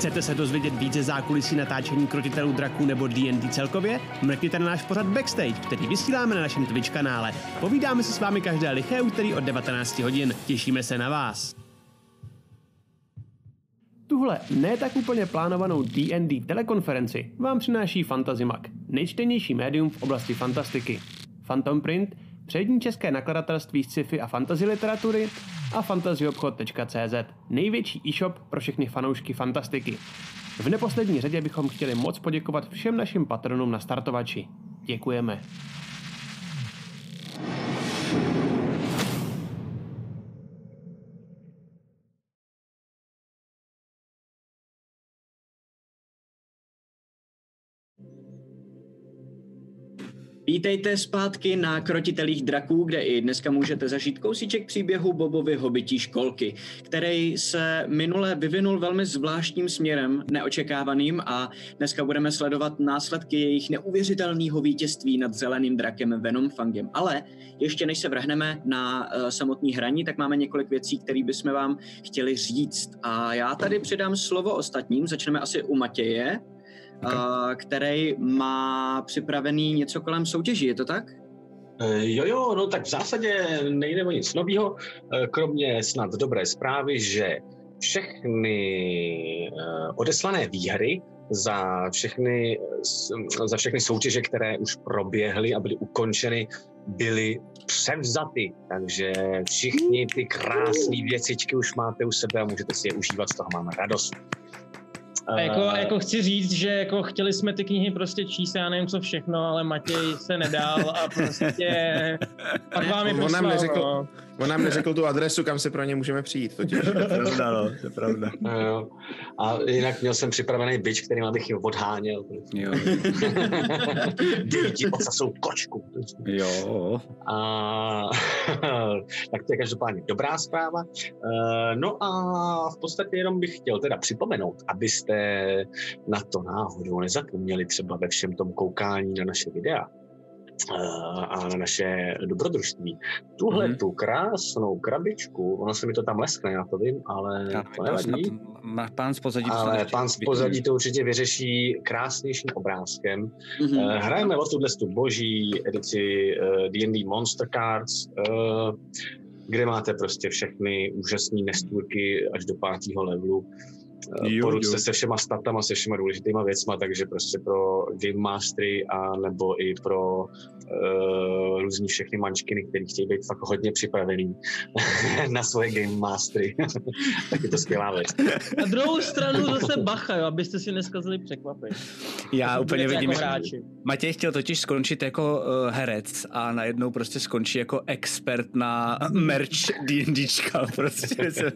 Chcete se dozvědět více zákulisí natáčení krotitelů draků nebo D&D celkově? Mrkněte na náš pořad Backstage, který vysíláme na našem Twitch kanále. Povídáme si s vámi každé liché úterý od 19 hodin. Těšíme se na vás. Tuhle ne tak úplně plánovanou D&D telekonferenci vám přináší Fantazimak, nejčtenější médium v oblasti fantastiky. Phantom Print, přední české nakladatelství sci-fi a fantasy literatury a fantasyobchod.cz, největší e-shop pro všechny fanoušky fantastiky. V neposlední řadě bychom chtěli moc poděkovat všem našim patronům na startovači. Děkujeme. Vítejte zpátky na Krotitelích draků, kde i dneska můžete zažít kousíček příběhu Bobovy hobití školky, který se minule vyvinul velmi zvláštním směrem, neočekávaným a dneska budeme sledovat následky jejich neuvěřitelného vítězství nad zeleným drakem Venomfangem. Ale ještě než se vrhneme na uh, samotný hraní, tak máme několik věcí, které bychom vám chtěli říct. A já tady předám slovo ostatním, začneme asi u Matěje, okay. který má připravený něco kolem soutěží, je to tak? Jo, jo, no tak v zásadě nejde o nic nového, kromě snad dobré zprávy, že všechny odeslané výhry za všechny, za všechny soutěže, které už proběhly a byly ukončeny, byly převzaty. Takže všichni ty krásné věcičky už máte u sebe a můžete si je užívat, z toho máme radost. A jako, jako chci říct, že jako chtěli jsme ty knihy prostě číst, já nevím co všechno, ale Matěj se nedal a prostě pak vám je on nám, neřekl, no. On nám neřekl tu adresu, kam se pro ně můžeme přijít, totiž. To je pravda, no, to je pravda. No, jo. A jinak měl jsem připravený bič, který abych jim odháněl. Jo. Děti odsasou kočku. jo. A, tak to je každopádně dobrá zpráva. Eh, No a v podstatě jenom bych chtěl teda připomenout, abyste na to náhodou nezapomněli třeba ve všem tom koukání na naše videa a na naše dobrodružství. Tuhle Mhm. tu krásnou krabičku, ono se mi to tam leskne, já to vím, ale to nevadí. Má pán z pozadí. to Ale pán z pozadí to určitě vyřeší krásnějším obrázkem. Mhm. Eh, Hrajeme o tuhle tu boží edici eh, D&D Monster Cards, eh, kde máte prostě všechny úžasné nestůrky až do pátého levelu. Eh, Jo, Po ruce jo. se všema statama, se všema důležitýma věcma, takže prostě pro Game Mastery a nebo i pro uh, různý všechny mančkiny, které chtějí být fakt hodně připravený na svoje Game Mastery. tak je to skvělá věc. Na druhou stranu zase bacha, jo, abyste si neskazili překvapit. Já úplně Budete vidím, jako že hráči. Matěj chtěl totiž skončit jako uh, herec a najednou prostě skončí jako expert na merch D&Dčka. Prostě se,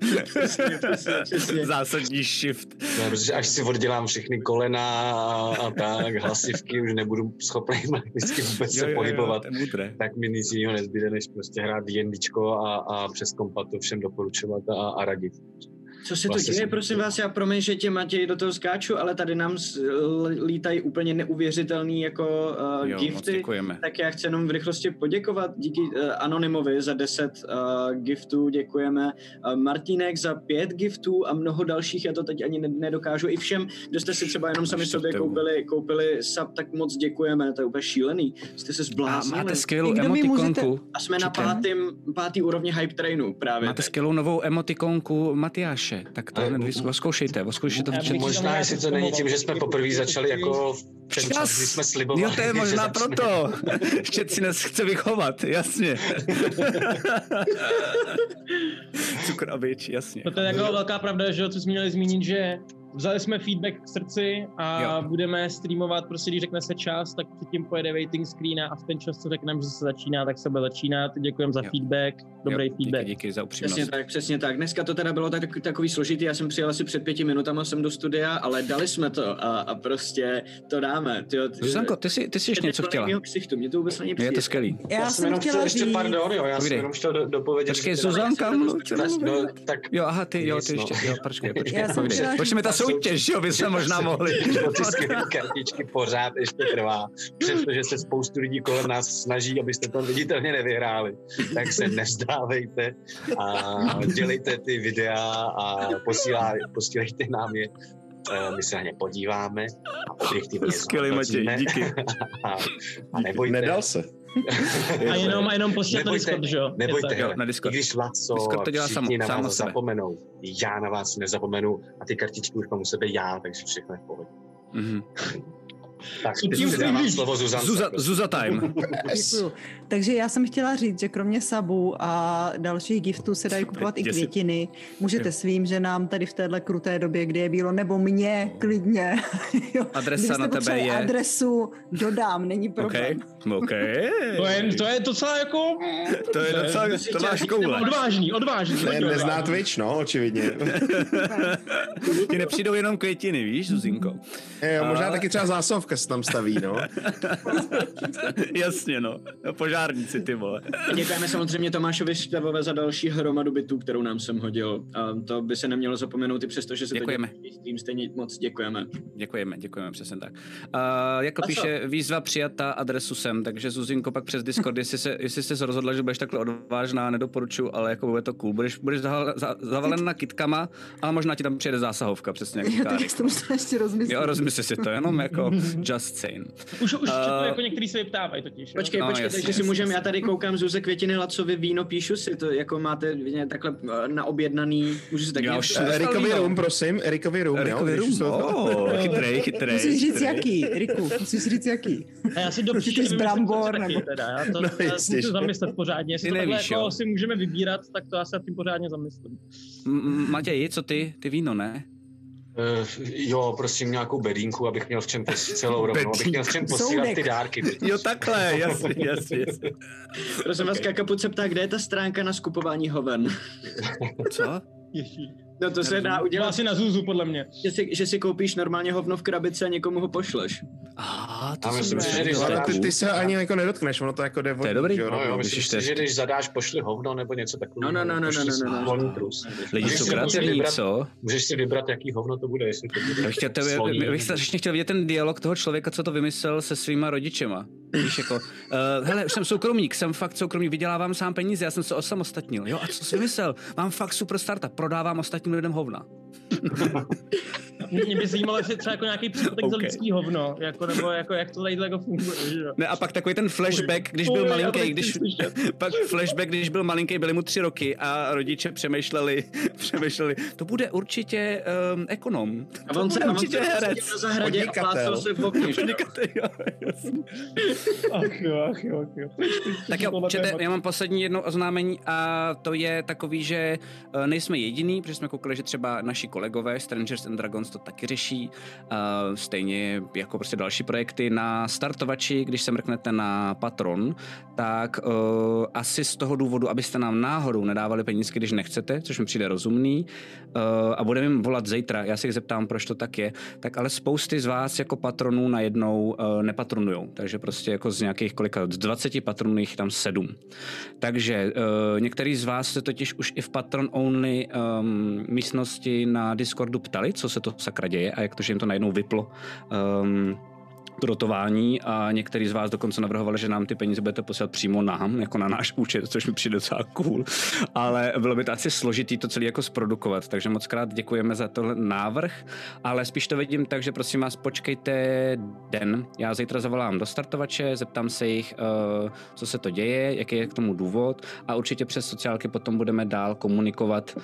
zásadní shift. No, protože až si oddělám všechny kolena a, a tak, hlasivky, už nebudu schopný vždycky vůbec se pohybovat, to je mudré. tak mi nic jiného nezbyde, než prostě hrát D&Dčko a, a přes kompa to všem doporučovat a, a radit. Co se to Vlastně děje, jsem- prosím vás, já promiň, že tě Matěj do toho skáču, ale tady nám lítají úplně neuvěřitelný jako uh, Jo, gifty. Tak já chci jenom v rychlosti poděkovat díky uh, Anonymovi za 10 uh, giftů, děkujeme. Uh, Martinek za 5 giftů a mnoho dalších, já to teď ani ne- nedokážu. I všem, kdo jste si třeba jenom sami to sobě koupili, koupili sub, tak moc děkujeme, to je úplně šílený. Jste se A zbláznili. máte skvělou emotikonku. A jsme na Určitě. pátým, pátý úrovni hype trainu právě. Máte teď. skvělou novou emotikonku Matyáše, tak to hned vys- zkoušejte, zkoušejte to v bych- Možná, jestli to není tím, že jsme poprvé začali jako v ten čas, kdy jsme slibovali, Jo, to je možná proto. Ještě si nás chce vychovat, jasně. Cukr a bič, jasně. No to je jako velká pravda, že co jsme měli zmínit, že vzali jsme feedback k srdci a Jo. budeme streamovat, prostě když řekne se čas, tak předtím pojede waiting screen a v ten čas, co řekneme, že se začíná, tak se bude začínat. Děkujeme za Jo. feedback, dobrý jo, feedback. Díky, díky za upřímnost. Přesně tak, přesně tak. Dneska to teda bylo tak, takový složitý, já jsem přijel asi před pěti minutama sem do studia, ale dali jsme to a, a prostě to dáme. Tyjo, ty, Zuzanko, ty jsi, ty jsi ještě něco chtěla. Mého ksichtu, mě to vůbec není Je přijde. to skvělý. Já, jsem jsem jenom chtěla ještě, říct, pardon, jo, já jsem Povídej. jenom chtěl do, dopovědět. Počkej, Zuzanka, No, tak Jo, aha, ty, jo, ty ještě, jo, počkej, počkej, Já jsem chtěla Počkej, ta říct- soutěž, jo, by se možná mohli. O ty skvělé kartičky pořád ještě trvá, přestože se spoustu lidí kolem nás snaží, abyste to viditelně nevyhráli. Tak se nevzdávejte a dělejte ty videa a posílá, posílejte nám je uh, my se na ně podíváme a objektivně Skvělý, Matěj, díky. a, a nebojte, Nedal se. A jenom, a jenom posílat na Nebojte, Discord, že jo? nebojte. Jo, hele, na Discord. když Laco Discord to dělá samo- na sám vás zapomenou, já na vás nezapomenu a ty kartičky už mám u sebe já, takže všechno je v pohodě. Mhm. Tak, tím si dávám slovo Zuzance. Zuza, Zuza time. Takže já jsem chtěla říct, že kromě sabů a dalších giftů se dají kupovat i květiny. Můžete svým ženám tady v téhle kruté době, kdy je bylo, nebo mě klidně. Jo. Adresa Kdybyste na tebe je- adresu, dodám, není OK, problém. OK. To je, to je docela jako... To je docela, to máš koule. Odvážný, odvážný. Ne, nezná. Twitch, no, očividně. Ti nepřijdou jenom květiny, víš, Zuzinko? Jo, možná A- taky třeba zásovka se tam staví, no. Jasně, no. Požárníci, ty vole. Děkujeme samozřejmě Tomášovi Štavové za další hromadu bytů, kterou nám sem hodil. A to by se nemělo zapomenout i přesto, že se Děkujeme. to děje stream, stejně moc děkujeme. Děkujeme, děkujeme, přesně tak. Uh, jako A co? píše, výzva přijatá, adresu sem, takže Zuzinko pak přes Discord, jestli se, jestli jsi se rozhodla, že budeš takhle odvážná, nedoporučuju, ale jako bude to cool. Budeš, budeš zaval- za, zavalena kitkama, ale možná ti tam přijede zásahovka, přesně jak Jo, říká tak to ještě rozmyslím. Jo, rozmysli si to, jenom jako just saying. Už, už A- uh, jako některý se vyptávají totiž. Počkej, No, počkej, takže si můžeme, já tady koukám Zuze Květiny Lacovi víno, píšu si to, jako máte mě takhle eh, naobjednaný, můžu si taky Já něco- už- Eh, Erikovi víno. room, prosím, Erikovi room, Erikovi jo. rum, oh, chytrej, chytrej. Musíš říct jaký, Riku, musíš říct jaký. A já si do Určitě příště z brambor, nebo- Teda, já to, No, já jistě, musím zamyslet pořádně. Jestli to takhle nevíš, jako jo. si můžeme vybírat, tak to já se nad tím pořádně zamyslím. Matěj, co ty? Ty víno, ne? Uh, jo, prosím nějakou bedínku, abych měl v čem posílat celou rovnou, abych měl v čem posílat Soudek. ty dárky. Jo, takhle, jasně, jasně. jasně. Prosím vás, Kakaput se ptá, kde je ta stránka na skupování hoven? Co? Ježí. No to se dá udělat, asi na Zuzu, podle mě. že si, že si koupíš normálně hovno v krabici a někomu ho pošleš. Ah, to A jsem myslím že když Ale ty, ty se ani jako nedotkneš, ono to jako jde To je dobrý. že jo, no jo, rovnou. myslím si, že když zadáš pošli hovno nebo něco takového, No, no, no, no, no, no, no, no. trus. Lidi Můžeš jsou si kreativní, vybrat- co? Můžeš si vybrat, jaký hovno to bude, jestli to bude Já bych, chtěl, tebe, sloný. bych strašně chtěl vidět ten dialog toho člověka, co to vymyslel se svýma rodičema. Víš, jako, uh, hele, už jsem soukromník, jsem fakt soukromník, vydělávám sám peníze, já jsem se osamostatnil. Jo, a co jsi vymyslel? Mám fakt super startup, prodávám ostatním lidem hovna. Mě, by zajímalo, jestli třeba jako nějaký případek za OK. lidský hovno, jako, nebo jako, jak to tady jako funguje, že. Ne, a pak takový ten flashback, když byl malinký, když, pak flashback, když byl malinký, byly mu tři roky a rodiče přemýšleli, přemýšleli, to bude určitě um, ekonom. A on se, a on se určitě herec. na zahradě a Podnikatel. se v okně. Ach jo, ach jo, ach jo. Tak jo, čete, já mám poslední jedno oznámení a to je takový, že eh, nejsme jediný, protože jsme koukali, že třeba naši kolegové Strangers and Dragons to taky řeší, eh, stejně jako prostě další projekty na startovači, když se mrknete na Patron, tak uh, asi z toho důvodu, abyste nám náhodou nedávali penízky, když nechcete, což mi přijde rozumný, uh, a budeme jim volat zítra, já se jich zeptám, proč to tak je, tak ale spousty z vás jako patronů najednou uh, nepatronujou, takže prostě jako z nějakých kolika, z 20 patronů jich tam sedm. Takže uh, některý z vás se totiž už i v patron only um, místnosti na Discordu ptali, co se to sakra děje a jak to, že jim to najednou vyplo. Um, to dotování a některý z vás dokonce navrhovali, že nám ty peníze budete posílat přímo nám, jako na náš účet, což mi přijde docela cool. Ale bylo by to asi složitý to celé jako zprodukovat, takže moc krát děkujeme za tohle návrh, ale spíš to vidím tak, že prosím vás počkejte den. Já zítra zavolám do startovače, zeptám se jich, uh, co se to děje, jaký je k tomu důvod a určitě přes sociálky potom budeme dál komunikovat, uh,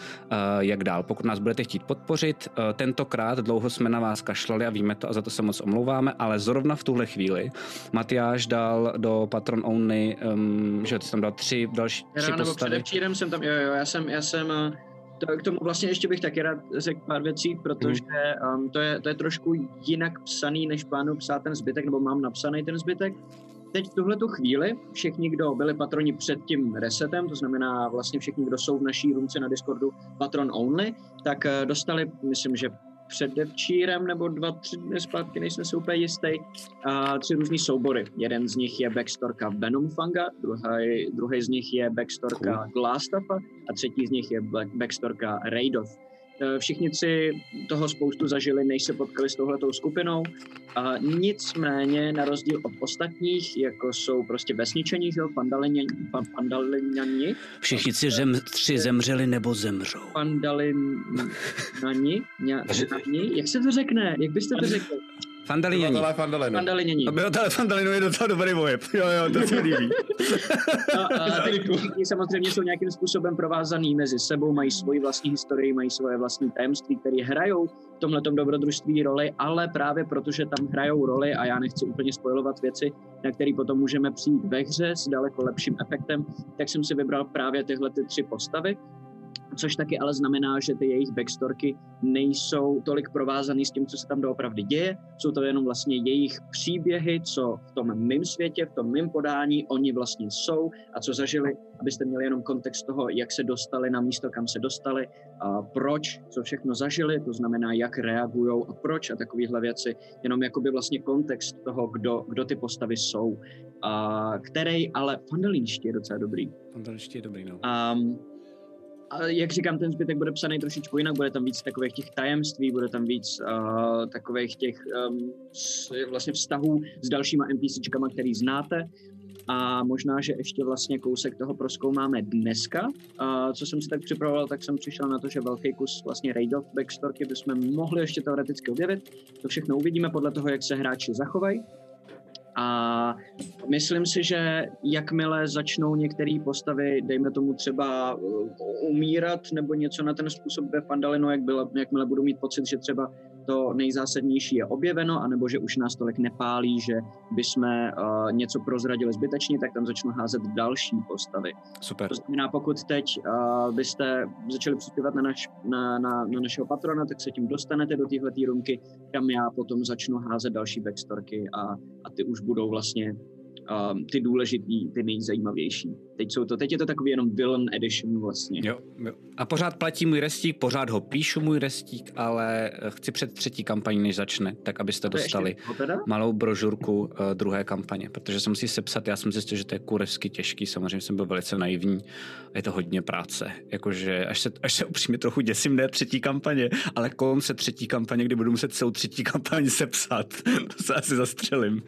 jak dál. Pokud nás budete chtít podpořit, uh, tentokrát dlouho jsme na vás kašlali a víme to a za to se moc omlouváme, ale zrovna v tuhle chvíli Matyáš dal do Patron Only, um, že ty tam dal tři další tři Ráno postavy. předevčírem jsem tam, jo, jo, já jsem, já jsem, eh, to, k tomu vlastně ještě bych taky rád řekl pár věcí, protože um, to, je, to je trošku jinak psaný, než plánuju psát ten zbytek, nebo mám napsaný ten zbytek. Teď v tuhle tu chvíli všichni, kdo byli patroni před tím resetem, to znamená vlastně všichni, kdo jsou v naší roomce na Discordu patron only, tak eh, dostali, myslím, že předevčírem nebo dva, tři dny zpátky, nejsem si úplně jistý, a tři různý soubory. Jeden z nich je backstorka Venom Fanga, druhý, druhý z nich je backstorka Glastaffa a třetí z nich je backstorka Raidoth. Eh, Všichni tři toho spoustu zažili, než se potkali s touhletou skupinou. A nicméně, na rozdíl od ostatních, jako jsou prostě vesničení, že jo, pandaliňani, pa- pandaliňani, Všichni tři, zem, tři zemřeli nebo zemřou. pandaliňani, ňa- jak se to řekne? Jak byste to řekli? Fandaliani. Obyvatelé Fandalenu. Pandaliňani. Obyvatele Fandalinu je docela dobrý vojeb. Jo, jo, to se líbí. No, a tak všichni samozřejmě jsou nějakým způsobem provázaný mezi sebou, mají svoji vlastní historii, mají svoje vlastní tajemství, které hrajou v tomhletom dobrodružství roli, ale právě protože tam hrajou roli a já nechci úplně spojovat věci, na které potom můžeme přijít ve hře s daleko lepším efektem, tak jsem si vybral právě tyhle ty tři postavy, což taky ale znamená, že ty jejich backstorky nejsou tolik provázaný s tím, co se tam doopravdy děje. Jsou to jenom vlastně jejich příběhy, co v tom mým světě, v tom mým podání oni vlastně jsou a co zažili, abyste měli jenom kontext toho, jak se dostali na místo, kam se dostali, a proč, co všechno zažili, to znamená, jak reagují a proč a takovéhle věci. Jenom jakoby vlastně kontext toho, kdo, kdo ty postavy jsou. A který ale fandalínští je docela dobrý. Fandaliště je dobrý, no. Um, a jak říkám, ten zbytek bude psaný trošičku jinak, bude tam víc takových těch tajemství, bude tam víc uh, takových těch um, s, vlastně vztahů s dalšíma NPCčkama, který znáte. A možná, že ještě vlastně kousek toho proskoumáme dneska. Uh, co jsem si tak připravoval, tak jsem přišel na to, že velký kus vlastně Raidov backstorky bychom mohli ještě teoreticky objevit. To všechno uvidíme podle toho, jak se hráči zachovají. A myslím si, že jakmile začnou některé postavy, dejme tomu třeba uh, umírat nebo něco na ten způsob ve Pandalinu, jak bylo, jakmile budu mít pocit, že třeba to nejzásadnější je objeveno, anebo že už nás tolik nepálí, že bychom uh, něco prozradili zbytečně, tak tam začnu házet další postavy. Super. To znamená, pokud teď uh, byste začali přispívat na, naš, na, na, na našeho patrona, tak se tím dostanete do téhle růmky, kam já potom začnu házet další backstorky a, a ty už budou vlastně um, ty důležitý, ty nejzajímavější. Teď, jsou to, teď je to takový jenom villain edition vlastně. Jo, jo. A pořád platí můj restík, pořád ho píšu můj restík, ale eh, chci před třetí kampaní, než začne, tak abyste To dostali malou brožurku uh, druhé kampaně, protože jsem si sepsat, já jsem zjistil, že to je kurevsky těžký, samozřejmě jsem byl velice naivní a je to hodně práce, jakože až se, až se upřímně trochu děsím, ne třetí kampaně, ale kolem se třetí kampaně, kdy budu muset celou třetí kampaň sepsat, to se asi zastřelím.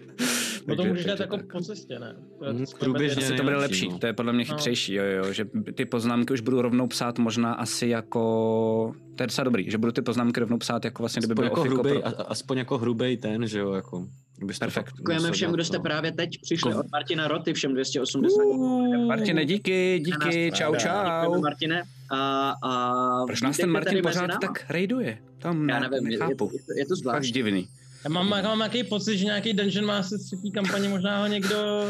No to Takže- můžeš dát jako tak. po cestě, ne? Je- je průběžně. Asi to bude lepší, no. to je podle mě No. chytřejší, jo, jo, že ty poznámky už budu rovnou psát možná asi jako, to je docela dobrý, že budu ty poznámky rovnou psát jako vlastně, kdyby Aspoň byl jako, hrubej, pro... aspoň jako hrubej ten, že jo, jako. Perfekt. fakt Děkujeme všem, kdo jste no. právě teď přišli Jako- od Martina Roty, všem 280. Martine, díky, díky, nás čau, čau. Děkujeme, Martine. A, a Proč nás ten Martin pořád náma. tak raiduje? Tam Já ne, nevím, je, je, nechápu. to- je, to, je to Fakt zvláštní. divný. Já mám, já mám nějaký pocit, že nějaký Dungeon Master z třetí kampaně možná ho někdo...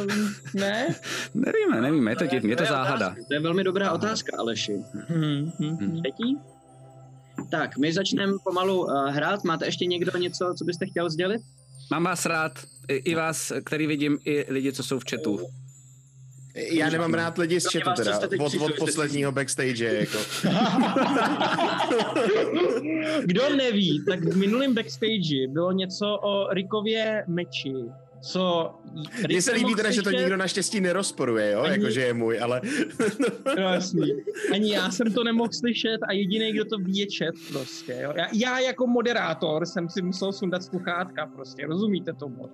Ne? Nevíme, nevíme, je to divný, je to záhada. Otázka. To je velmi dobrá otázka, Aleši. Hmm, hmm, hmm. Třetí? Tak, my začneme pomalu uh, hrát. Máte ještě někdo něco, co byste chtěl sdělit? Mám vás rád, i, i vás, který vidím, i lidi, co jsou v chatu. Já nemám rád lidi z chatu teda, od, od posledního backstage, jako. Kdo neví, tak v minulém backstage bylo něco o Rickově meči, co... Mně se líbí teda, že to nikdo naštěstí nerozporuje, jo, Ani- jakože je můj, ale Jo, jasný. Ani já jsem to nemohl slyšet a jediný, kdo to ví, je chat prostě. Jo. Já, já, jako moderátor jsem si musel sundat sluchátka prostě, rozumíte tomu?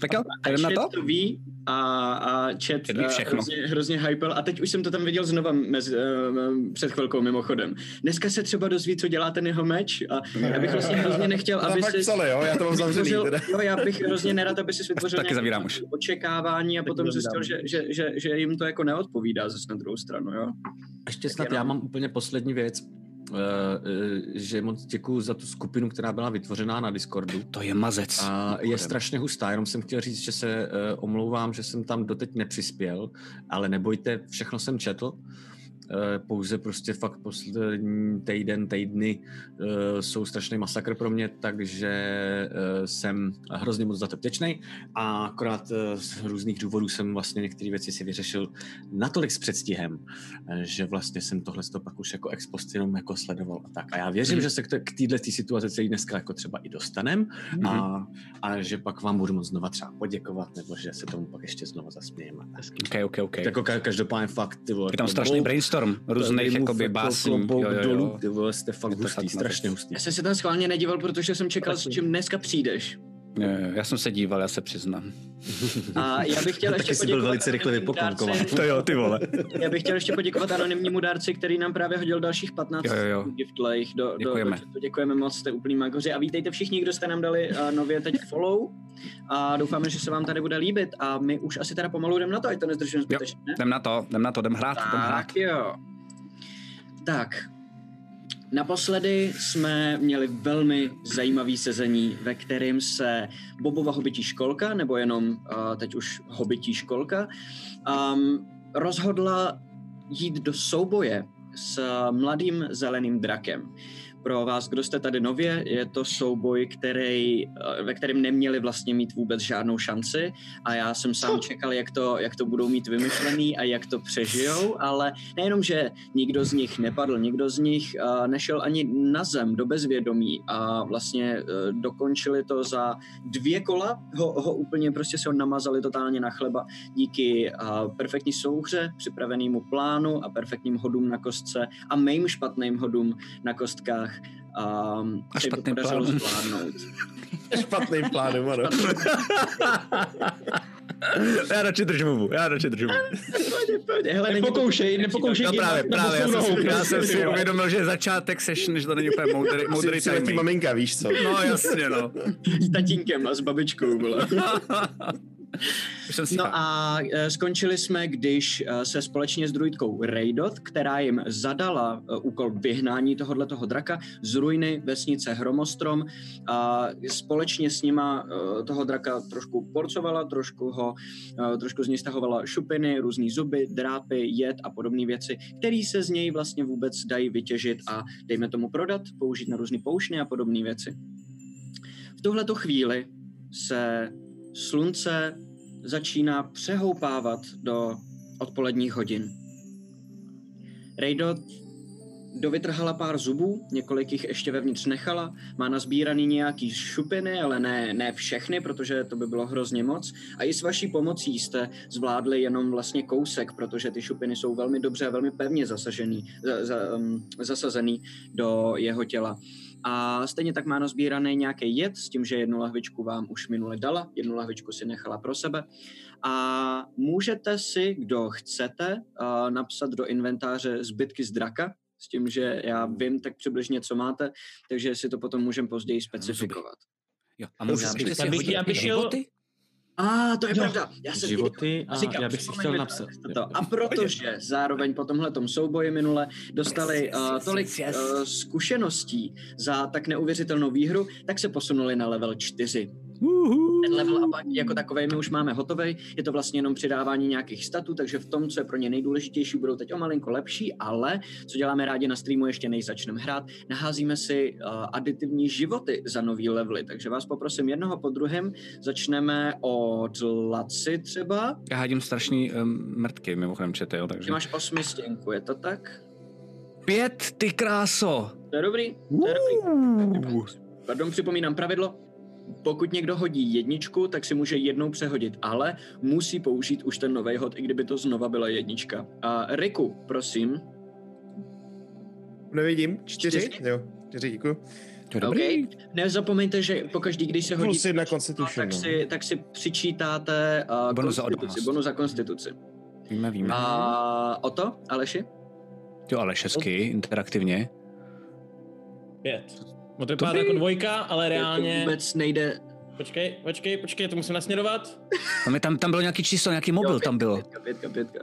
Tak jo, jdem na to? To ví a, a chat eh, všechno. hrozně, hrozně hypel a teď už jsem to tam viděl znova mezi, uh, před chvilkou mimochodem. Dneska se třeba dozví, co dělá ten jeho meč a já bych vlastně hrozně nechtěl, to aby si psali, jo, já to mám zavřený teda. jo, já bych hrozně nerad, aby si vytvořil Taky nějaké zavírám už. očekávání a Taky potom zjistil, že, že, že, že, jim to jako neodpovídá zase na druhou stranu, jo. Ještě snad jenom- já mám úplně poslední věc, eh, eh, že moc děkuji za tu skupinu, která byla vytvořená na Discordu. To je mazec. A je strašně hustá, jenom jsem chtěl říct, že se uh, omlouvám, že jsem tam doteď nepřispěl, ale nebojte, všechno jsem četl. Uh, pouze prostě fakt poslední týden, týdny uh, jsou strašný masakr pro mě, takže uh, jsem hrozně moc za to vděčný a akorát z různých důvodů jsem vlastně některé věci si vyřešil natolik s předstihem, eh, že vlastně jsem tohle to pak už jako ex post jenom jako sledoval a tak. A já věřím, že se k té- k téhle situaci celý dneska jako třeba i dostanem Mhm. a, a že pak vám budu moc znova třeba poděkovat, nebo že se tomu pak ještě znova zasmějeme. OK, OK, OK. Jako ka- každopádně fakt, ty vole. Je tam to strašný brainstorm. Brainstorm různých jakoby básní. Klobouk Jo, jo, dolů, jo. ty vole, jste fakt hustý, strašně hustý. Já jsem se tam schválně nedíval, protože jsem čekal, s čím dneska přijdeš. Jo, Já jsem se díval, já se přiznám. A já bych chtěl ještě Taky jsi byl poděkovat velice rychle To jo, ty vole. Já bych chtěl ještě poděkovat anonymnímu dárci, který nám právě hodil dalších 15 Jo, jo, jo. giftlejch do, do, Děkujeme. do chatu. Děkujeme moc, jste úplný magoři. A vítejte všichni, kdo jste nám dali uh, nově teď follow. A doufáme, že se vám tady bude líbit. A my už asi teda pomalu jdem na to, ať to nezdržujeme Jo, zbytečně. ne? jdem na to, jdem na to, jdem hrát, jdem hrát. Tak jo. Tak. Naposledy jsme měli velmi zajímavý sezení, ve kterém se Bobova hobití školka, nebo jenom uh, teď už hobití školka, um, rozhodla jít do souboje s mladým zeleným drakem. Pro vás, kdo jste tady nově, je to souboj, který, eh, ve kterém neměli vlastně mít vůbec žádnou šanci a já jsem sám čekal, jak to, jak to budou mít vymyšlený a jak to přežijou, ale nejenom, že nikdo z nich nepadl, nikdo z nich uh, nešel ani na zem do bezvědomí a vlastně uh, dokončili to za dvě kola, ho, ho úplně prostě se ho namazali totálně na chleba díky uh, perfektní souhře, připravenému plánu a perfektním hodům na kostce a mým špatným hodům na kostkách um, A se jim to špatným podařilo plánem. zvládnout. Špatným plánem, ano. Já radši držím hubu, já radši držím hubu. Nepokoušej, nepokoušej. No právě, právě, já jsem, si, já jsem si uvědomil, že začátek session, že to není úplně moudrý, moudrý Přiletí timing. maminka, víš co? No jasně, no. s tatínkem a s babičkou. Vole. Už jsem No a e, skončili jsme, když e, se společně s druidkou Raidot, která jim zadala e, úkol vyhnání tohohle toho draka z ruiny vesnice Hromostrom a společně s nima toho draka trošku porcovala, trošku ho, trošku z něj stahovala šupiny, různý zuby, drápy, jed a podobné věci, které se z něj vlastně vůbec dají vytěžit a dejme tomu prodat, použít na různé poušny a podobné věci. V tuhleto chvíli se slunce začíná přehoupávat do odpoledních hodin. Raidot dovytrhala pár zubů, několik jich ještě vevnitř nechala, má nazbíraný nějaký šupiny, ale ne, ne všechny, protože to by bylo hrozně moc. A i s vaší pomocí jste zvládli jenom vlastně kousek, protože ty šupiny jsou velmi dobře a velmi pevně zasažený, za, za, um, zasazený do jeho těla. A stejně tak má nazbíraný nějaký jed, s tím, že jednu lahvičku vám už minule dala, jednu lahvičku si nechala pro sebe. A můžete si, kdo chcete, napsat do inventáře zbytky z draka, s tím, že já vím tak přibližně, co máte, takže si to potom můžeme později specifikovat. Jo, a můžete Já bych- si já bych- hodit já bych i šel- životy? A to je Jo. pravda. Já jsem Životy a Říkám, já bych si chtěl napsat. To. A protože zároveň po tomhletom souboji minule dostali uh, tolik uh, zkušeností za tak neuvěřitelnou výhru, tak se posunuli na level 4. Ten level up jako takový my už máme hotový, je to vlastně jenom přidávání nějakých statů, takže v tom, co je pro ně nejdůležitější, budou teď o malinko lepší, ale co děláme rádi na streamu, ještě než začneme hrát, naházíme si uh, aditivní životy za nový levely, takže vás poprosím jednoho po druhém, začneme od Laci třeba, Já hádím strašný um, mrtky, mimochodem čete, jo, takže... ty máš osmi stěnku, je to tak? Pět, ty kráso! To je dobrý, to je dobrý. Pardon, připomínám pravidlo, pokud někdo hodí jedničku, tak si může jednou přehodit, ale musí použít už ten nový hod, i kdyby to znova byla jednička. A Riku, prosím. Nevidím. Čtyři? Čtyři? Jo, čtyři, děkuji. To je dobrý. Okay. Nezapomeňte, že pokaždý, když se hodí, Constitution, tak, no. si, tak si přičítáte uh, Bonus za odolnost. bonus za konstituci. Víme, víme. A o to, Aleši? Jo, ale šestky, interaktivně. Pět. No to vypadá Dobrý. jako dvojka, ale reálně... To vůbec nejde. Počkej, počkej, počkej, to musím nasměrovat. Tam, tam, tam bylo nějaký číslo, nějaký mobil Jo, tam bylo. Pětka, pětka, pětka.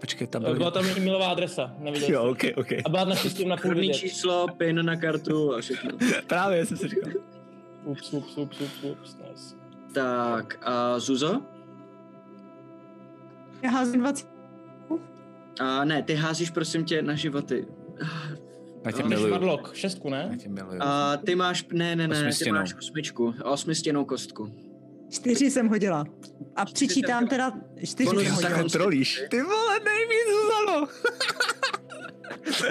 Počkej, tam byl... Byla tam e-mailová adresa, neviděl Jo, jsem. ok, ok. A byla naštěstí na půl vidět. číslo, pin na kartu a všechno. Právě jsem si říkal. Ups, ups, ups, ups, ups, nice. Tak, a Zuzo? Já házím 20. A ne, ty házíš prosím tě na životy. Já tě miluju. Šmadlok, šestku, Já ne? tě miluju. A ty máš, ne, ne, ne, ty máš osmičku, osmistěnou kostku. Čtyři jsem hodila. A přičítám teda, čtyři Bonus jsem hodila. Kontrolíš. Ty vole, nejvíc.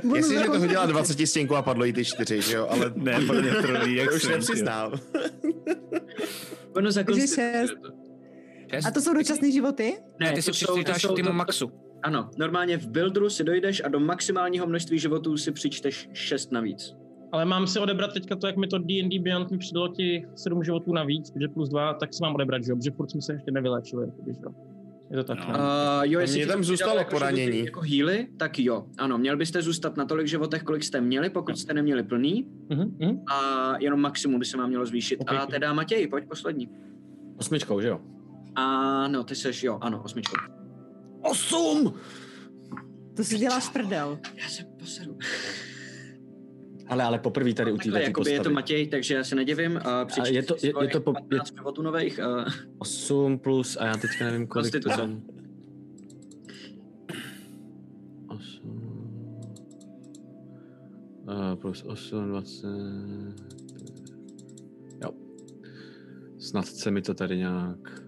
Bonus Jestliže to hodila konstituci. 20 stěnku a padlo jí ty čtyři, že jo, ale Ne, podle mě trolí, jak už jsem, nepřiznám. Bonus za konstituci. A to jsou dočasné životy? Ne, ty si jsou- přičítáš jsou- týmu to- maxu. Ano, normálně v buildru si dojdeš a do maximálního množství životů si přičteš 6 navíc. Ale mám si odebrat teďka to, jak mi to D&D Beyond mi přidalo těch 7 životů navíc, protože plus 2, tak si mám odebrat, že jo? Protože furt jsme se ještě nevylečili, jakoby, že jo? Je to tak, No. Uh, jo, jestli ti tam zůstalo jako poranění. životy Jako healy, tak jo. Ano, měl byste zůstat na tolik životech, kolik jste měli, pokud jste neměli plný. Mhm, mhm. A jenom maximum by se vám mělo zvýšit. Ok. A teda Matěj, pojď poslední. Osmičkou, že jo? Ano, ty seš, jo, ano, osmičkou. Osm! To si děláš prdel. Já se poseru. Ale, ale poprvé tady u jakoby je to. Matěj, takže já se nedivím. A přečti je to- je- je to po- 15 životů nových. A 8 plus, a já teďka nevím, kolik to jsem. 8 uh, plus 8, 20. Jo. Snad se mi to tady nějak...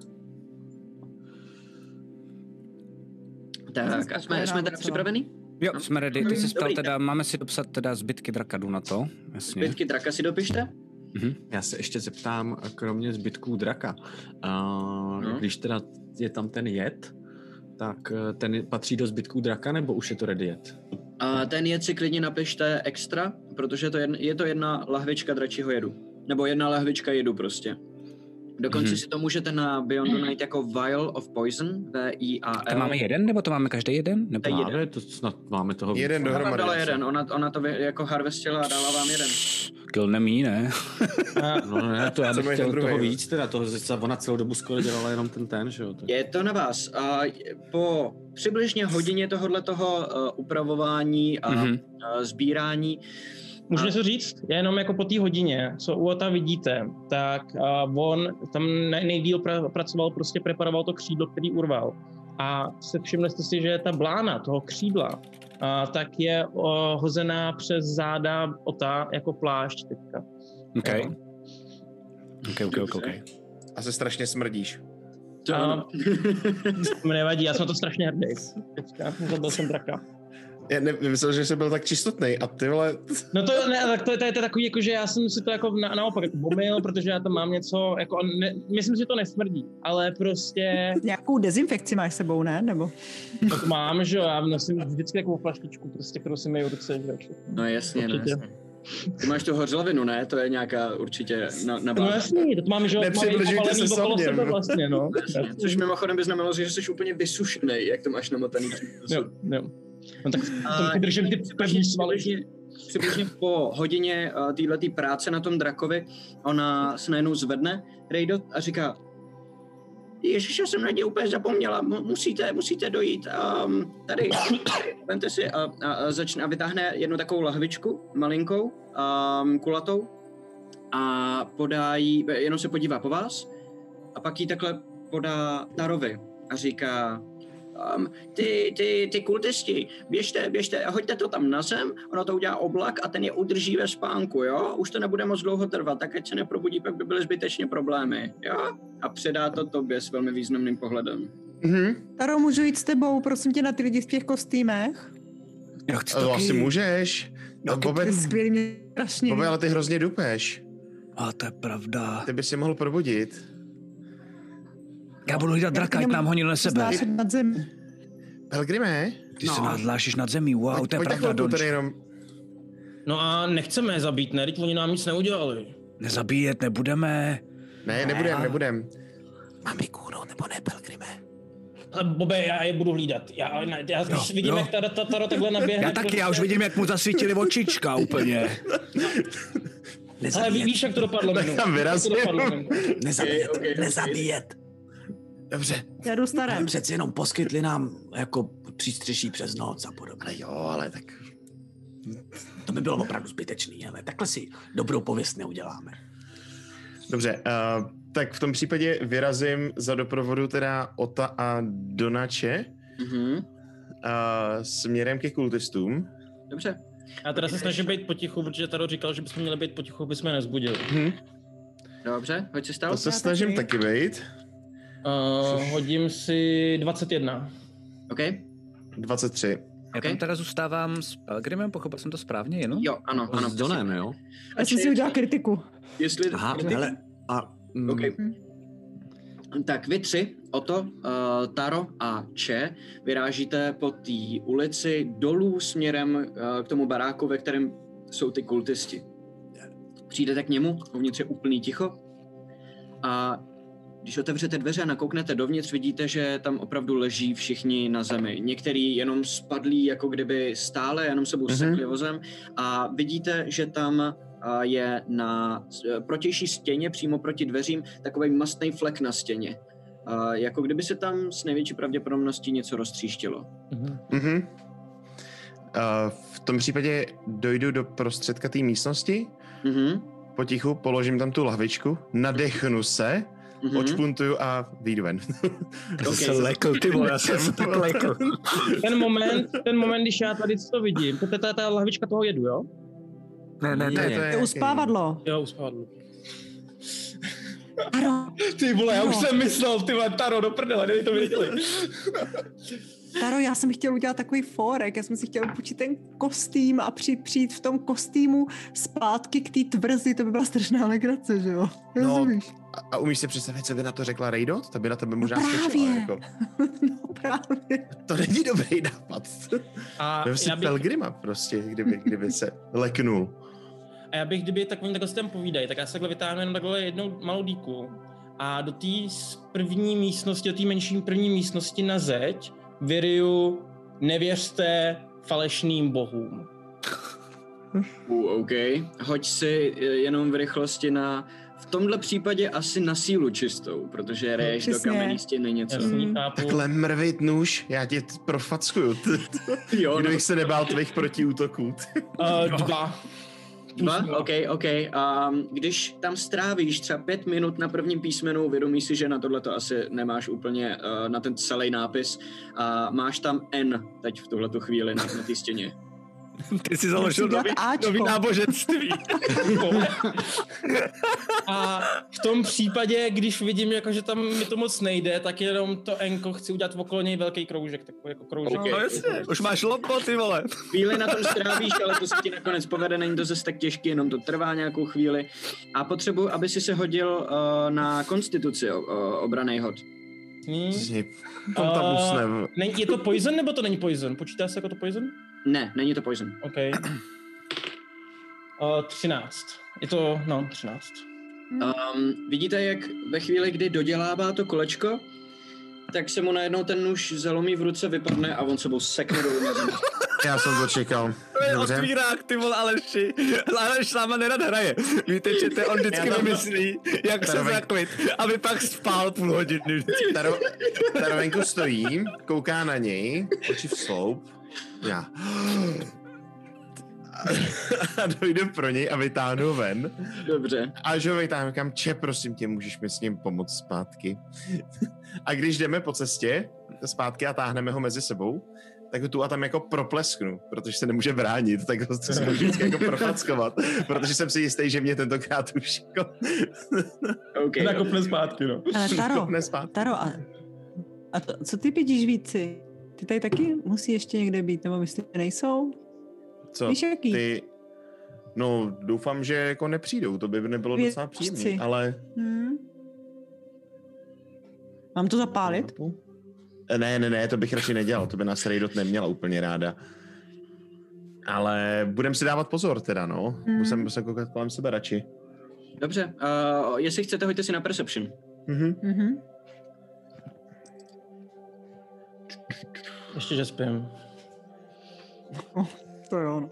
tak, a jsme, jsme teda připravení? Jo, jsme ready. Ty jsi ptal Dobrý. teda, máme si dopsat teda zbytky drakadů na to. Jasně. Zbytky draka si dopište. Mhm. Já se ještě zeptám, kromě zbytků draka, uh, No. když teda je tam ten jed, tak eh, ten patří do zbytků draka, nebo už je to ready jed? A ten jed si klidně napište extra, protože to je, je to jedna lahvička dračího jedu. Nebo jedna lahvička jedu prostě. Dokonce Mhm. si to můžete na Beyond najít jako Vial of Poison, V-I-A-L. To máme jeden, nebo to máme každý jeden? Nebo... To je jeden. To snad máme toho Jeden víc. Ona dohromady. dala asi. jeden, ona, ona to jako harvestila a dala vám jeden. Kill nemí, ne? A No ne, to já bych chtěl toho víc, teda toho, že ona celou dobu skoro dělala jenom ten ten, že jo? tak- Je to na vás. A po přibližně hodině tohohle toho uh, upravování a Mhm. uh, sbírání Můžu něco říct? Já jenom jako po té hodině, co u Ota vidíte, tak uh, on tam nej- nejdíl pra- pracoval, prostě preparoval to křídlo, který urval. A se všimli jste si, že ta blána toho křídla, uh, tak je uh, hozená přes záda Ota jako plášť teďka. OK. Jo. OK, OK, OK, OK. A se strašně smrdíš. to, mi nevadí, já jsem to strašně hrdý. Teďka zabil jsem draka. Já ne, myslel, že jsi byl tak čistotný a ty vole, No to, ne, tak to, je- to, je, to je takový, jako, že já jsem si to jako na, naopak jako pomyl, protože já tam mám něco, jako, ne, myslím, že to nesmrdí, ale prostě Nějakou dezinfekci máš sebou, ne? Nebo to mám, že jo, já nosím vždycky takovou flaštičku, prostě, kterou si myju ruce, že jo. no jasně, no jasně. Ty máš tu hořlavinu, ne? To je nějaká určitě na, na No jasný, to mám, že Nepřibližujte se opalený okolo sobě, sebe no. vlastně, no. Což mimochodem by znamenalo, že jsi úplně vysušený, jak to máš namotaný. Jo, jo. No tak to držím ty pevný svaly. přibližně, po hodině uh, této práce na tom drakovi, ona se najednou zvedne, Rejdo, a říká, Ježiš, já jsem na ně úplně zapomněla, mu- musíte, musíte dojít. Um, tady, vemte si a, a, a začne a vytáhne jednu takovou lahvičku, malinkou, um, kulatou a podá jí, jenom se podívá po vás a pak jí takhle podá Tarovi a říká, um, ty, ty, ty kultisti, běžte, běžte, hoďte to tam na zem, ono to udělá oblak a ten je udrží ve spánku, jo? Už to nebude moc dlouho trvat, tak ať se neprobudí, pak by byly zbytečně problémy, jo? A předá to tobě s velmi významným pohledem. Mhm. Taro, můžu jít s tebou, prosím tě, na ty lidi v těch kostýmech? Já chci to taky. asi můžeš. No, Bobe, To je skvělý, mě strašně. Bobe, ale ty hrozně dupeš. A to je pravda. Ty bys si mohl probudit. Já budu hlídat draka, ať nám honil na sebe. Znášet nad zem. Pelgrime? Ty se nadlášíš nad zemí, wow, Pojď- to je pojď pravda, Donč. tady jenom. No a nechceme je zabít, ne? Teď oni nám nic neudělali. Nezabíjet nebudeme. Ne, nebudem, nebudem. Mám vykůhnout, nebo ne, Pelgrime? Ale Bobe, já je budu hlídat. Já, já, když vidím, jo. jak ta, ta Taro takhle naběhne. Já taky, já už vidím, jak mu zasvítili očička úplně. Ale ví, víš, jak to dopadlo? Tak tam? Nezabíjet, Ok, ok, ok. nezabíjet. Dobře. Já jdu starém. Přeci jenom poskytli nám jako přístřeší přes noc a podobně. Ale jo, ale tak... To by bylo opravdu zbytečný, ale takhle si dobrou pověst neuděláme. Dobře, uh, tak v tom případě vyrazím za doprovodu teda Ota a Donače Mhm. uh, směrem ke kultistům. Dobře. Já teda se snažím být potichu, protože Taro říkal, že bychom měli být potichu, aby jsme nezbudili. Hm, Dobře, hoď si stál. to se snažím taky. taky být. Uh, hodím si 21. OK? 23. Já Ok. tam teda zůstávám s Pelgrimem, pochopil jsem to správně jenom? Jo, ano, ano. S Donem, jo? Já jsem si udělal kritiku. Jestli... Aha, jestli- hele, a... Mm, OK. Tak vy tři, Oto, uh, Taro a Če, vyrážíte po té ulici dolů směrem uh, k tomu baráku, ve kterém jsou ty kultisti. Přijdete k němu, uvnitř je úplný ticho a když otevřete dveře a nakouknete dovnitř, vidíte, že tam opravdu leží všichni na zemi. Některý jenom spadlí, jako kdyby stále, jenom sebou Mhm. mm-hmm. sekli vozem a vidíte, že tam je na s- protější stěně, přímo proti dveřím, takový mastný flek na stěně. A, jako kdyby se tam s největší pravděpodobností něco roztříštilo. Mhm. Mhm. Uh, v tom případě dojdu do prostředka té místnosti, Mhm. potichu položím tam tu lahvičku, nadechnu se, Mhm. očpuntuju a vyjdu ven. Já Ok. jsem se lekl, ty vole, já jsem se tak lekl. Ten moment, ten moment, když já tady to vidím, to je ta, ta lahvička toho jedu, jo? Ne, ne, Ne, to Je uspávadlo. Jo, uspadl. Taro, Ty vole, já už jsem myslel, ty vole, Taro, do prdele, kdyby to viděli. Taro, já jsem chtěl udělat takový forek, já jsem si chtěl půjčit ten kostým a při, přijít v tom kostýmu zpátky k té tvrzi, to by byla strašná legrace, že jo? No, Rozumíš? A, a umíš si představit, co by na to řekla Raidot? Ta by na tebe možná No právě. Jako. No právě. To není dobrý nápad. A Vem si já, bych, Pelgrima prostě, kdyby, kdyby se leknul. a já bych, kdyby tak oni takhle si tam povídají, tak já se takhle vytáhnu jenom takhle jednou malou díku a do té s- první místnosti, do té menší první místnosti na zeď vyriju nevěřte falešným bohům. Uh, OK. Hoď si eh, jenom v rychlosti na... V tomhle případě asi na sílu čistou, protože reješ do přesně. kamenný stěny něco. Mm. Takhle mrvit nůž, já tě profackuju. Jo, no. Kdybych se nebál tvých protiútoků. Uh, dva. Dva? OK, OK. A když tam strávíš třeba pět minut na prvním písmenu, vědomíš si, že na tohle to asi nemáš úplně uh, na ten celý nápis a máš tam N teď v tuhle chvíli na, na té stěně. Ty jsi založil nový, Ačko. nový náboženství. A v tom případě, když vidím, jako, že tam mi to moc nejde, tak jenom to enko chci udělat okolo něj velký kroužek, takový jako kroužek. No jasně, už máš lopo, ty vole. Chvíli na tom strávíš, ale to se ti nakonec povede, není to zase tak těžký, jenom to trvá nějakou chvíli. A potřebuji, aby si se hodil uh, na konstituci uh, obraný hod. Hmm. Tam usne. Není, je to poison nebo to není poison? Počítá se jako to poison? Ne, není to poison. OK. Uh, 13. Je to, no, 13. Um, vidíte, jak ve chvíli, kdy dodělává to kolečko, tak se mu najednou ten nůž zalomí v ruce, vypadne a on sebou sekne dolů na zem. Já jsem to čekal. To je Dobře. otvírák, ty vole, Aleši. Aleš s náma nerad hraje. Víte, že to on vždycky tam- vymyslí, jak se zaklid, aby pak spál půl hodiny. Taro, stojí, kouká na něj, oči v sloup. Já. A dojdu pro něj a vytáhnu ven. Dobře. A až ho vytáhnu, kam če, prosím tě, můžeš mi s ním pomoct zpátky. A když jdeme po cestě zpátky a táhneme ho mezi sebou, tak ho tu a tam jako proplesknu, protože se nemůže bránit, tak ho se vždycky jako profackovat, protože jsem si jistý, že mě tentokrát už jako OK. Nakopne zpátky, no. Ale Taro. Taro, a, a to, co ty vidíš víci? Ty tady taky musí ještě někde být, nebo myslíš, že nejsou? Co? Víš jaký? Ty... No, doufám, že jako nepřijdou, to by nebylo Vědci. docela příjemné, ale... Hmm. Mám to zapálit? Ne, ne, ne, to bych radši nedělal, to by nás Raidot neměla úplně ráda. Ale budem si dávat pozor teda, no. Hmm. Musím se koukat kolem sebe radši. Dobře. Uh, jestli chcete, hoďte si na Perception. Mhm. Mhm. Ještě, že spím. To jo, no.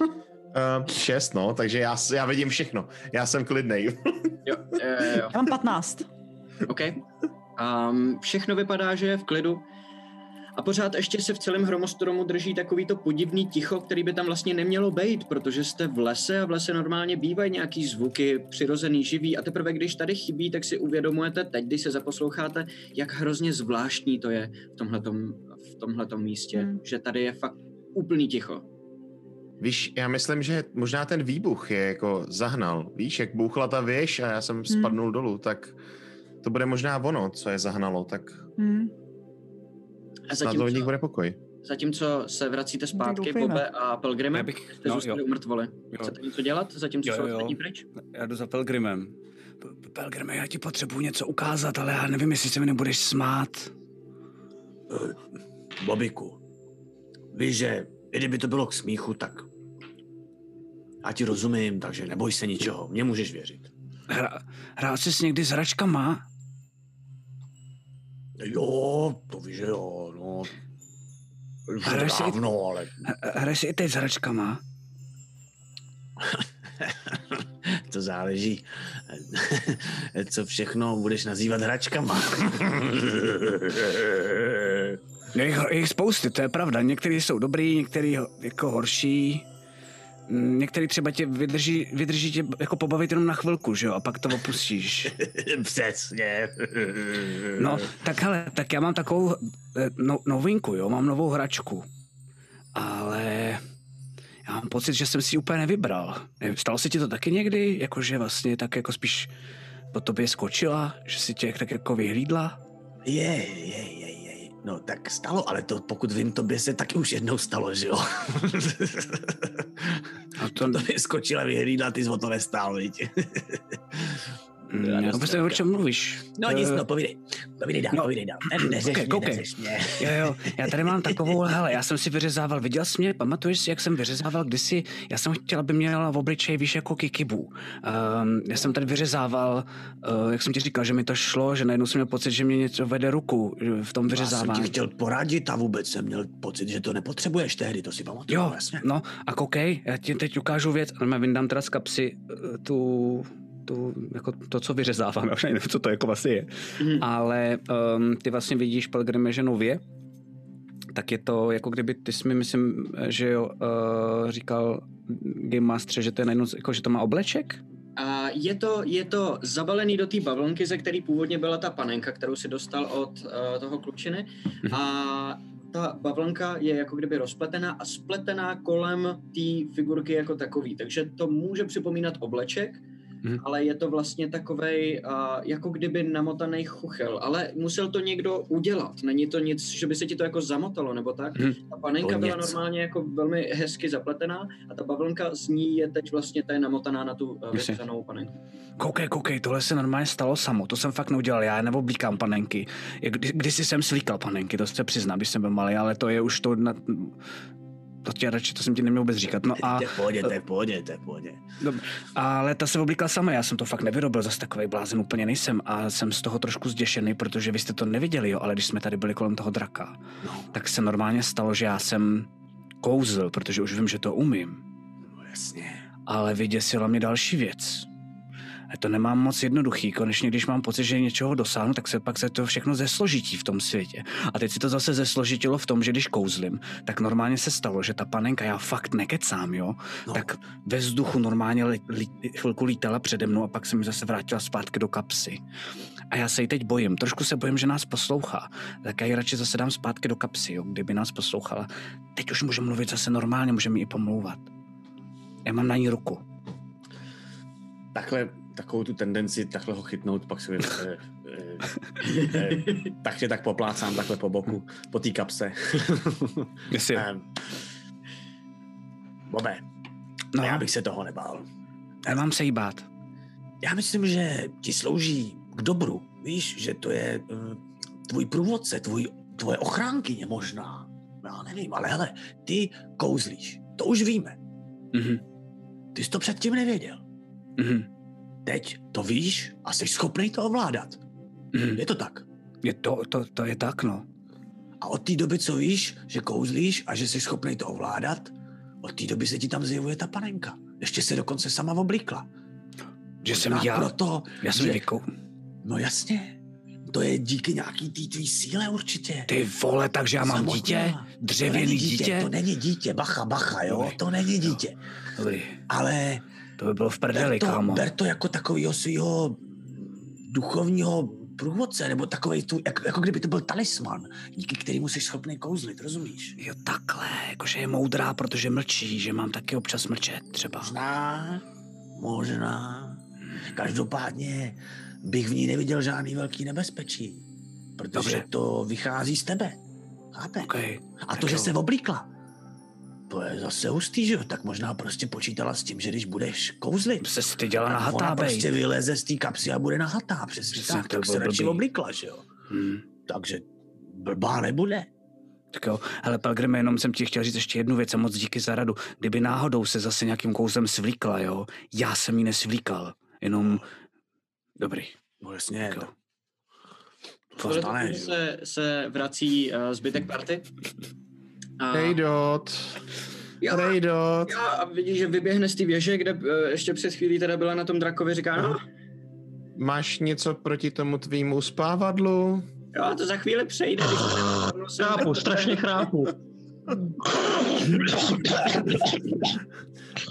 Uh, šest, no, takže já, já vidím všechno. Já jsem klidnej. Jo, uh, jo. Já mám 15. OK. Um, všechno vypadá, že je v klidu. A pořád ještě se v celém hromostromu drží takový to podivný ticho, který by tam vlastně nemělo být, protože jste v lese a v lese normálně bývají nějaký zvuky, přirozený, živý a teprve když tady chybí, tak si uvědomujete teď, když se zaposloucháte, jak hrozně zvláštní to je v tomhletom, v tomhletom místě, Hmm. hmm. že tady je fakt úplný ticho. Víš, já myslím, že možná ten výbuch je jako zahnal. Víš, jak bouchla ta věž a já jsem spadnul dolů, tak to bude možná ono, co je zahnalo, tak Hmm. A snad zatímco, bude pokoj. zatímco se vracíte zpátky. Bobe a Pelgrime, Já bych- jste no, zůstali jo. u mrtvoli. Jo. Chcete něco dělat, zatímco Jo, jsou jo. ostatní pryč? Já jdu za Pelgrimem. Pelgrime, já ti potřebuji něco ukázat, ale já nevím, jestli se mi nebudeš smát. Bobiku, víš, že i kdyby to bylo k smíchu, tak já ti rozumím, takže neboj se ničeho, mě můžeš věřit. Hra, hrál jsi někdy s hračkama? Jo, to víš, že jo, no. Už Hraješ si- dávno, ale H- Hraješ si i teď s hračkama? to záleží, co všechno budeš nazývat hračkama. Je jich, je jich spousty, to je pravda. Některý jsou dobrý, některý jako horší. Mm, Některý třeba tě vydrží, vydrží tě jako pobavit jenom na chvilku, že jo, a pak to opustíš. Přesně. No, tak hele, tak já mám takovou eh, no, novinku, jo, mám novou hračku. Ale já mám pocit, že jsem si ji úplně nevybral. Eh, Stalo se ti to taky někdy? Jakože vlastně tak jako spíš po tobě skočila? Že si tě tak jako vyhlídla? Je, je, je. No tak stalo, ale to pokud vím, tobě se taky už jednou stalo, že jo? A to, to by skočila, vyhlídla, ty to nestál, viď? Mm, vůbec nevím, o čem mluvíš. No nic, Eh, no povídej. Povídej dál, no. povídej dál. Ne, neřeš Koukej, mě, koukej. neřeš mě. Jo, jo, já tady mám takovou, hele, já jsem si vyřezával, viděl jsi mě, pamatuješ si, jak jsem vyřezával kdysi, já jsem chtěl, aby měla v obličeji víš jako kikibu. Um, já jsem tady vyřezával, uh, jak jsem ti říkal, že mi to šlo, že najednou jsem měl pocit, že mě něco vede ruku v tom Já jsem vyřezávání. ti chtěl poradit a vůbec jsem měl pocit, že to nepotřebuješ tehdy, to si pamatuju. Jo, jasně. no a koukej, já ti teď ukážu věc, ale vyndám teda z kapsy eh, tu, tu, jako to, co vyřezávám, já už nevím, co to jako vlastně je. Mhm. Ale um, ty vlastně vidíš Pelgrime, že nově, tak je to jako kdyby, ty jsi mi myslím, že jo, uh, říkal Game Master, že to je najednou, jako, že to má obleček? A je to, je to zabalený do té bavlnky, ze který původně byla ta panenka, kterou si dostal od uh, toho klučiny. A ta bavlnka je jako kdyby rozpletená a spletená kolem té figurky jako takový. Takže to může připomínat obleček, Mhm. ale je to vlastně takovej uh, jako kdyby namotaný chuchel. Ale musel to někdo udělat. Není to nic, že by se ti to jako zamotalo nebo tak. Mhm. Ta panenka byla normálně jako velmi hezky zapletená a ta bavlnka z ní je teď vlastně ta je namotaná na tu uh, vypsanou panenku. Koukej, koukej, tohle se normálně stalo samo, to jsem fakt neudělal, já neoblíkám panenky. Jak Kdy, kdysi jsem slíkal panenky, to se přiznám, když jsem byl malý, ale to je už to na... To, tě radši, to jsem ti neměl vůbec říkat. No a, To je v pohodě, to je v pohodě, to je v pohodě. ale ta se oblíkla sama, já jsem to fakt nevyrobil, zase takový blázen úplně nejsem a jsem z toho trošku zděšený, protože vy jste to neviděli, jo, ale když jsme tady byli kolem toho draka, No, tak se normálně stalo, že já jsem kouzl, protože už vím, že to umím. no jasně. Ale vyděsila mě další věc. To nemám moc jednoduchý. Konečně, když mám pocit, že něčeho dosáhnu, tak se pak se to všechno zesložití v tom světě. A teď si to zase zesložitilo v tom, že když kouzlim, tak normálně se stalo, že ta panenka, já fakt nekecám, jo, No. tak ve vzduchu normálně li, li, chvilku lítala přede mnou a pak se mi zase vrátila zpátky do kapsy. A já se jí teď bojím. Trošku se bojím, že nás poslouchá. Tak já ji radši zase dám zpátky do kapsy, jo, kdyby nás poslouchala. Teď už může mluvit zase normálně, může mi i pomlouvat. Já mám na ní ruku. Takhle, takovou tu tendenci takhle ho chytnout, pak si eh, eh, eh, tak tě tak poplácám takhle po boku, po té kapse. Jestli, Bobe, no, já bych se toho nebál. nemám se jí bát. Já myslím, že ti slouží k dobru. Víš, že to je uh, tvůj průvodce, tvůj, tvoje ochránkyně možná. Já nevím, ale hele, ty kouzlíš. To už víme. Mhm, Ty jsi to předtím nevěděl. mhm, Teď to víš a jsi schopný to ovládat. mhm. Je to tak. Je to, to, to je tak, no. A od té doby, co víš, že kouzlíš a že jsi schopný to ovládat, od té doby se ti tam zjevuje ta panenka. Ještě se dokonce sama oblíkla. Že jsem já, Proto, já jsem že, vykou. No jasně. To je díky nějaký té tvý síle určitě. Ty vole, takže já mám Samotná. dítě? Dřevěný dítě? To není dítě, bacha, bacha, jo? Dobrý. To není dítě. Dobrý, Ale to by bylo v ber prdeli, to, kámo. ber to jako takového svého duchovního průvodce, nebo takový tu, jako, jako kdyby to byl talisman, díky kterému jsi schopný kouzlit, rozumíš? Jo, takhle, jakože je moudrá, protože mlčí, že mám taky občas mlčet třeba. Možná, možná. Každopádně bych v ní neviděl žádný velký nebezpečí, protože Dobře. to vychází z tebe. Chápeš? OK, A to, tak že jo. se oblíkla, to je zase hustý, že jo? Tak možná prostě počítala s tím, že když budeš kouzlit, Se styděla na tak ona hatá, prostě vyleze z té kapsy a bude nahatá, přesně, Přesně, tak, to tak se radši blbý. oblíkla, že jo? Hmm. Takže blbá nebude. Tak jo, hele Pelgrime, jenom jsem ti chtěl říct ještě jednu věc a moc díky za radu. Kdyby náhodou se zase nějakým kouzlem svlíkla, jo, já jsem ji nesvlíkal, jenom... Dobrý. No jasně, Tak jo. to, to se, se vrací uh, zbytek party. A, Rejdot. jo, Rejdot. jo, a vidíš, že vyběhne z té věže, kde uh, ještě před chvílí teda byla na tom drakovi, říká, no, Máš něco proti tomu tvýmu spávadlu? jo, to za chvíli přejde, když jsem- Chápu, strašně chápu.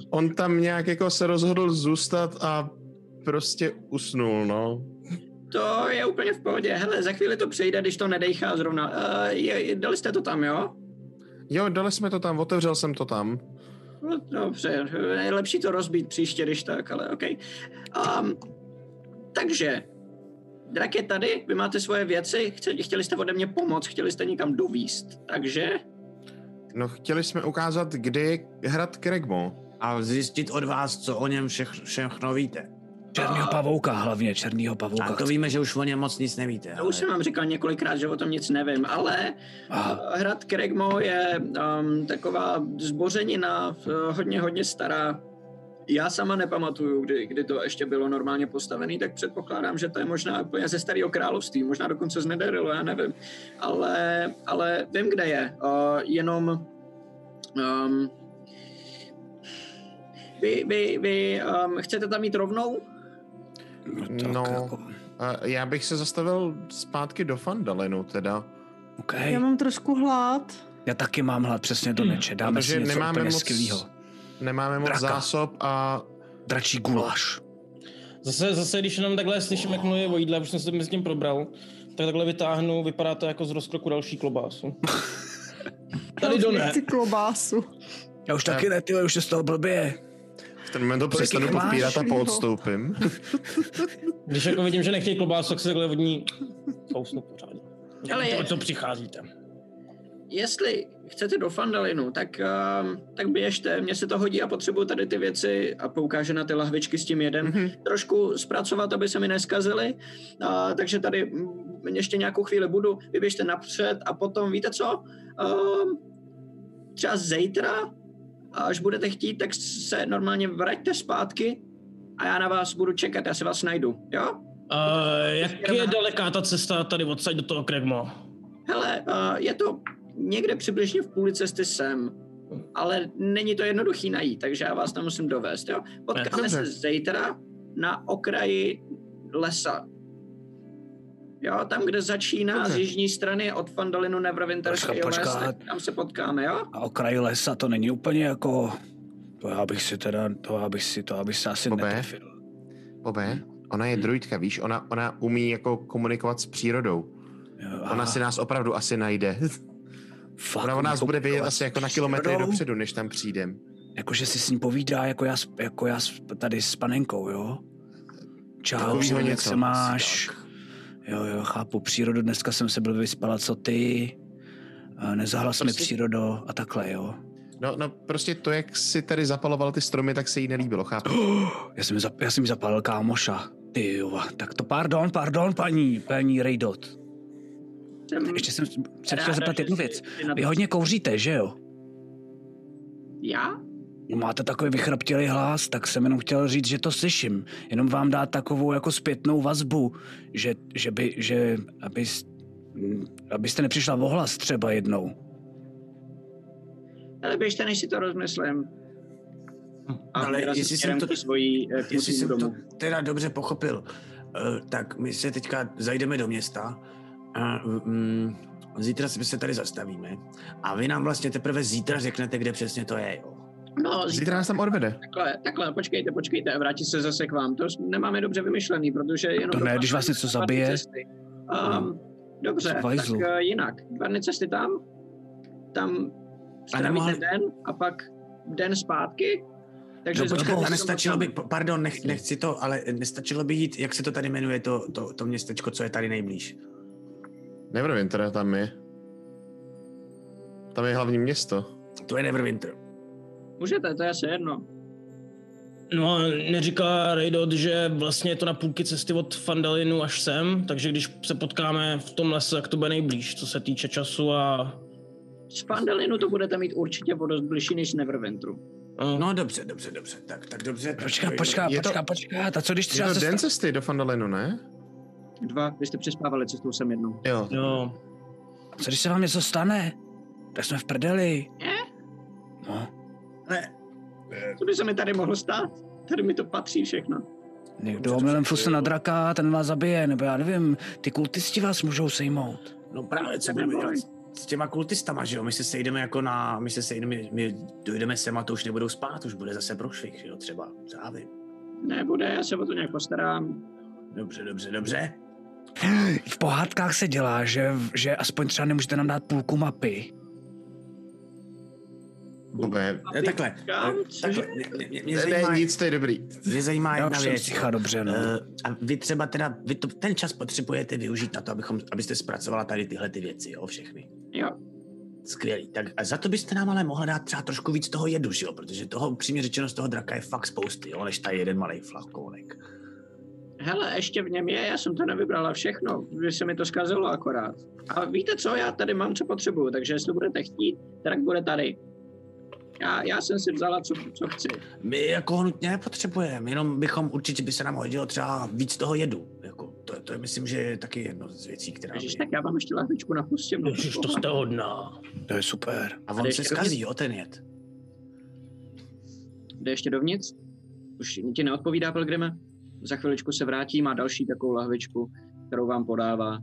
On tam nějak jako se rozhodl zůstat a prostě usnul, no. To je úplně v pohodě. Hele, za chvíli to přejde, když to nedejchá zrovna. Uh, je, dali jste to tam, jo? Jo, dali jsme to tam, otevřel jsem to tam. No, dobře, je lepší to rozbít příště, když tak, ale OK. Um, takže, drak je tady, vy máte svoje věci, chtěli, chtěli jste ode mě pomoct, chtěli jste někam dovíst, takže No, chtěli jsme ukázat, kde je hrad Kregmo. A zjistit od vás, co o něm všech, všechno víte. Černýho pavouka hlavně, černýho pavouka. A to víme, že už o něm moc nic nevíte. to už jsem vám říkal několikrát, že o tom nic nevím, ale Aha. uh, hrad Kregmo je um, taková zbořenina, uh, hodně, hodně stará. Já sama nepamatuju, kdy, kdy to ještě bylo normálně postavené, tak předpokládám, že to je možná úplně ze starého království, možná dokonce z Nederylu, já nevím. Ale, ale vím, kde je. Uh, jenom um, vy, vy, vy um, chcete tam jít rovnou? Tak No. Jako, A já bych se zastavil zpátky do Fandalinu teda, okay. Já mám trošku hlad. Já taky mám hlad přesně do neče. Dáme si protože něco nemáme úplně moc, skvělýho. nemáme moc Draka. zásob a Dračí guláš. Zase, zase, když jenom takhle slyším, jak mluví o jídle, už jsem se mezi tím probral, tak takhle vytáhnu, vypadá to jako z rozkroku další klobásu. Tady do ne. Klobásu. Já už taky ne, ty už je z toho blbě. Ten moment to Kolik přestanu popírat a Šlího. poodstoupím. Když jako vidím, že nechtějí klobásu, tak se takhle od ní kousnu pořádně. Ale je- Ale co přicházíte? Jestli chcete do Fandalinu, tak, um, tak běžte, mně se to hodí a potřebuju tady ty věci a poukáže na ty lahvičky s tím jedem. Mhm. trošku zpracovat, aby se mi neskazily. A, takže tady mm, ještě nějakou chvíli budu, vyběžte napřed a potom, víte co, um, třeba zítra, až budete chtít, tak se normálně vraťte zpátky a já na vás budu čekat, já se vás najdu, jo? Uh, jak je daleká ta cesta tady odsaď do toho Kregmo? Hele, uh, je to někde přibližně v půli cesty sem, ale není to jednoduchý najít, takže já vás tam musím dovést, jo? Potkáme se zítra na okraji lesa. Jo, tam, kde začíná Dobře. z jižní strany od Fandalinu Neverwinterský Počkat, les, počkat. tak tam se potkáme, jo? A okraj lesa to není úplně jako... To já bych si teda, to já bych si, to já bych se asi Bobe? netrefil. Bobe, ona je druidka, víš, ona, ona umí jako komunikovat s přírodou. Jo, Ona si nás opravdu asi najde. fakt, Ona o nás jako- bude vědět asi jako na kilometry přírodou? dopředu, než tam přijdem. Jakože si s ní povídá, jako já, jako já tady s panenkou, jo? Čau, jak něco. se máš? Jo, jo, chápu, přírodu, dneska jsem se byl vyspala, co ty? Nezahlas mi Prostě- přírodo a takhle, jo? No, no, prostě to, jak si tady zapaloval ty stromy, tak se jí nelíbilo, chápu? Já jsem, zap, já jsem jí zapálil kámoša. Ty jo, tak to pardon, pardon, paní, paní Rejdot. Jsem Ještě jsem se chtěl zeptat jednu věc. Vy hodně kouříte, že jo? Já? No, Máte takový vychraptělý hlas, tak jsem jenom chtěl říct, že to slyším. Jenom vám dát takovou jako zpětnou vazbu, že, že by, že, aby, abyste nepřišla o hlas třeba jednou. Ale běžte, než si to rozmyslím. A Ale jestli jsem to- svojí, eh, Jestli jsem to domu. teda dobře pochopil, eh, tak my se teďka zajdeme do města a mm, zítra se tady zastavíme a vy nám vlastně teprve zítra řeknete, kde přesně to je, jo. No, Zítra nás tam odvede. Takhle, takhle, počkejte, počkejte vrátí se zase k vám. To nemáme dobře vymyšlený, protože jenom... To ne, když vás něco zabije. cesty. Um, dobře, Z tak uh, jinak. Dva dny cesty tam, tam strávíte nemohli- den a pak den zpátky. Takže No počkat, a nestačilo by, pardon, nech, nechci to, ale nestačilo by jít, jak se to tady jmenuje, to, to, to městečko, co je tady nejblíž. Neverwinter tam je. Tam je hlavní město. To je Neverwinter. Můžete, to je asi jedno. No, neříká Raydot, že vlastně je to na půlky cesty od Fandalinu až sem, takže když se potkáme v tom lese, tak to bude nejblíž, co se týče času a... Z Fandalinu to budete mít určitě o dost blížší než z Neverwinteru. No, No dobře, dobře, dobře. Tak, tak dobře. tak Počká, to- počká, Je to- počká, počká. A co když Je třeba to se den cesty do Fandalinu, ne? Dva, vy jste přespávali cestou sem jednou. Jo. jo. co když se vám něco stane? Tak jsme v prdeli. No, Ne, Co by se mi tady mohlo stát? Tady mi to patří všechno. někdo omylem flusne na draka, ten vás zabije, nebo já nevím, ty kultisti vás můžou sejmout. no právě, co budeme dělat s těma kultistama, že jo? My se sejdeme jako na, my se sejdeme, my dojdeme sem a to už nebudou spát, už bude zase prošvih, že jo, třeba, vím. Nebude, já se o to nějak postarám. Dobře, dobře, dobře. V pohádkách se dělá, že, že aspoň třeba nemůžete nám dát půlku mapy. Bobe, Takhle, eh, takhle, mě, mě, mě, zajímá, ne, nic, to je dobrý. mě zajímá Já jedna věc. sticha dobře, no. Eh, a vy třeba teda, vy to, ten čas potřebujete využít na to, abychom, abyste zpracovala tady tyhle ty věci, jo, všechny. Jo, Skvělý. Tak a za to byste nám ale mohla dát třeba trošku víc toho jedu, že jo? Protože toho, upřímně řečeno, z toho draka je fakt spousty, jo? Než tady jeden malý flakónek. hele, ještě v něm je, já jsem to nevybrala všechno, vy se mi to zkazilo akorát. A víte co, já tady mám, co potřebuju, takže jestli budete chtít, tak bude tady. Já, já jsem si vzala, co, co chci. My jako ho nutně nepotřebujeme, jenom bychom určitě by se nám hodilo třeba víc toho jedu. Jako, to, to je myslím, že je taky jedno z věcí, která Ježiš, by... tak já vám ještě lahvičku napustím. Ježiš, to jste hodná. To je super. A on se zkazí, jo, ten jed. Jde ještě dovnitř? Už ti neodpovídá Pelgrime? Za chviličku se vrátí, má další takovou lahvičku, kterou vám podává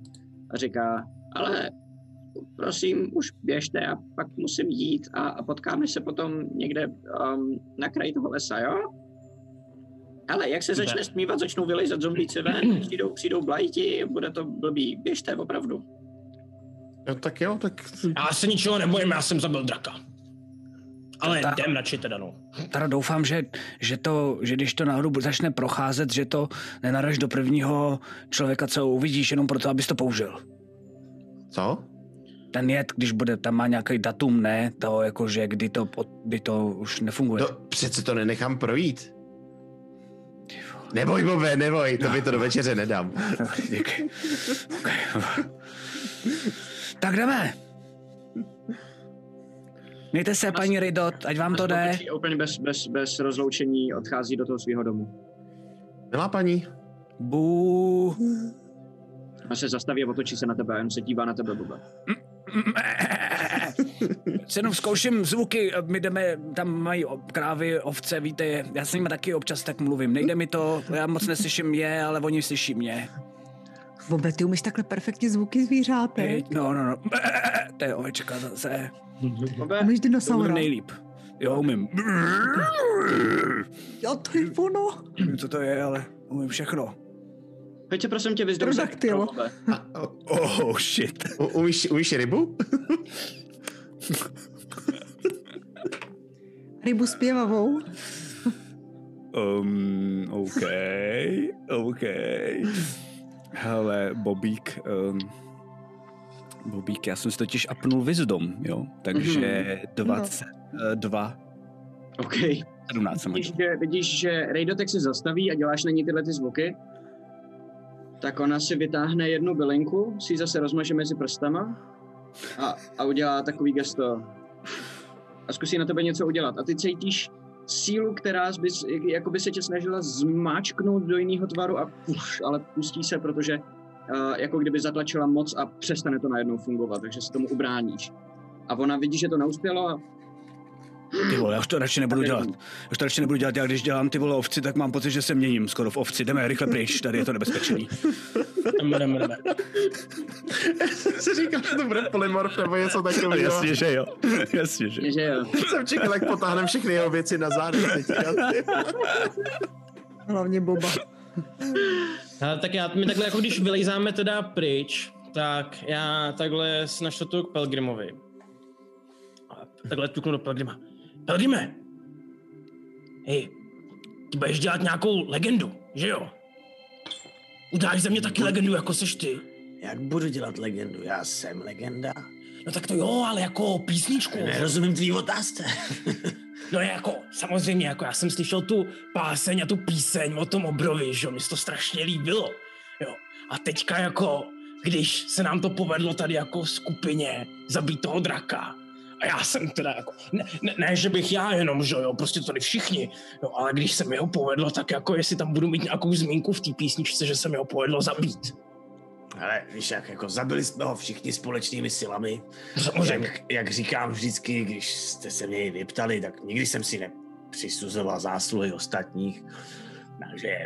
a říká, ale prosím, už běžte, já pak musím jít a, a potkáme se potom někde um, na kraji toho lesa, jo? Ale jak se začne stmívat, začnou vylejzat zombíci ven, přijdou, přijdou blajti, bude to blbý. Běžte, opravdu. No tak jo, tak Já se ničeho nebojím, já jsem zabil draka. Ale Ta- jdem radši teda, no. Teda doufám, že, že, to, že když to náhodou začne procházet, že to nenaraž do prvního člověka, co uvidíš, jenom proto, abys to použil. co? Ten jed, když bude, tam má nějaký datum, ne? To jako, že kdy to, kdy to už nefunguje. No, přece to nenechám projít. Neboj, Bobe, neboj, to by to do večeře nedám. Díky. Okay. tak jdeme. Mějte se, paní Ridot, ať vám to jde. Úplně bez, bez, bez rozloučení odchází do toho svého domu. Milá paní, Bů. A se zastaví a otočí se na tebe a jen se dívá na tebe, Bobe. Se jenom zkouším zvuky, my jdeme, tam mají krávy, ovce, víte, já s nimi taky občas tak mluvím, nejde mi to, já moc neslyším je, ale oni slyší mě. Bobe, ty umíš takhle perfektně zvuky zvířátek? No, no, no, to je ovečka zase, Bobe, Umíš dinosaura? nejlíp. Jo, umím. Jo, to je ono. Nevím, co to je, ale umím všechno. Pojď se prosím tě a, o, Oh, shit. u, umíš, umíš rybu? Rybu zpěvavou. Um, OK, OK. Hele, Bobík, um, Bobík, já jsem si totiž apnul Wisdom, jo, takže 22, OK. 17 jsem Vidíš, že, vidíš, že Rejdotek se zastaví a děláš na ní tyhle ty zvuky, tak ona si vytáhne jednu bylinku, si ji zase rozmaže mezi prstama a, a udělá takový gesto. A zkusí na tebe něco udělat. A ty cítíš sílu, která by, jako by se tě snažila zmáčknout do jiného tvaru a puf, ale pustí se, protože uh, jako kdyby zatlačila moc a přestane to najednou fungovat, takže se tomu ubráníš. A ona vidí, že to neuspělo a Ty vole, já už to radši nebudu dělat. Já už to radši nebudu dělat, já když dělám ty vole ovci, tak mám pocit, že se měním skoro v ovci. Jdeme rychle pryč, tady je to nebezpečný. Jdeme, jdeme, jdeme. se říkám, že to bude polymorf nebo něco takového. Jasně, že jo. Jasně, že. že jo. Jsem čekal, jak potáhneme všechny jeho věci na zády. teďka. Hlavně Boba. Ale tak já, my takhle, jako když vylejzáme teda pryč, tak já takhle si naštu k Pelgrimovi. Takhle tuknu do Pelgrima. Pelgrime! Hej, ty budeš dělat nějakou legendu, že jo? Uděláš ze mě taky legendu, jako seš ty. Jak budu dělat legendu? Já jsem legenda. No tak to jo, ale jako písničku. Nerozumím tvý otázce. No jako, samozřejmě, jako já jsem slyšel tu páseň a tu píseň o tom obrovi, že jo, mi to strašně líbilo, jo. A teďka jako, když se nám to povedlo tady jako skupině zabít toho draka, a já jsem teda jako, ne, ne, ne že bych já jenom, že jo, prostě tady všichni, jo, ale když se mi ho povedlo, tak jako jestli tam budu mít nějakou zmínku v té písničce, že se mi ho povedlo zabít. Ale víš jak, jako zabili jsme ho všichni společnými silami. Samozřejmě. Jak, jak říkám vždycky, když jste se mě vyptali, tak nikdy jsem si nepřisuzoval zásluhy ostatních. Takže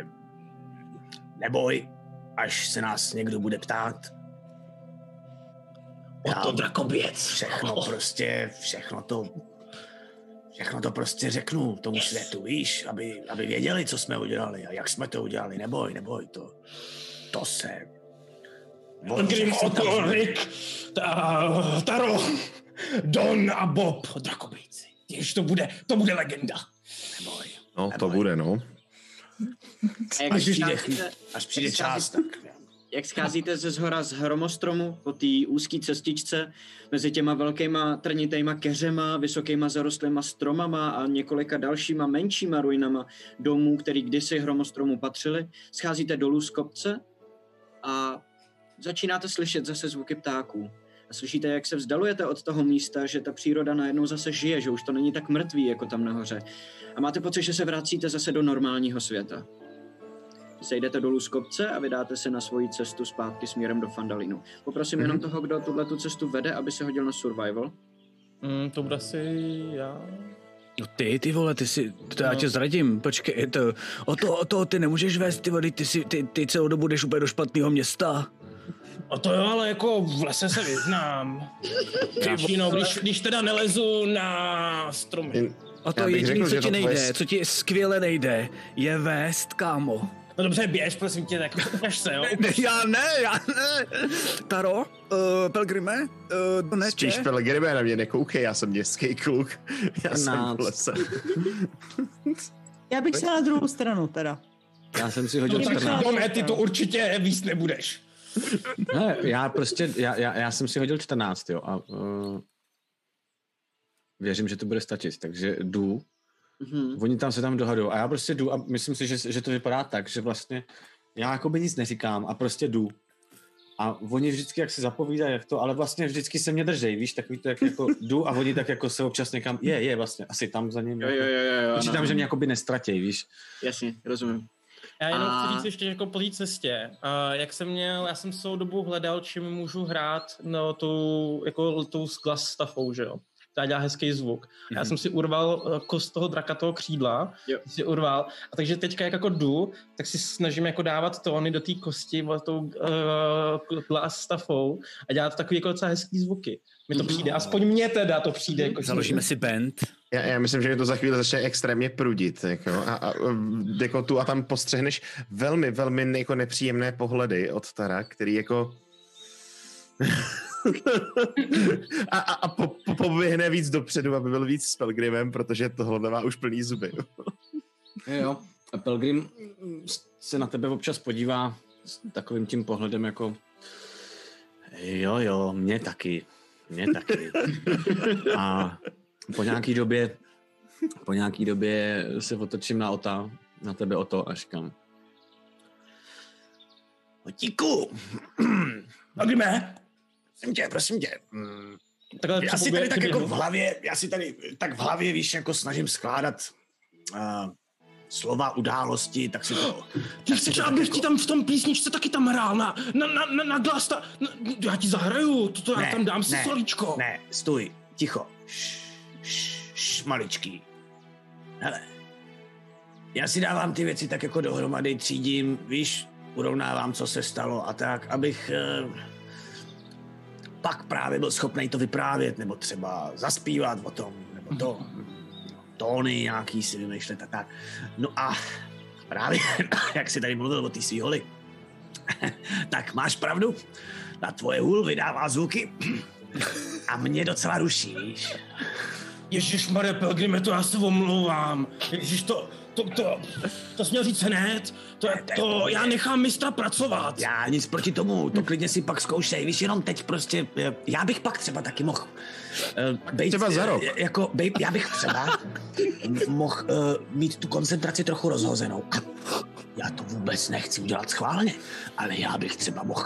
neboj, až se nás někdo bude ptát. O Já to drakoběc. Všechno prostě, všechno to, všechno to prostě řeknu tomu světu, víš, aby, aby věděli, co jsme udělali a jak jsme to udělali. Neboj, neboj, to, to se... Otto, Rick, ta, Taro, Don a Bob, drakobejci. Když to bude, to bude legenda. Neboj. No, to bude, no. Až přijde, až přijde čas, tak Jak scházíte ze zhora z hromostromu po té úzké cestičce mezi těma velkýma trnitejma keřema, vysokýma zarostlýma stromama a několika dalšíma menšíma ruinama domů, který kdysi hromostromu patřili, scházíte dolů z kopce a začínáte slyšet zase zvuky ptáků. A slyšíte, jak se vzdalujete od toho místa, že ta příroda najednou zase žije, že už to není tak mrtvý, jako tam nahoře. A máte pocit, že se vracíte zase do normálního světa. Sejdete dolů z kopce a vydáte se na svoji cestu zpátky směrem do Fandalinu. Poprosím mm-hmm. jenom toho, kdo tuhle tu cestu vede, aby se hodil na survival. Mm, to bude asi já. No ty, ty vole, ty si, to já No. tě zradím, počkej, to, o to, o to ty nemůžeš vést, ty vole, ty, si, ty, ty celou dobu jdeš úplně do špatného města. A to jo, ale jako v lese se vyznám. Většinou, když, když teda nelezu na stromy. A to jediné, co ti nejde, co ti skvěle nejde, je vést, kámo. No dobře, běž, prosím tě, tak ukaž se, jo. Ne, já ne, já ne. Taro, uh, Pelgrime, uh, to neče. Spíš Pelgrime na mě nekoukej, já jsem městský kluk. Já jsem v 15. lese. Já bych šla na druhou stranu teda. Já jsem si hodil No tak 14. to ne, ty to určitě víc nebudeš. Ne, já prostě, já, já, já jsem si hodil 14, jo, a uh, věřím, že to bude stačit, takže jdu, Mm-hmm. oni tam se tam dohadují a já prostě jdu a myslím si, že, že to vypadá tak, že vlastně já jako by nic neříkám a prostě jdu. A oni vždycky jak si zapovídají, jak to, ale vlastně vždycky se mě držej, víš, takový to, jak jako jdu a oni tak jako se občas někam, je, je vlastně, asi tam za ním. Jo, jo, jo, jo, jo Počítám, ano. že mě jako by nestratěj, víš. Jasně, rozumím. Já jenom A- chci říct ještě jako po té cestě. Uh, jak jsem měl, já jsem celou dobu hledal, čím můžu hrát no, tou, jako tou s glass stafou, že jo. Ta dělá hezký zvuk. Mm-hmm. Já jsem si urval uh, kost toho draka, toho křídla, Jo. si urval. A takže teďka jak jako jdu, tak si snažím jako dávat tóny do té kosti o tou uh, glass stafou a dělat takový jako docela hezký zvuky. Mi to přijde, aspoň mně teda to přijde. Jako, že- Založíme si band. Já, já myslím, že mě to za chvíli začne extrémně prudit. Jako, a, a, jako tu a tam postřehneš velmi, velmi jako nepříjemné pohledy od Tara, který jako a, a, a po, po, poběhne víc dopředu, aby byl víc s Pelgrimem, protože tohle má už plný zuby. Jo, jo. A Pelgrim se na tebe občas podívá s takovým tím pohledem jako jo, jo, mě taky, mě taky. A po nějaký době, po nějaký době se otočím na Ota, na tebe o to a říkám, Otíku, Pojďme. Prosím tě, prosím tě. mm, Takhle Já si tady tak jako v hlavě, já si tady tak v hlavě, víš, jako snažím skládat uh, slova události, tak si to... Ty tak chceš, abych jako- ti tam v tom písničce taky tam hrál na, na, na, na, na glas, ta, na, já ti zahraju, to, to já tam dám si ne, solíčko. Ne, stůj, ticho. Š, š, š, maličký. Hele, já si dávám ty věci tak jako dohromady, třídím, víš, urovnávám, co se stalo a tak, abych eh, pak právě byl schopný to vyprávět, nebo třeba zaspívat o tom, nebo to, tóny nějaký si vymýšlet a tak. No a právě, jak jsi tady mluvil o té svý holi, tak máš pravdu, ta tvoje hůl vydává zvuky a mě docela ruší, víš. Ježíš Marie Pelgrime, to já se omlouvám. Ježíš to, to, to, to jsi měl říct hned. To, to, já nechám mistra pracovat. Já nic proti tomu, to klidně si pak zkoušej, víš, jenom teď prostě, eh, já bych pak třeba taky mohl uh, bejt, Třeba za rok. eh, Jako, bejt, já bych třeba mohl uh, mít tu koncentraci trochu rozhozenou. Já to vůbec nechci udělat schválně, ale já bych třeba mohl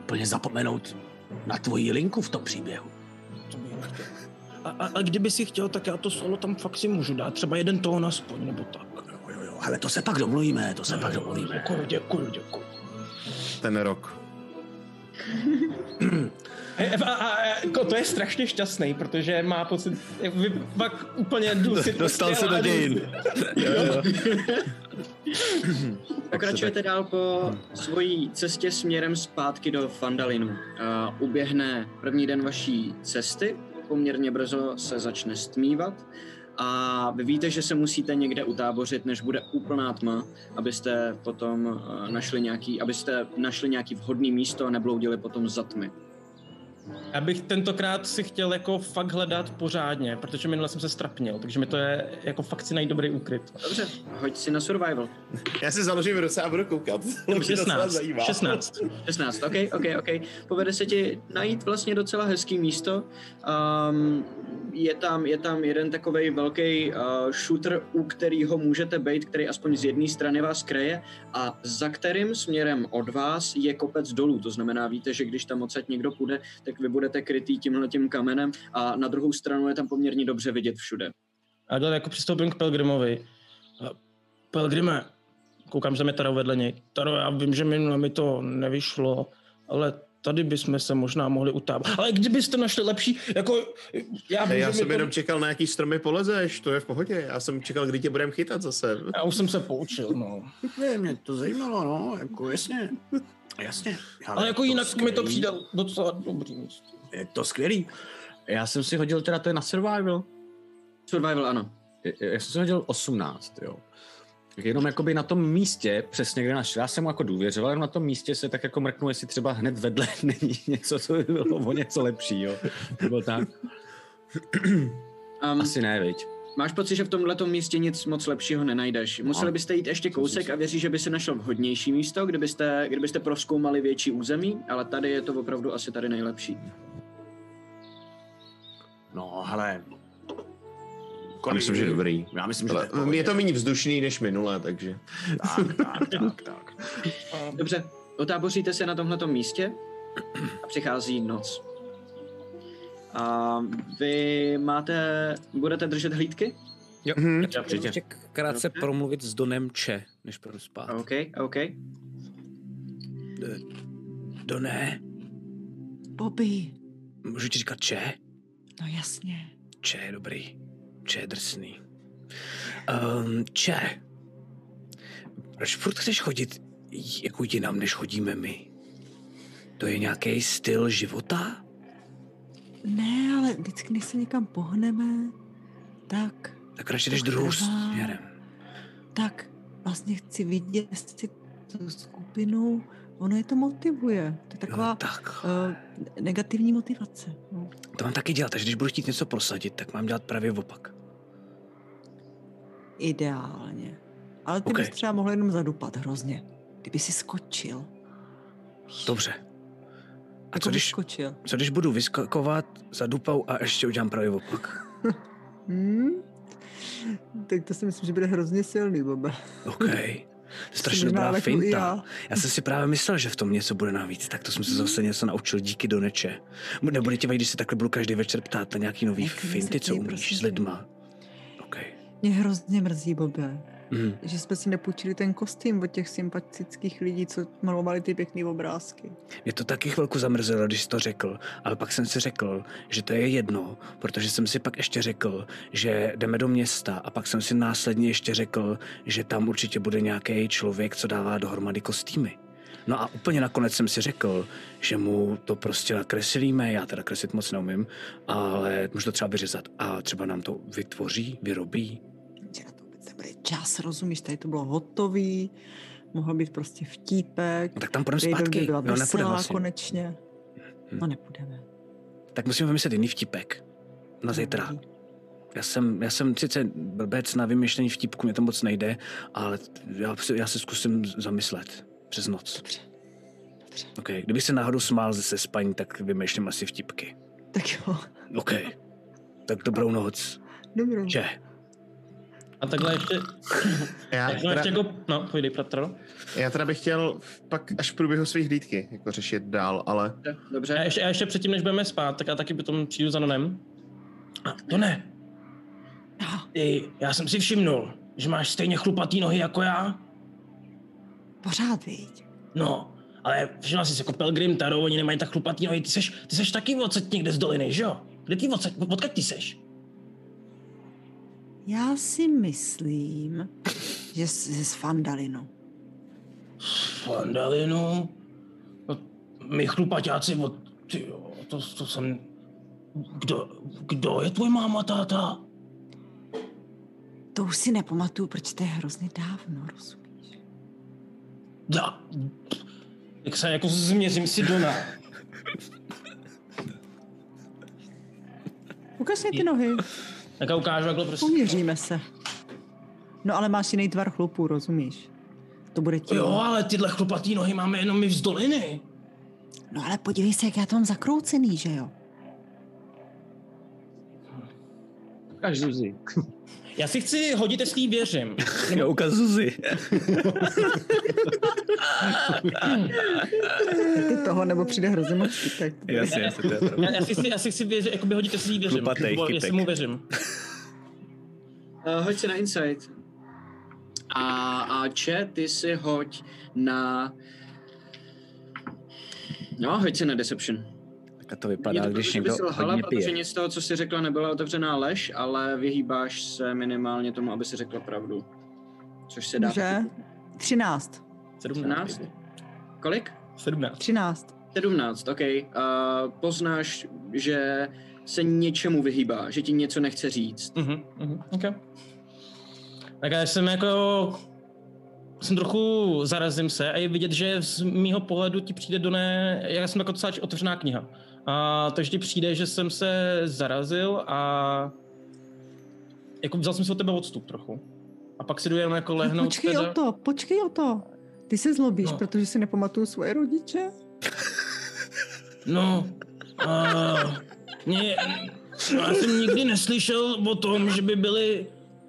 úplně zapomenout na tvoji linku v tom příběhu. A, a, a kdyby si chtěl, tak já to solo tam fakt si můžu dát. Třeba jeden tón aspoň, nebo tak. Jo, ale to se pak domluvíme, to se pak domluvíme. Děkuju, děkuju, děkuju. Ten rok. A, a, a, jako to je strašně šťastný, protože má pocit, vy pak úplně dusit. Dostal se do dějin. Pokračujete dál po svojí cestě směrem zpátky do Fandalinu. Uh, uběhne první den vaší cesty, poměrně brzo se začne stmívat a vy víte, že se musíte někde utábořit, než bude úplná tma, abyste potom uh, našli nějaký, abyste našli nějaký vhodný místo a nebloudili potom za tmy. Já bych tentokrát si chtěl jako fakt hledat pořádně, protože minule jsem se strapnil, takže mi to je jako fakt si najít dobrý úkryt. Dobře, hoď si na survival. Já si založím ruce a budu koukat. To mě docela 16, zajímá. 16. 16, ok, ok, ok. Povede se ti najít vlastně docela hezký místo. Um, je, tam, je tam jeden takový velký uh, shooter, u kterého můžete být, který aspoň z jedné strany vás kreje a za kterým směrem od vás je kopec dolů. To znamená, víte, že když tam odsaď někdo půjde, tak vy budete krytý tímhletím kamenem a na druhou stranu je tam poměrně dobře vidět všude. A dole jako přistoupím k Pelgrimovi. Pelgrime, koukám, že mi Taro vedle něj. Taro, já vím, že minule mi to nevyšlo, ale tady bychom se možná mohli utábat. Ale kdybyste našli lepší, jako já Hej, já jsem mi jenom to... čekal, na jaký stromy polezeš, to je v pohodě. Já jsem čekal, kdy tě budeme chytat zase. Já už jsem se poučil, no. Ne, mě to zajímalo, no, jako jasně. Jasně. Ale jako jinak mi to skvělý. přijde docela dobrý místo. Je to skvělý. Já jsem si hodil teda to je na survival. Survival ano. Já jsem si hodil 18, jo. Tak jenom jakoby na tom místě, přesně kde našel, já jsem mu jako důvěřoval, jenom na tom místě se tak jako mrknu, jestli třeba hned vedle není něco, co by bylo o něco lepší, jo. Nebo tak. Um, Asi ne, viď. Máš pocit, že v tomhle místě nic moc lepšího nenajdeš. Museli No. byste jít ještě kousek a věříš, že by se našel vhodnější místo, kdybyste, kdybyste proskoumali větší území, ale tady je to opravdu asi tady nejlepší. No, hele. Já myslím, že dobrý. Já myslím, že Ale to je, to méně vzdušný než minule, takže... Tak, tak, tak, tak. Dobře, otáboříte se na tomhletom místě a přichází noc. A vy máte, budete držet hlídky? Jo, Mhm. já určitě. ještě krátce Dobře. promluvit s Donem Če, než půjdu spát. OK, OK. Doné, Bobby, můžu ti říkat Če? no jasně. Če je dobrý. Če je drsný. Um, če. Proč furt chceš chodit jako jinam, než chodíme my? To je nějaký styl života? Ne, ale vždycky, když se někam pohneme, tak, Tak radši jdeš druhou směrem. tak vlastně chci vidět si tu skupinu, ono je to motivuje. To je taková Jo, tak. uh, negativní motivace. No. To mám taky dělat, takže když budu chtít něco prosadit, tak mám dělat právě opak. Ideálně. Ale ty Ok. bys třeba mohl jenom zadupat hrozně. Kdyby si skočil. Dobře. A Jako co když, Skočil. co když budu vyskakovat za dupou a ještě udělám právě opak? Hmm? Tak to si myslím, že bude hrozně silný, Bobe. OK. To je strašně dobrá i finta. já. Já jsem si právě myslel, že v tom něco bude navíc, tak to jsem se zase něco naučil díky do neče. Nebude vadit, když se takhle budu každý večer ptát na nějaký nový finty, co umíš prosím s tě. lidma. Mě hrozně mrzí, Bobe, Mhm. že jsme si nepůjčili ten kostým od těch sympatických lidí, co malovali ty pěkné obrázky. Mě to taky chvilku zamrzelo, když jsi to řekl, ale pak jsem si řekl, že to je jedno, protože jsem si pak ještě řekl, že jdeme do města a pak jsem si následně ještě řekl, že tam určitě bude nějaký člověk, co dává dohromady kostýmy. No a úplně nakonec jsem si řekl, že mu to prostě nakreslíme, já teda kreslit moc neumím, ale můžu to třeba vyřezat a třeba nám to vytvoří, vyrobí. Nebude čas, rozumíš? Tady to bylo hotový, mohl být prostě vtípek. No tak tam půjdeme Raven by zpátky, byla no nepůjde veselá vlastně. konečně. Hm. No nepůjdeme. Tak musíme vymyslet jiný vtipek. Na zítra. Dobrý. Já jsem, já jsem sice blbec na vymýšlení vtipku, mě to moc nejde, ale já, se- já se zkusím zamyslet přes noc. Dobře. Dobře. OK, kdybych se náhodou smál ze spaní, tak vymýšlím asi vtipky. Tak jo. OK. Tak dobrou noc. Dobrou. Že? A takhle ještě, Já takhle ještě teda, jako, no, pojď Pratro. já teda bych chtěl pak až v průběhu svých hlídky jako řešit dál, ale Dobře, Dobře. Já ještě, já ještě předtím, než budeme spát, tak já taky potom přijdu za Nonem. A to ne. No, Ty, já jsem si všimnul, že máš stejně chlupatý nohy jako já. pořád, viď? No, ale všimla jsi se jako Pelgrim Taro, oni nemají tak chlupatý nohy. Ty seš, ty seš taky odsaď někde z doliny, že jo? Kde ty odsaď, odkud ty seš? Já si myslím, že z, že z Fandalinu. Fandalinu? No, my chlupaťáci od... Ty to, to jsem... Kdo, kdo je tvůj máma, táta? To už si nepamatuju, proč to je hrozně dávno, rozumíš? Da. Tak se jako změřím si do nás. Ukaž mi ty nohy, Tak já ukážu takhle prostě. poměříme se. No ale máš jiný tvar chlupů, rozumíš? To bude tím. Jo, ale tyhle chlupatý nohy máme jenom my z doliny. No ale podívej se, jak já to mám zakroucený, že jo? Ukaž Zuzi. Já si chci hodit, jestli jí věřím. Já ukazuji Zuzi. Ty toho, nebo přijde hrozně moc jasně, jasně. Pravda. Já, já, si chci, já si chci věřit, jakoby hodit, jestli jí věřím. Chlupatej Nebo chytek. jestli mu věřím. Uh, hoď si na Insight. A, a Če, ty si hoď na... No, hoď si na Deception. Tak to vypadá, to když někdo si lhala, hodně protože pije. nic z toho, co jsi řekla, nebyla otevřená lež, ale vyhýbáš se minimálně tomu, aby si řekla pravdu. Což se dá. Taky. 13. 17. 17? Kolik? 17. 13. 17, OK. Uh, poznáš, že se něčemu vyhýbá, že ti něco nechce říct. Mhm, mhm, okay. Tak já jsem jako... Jsem trochu zarazím se a je vidět, že z mýho pohledu ti přijde do ne... Já jsem jako docela otevřená kniha. A, takže ti přijde, že jsem se zarazil a... Jako vzal jsem si od tebe odstup trochu. A pak si jdu jenom jako lehnout počkej teda. o to, počkej o to. Ty se zlobíš, No. protože si nepamatuju svoje rodiče? No, uh, mě, no, já jsem nikdy neslyšel o tom, že by byli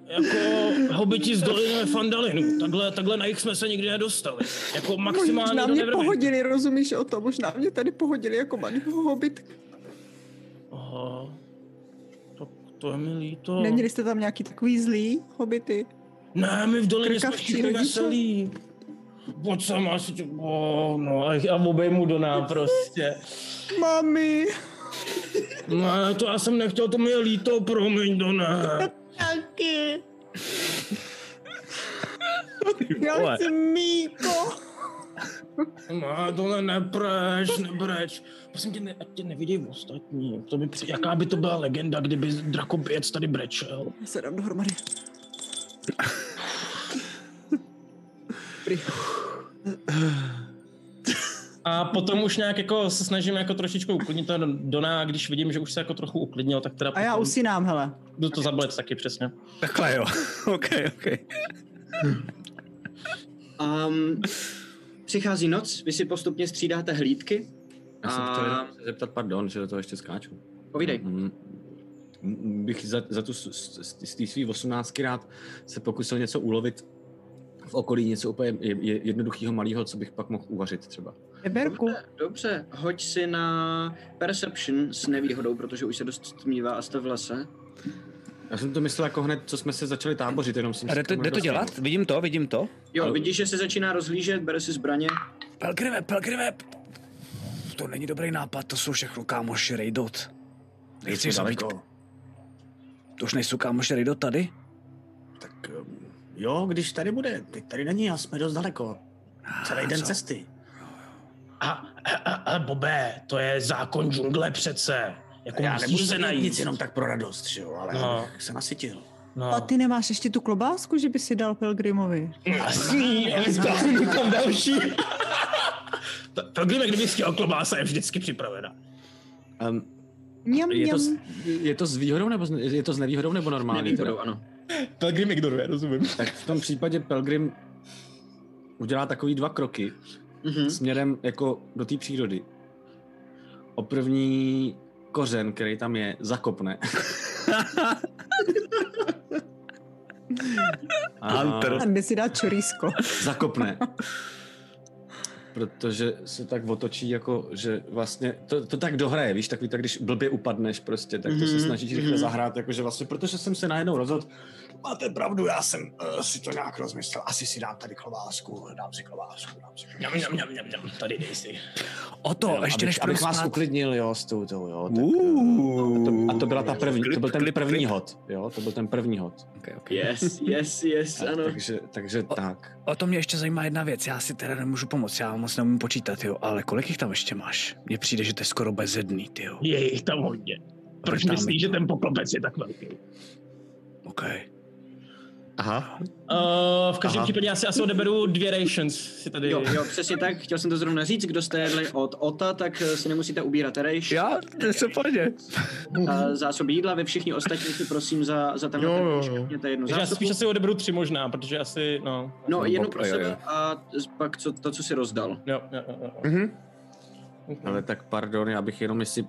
jako hobiti z doliny Fandalinu. Takhle, takhle na jich jsme se nikdy nedostali. Jako maximálně Možná mě pohodili, rozumíš o to? Možná mě tady pohodili jako malýho hobitka. Aha. Tak to je mi líto. Neměli jste tam nějaký takový zlý hobity? Ne, my v dolině jsme všichni veselí. Pojď sem, asi tě... Oh, no, a obejmu do nám prostě. Mami, Ne, to já jsem nechtěl, to mi je líto, promiň, do ne. Taky. Já chci mýko. Ne, tohle nepreč, nebreč. Prosím tě, ne, ať tě nevidějí ostatní. To by, při- jaká by to byla legenda, kdyby drakoběc tady brečel. Já se dám dohromady. Dobrý. A potom už nějak jako se snažím jako trošičku uklidnit to Dona, a když vidím, že už se jako trochu uklidnil, tak teda A já usínám, hele. jdu to zabolet taky přesně. Takhle jo. OK, OK. Um, přichází noc, vy si postupně střídáte hlídky. Já jsem A- chtěl jenom se zeptat, pardon, že do toho ještě skáču. Povídej. Mm, mm, bych za, za tu s- z té svý 18 rád se pokusil něco ulovit v okolí, něco úplně je- je- jednoduchého malého, co bych pak mohl uvařit třeba. Eberku. Dobře, dobře, hoď si na Perception s nevýhodou, protože už se dost stmívá a jste v lese. Já jsem to myslel jako hned, co jsme se začali tábořit, jenom jsem A si jde to, jde to dělat? Vidím to, vidím to. Jo, Ale- vidíš, že se začíná rozhlížet, bere si zbraně. Pelgrime, Pelgrime. To není dobrý nápad, to jsou všechno kámoši Rejdot. Jsme zabít. To už nejsou kámoši Rejdot tady? Tak um, jo, když tady bude, teď tady není a jsme dost daleko. Celý den co? cesty. A, a, a, a Bobé, to je zákon džungle přece. Jako Já musíš nebudu se najít. nic jenom tak pro radost, že jo, ale No. no. se nasytil. No. A ty nemáš ještě tu klobásku, že by si dal Pelgrimovi? Jasný, ale zbavím tam další. Pelgrime, kdybych chtěl klobása, je vždycky připravena. Um, Mňam, Je to, s- mňam. je to s výhodou nebo s- je to s nevýhodou nebo normálně? Nevýhodou, teda? ano. Pelgrim ignoruje, rozumím. Tak v tom případě Pelgrim udělá takový dva kroky Mhm. směrem jako do té přírody. O první kořen, který tam je, zakopne. A Hunter. A si dát čorísko. Zakopne. Protože se tak otočí, jako, že vlastně to, to tak dohraje, víš, takový tak, když blbě upadneš prostě, tak to se Mhm, snažíš rychle mhm. zahrát, jakože vlastně, protože jsem se najednou rozhodl, máte pravdu, já jsem uh, si to nějak rozmyslel, asi si dám tady klovásku, dám si klovásku, dám si Mňam, mňam, mňam, mňam, mňam, tady dej si. O to, Jo, ještě abych, než abych vás uklidnil, jo, s tou, tou, jo. Tak, Uh. a, to, a to byla ta první, to byl ten Klip, klip, první klip. hod, jo, to byl ten první hod. Okay, okay. Yes, yes, yes, A, ano. takže, takže O- tak. O to mě ještě zajímá jedna věc, já si teda nemůžu pomoct, já moc neumím počítat, jo, ale kolik jich tam ještě máš? Mně přijde, že to je skoro bezedný, ty jo. Je jich tam hodně. Proč myslíš, že ten poklopec je tak velký? OK. Aha. Uh, v každém Aha. případě já si asi odeberu dvě rations. Si tady... Jo, jo, přesně tak, chtěl jsem to zrovna říct, kdo jste jedli od Ota, tak eh, si nemusíte ubírat rejš. Já, to je super, A zásoby jídla, vy všichni ostatní si prosím za, za tenhle Jo, ten jo, jo. jednu Takže já zásobu. spíš asi odeberu tři možná, protože asi, no. No, jednu pro sebe a pak co, to, co si rozdal. Jo, jo, jo, jo. Mhm. Ale tak pardon, já bych jenom, jestli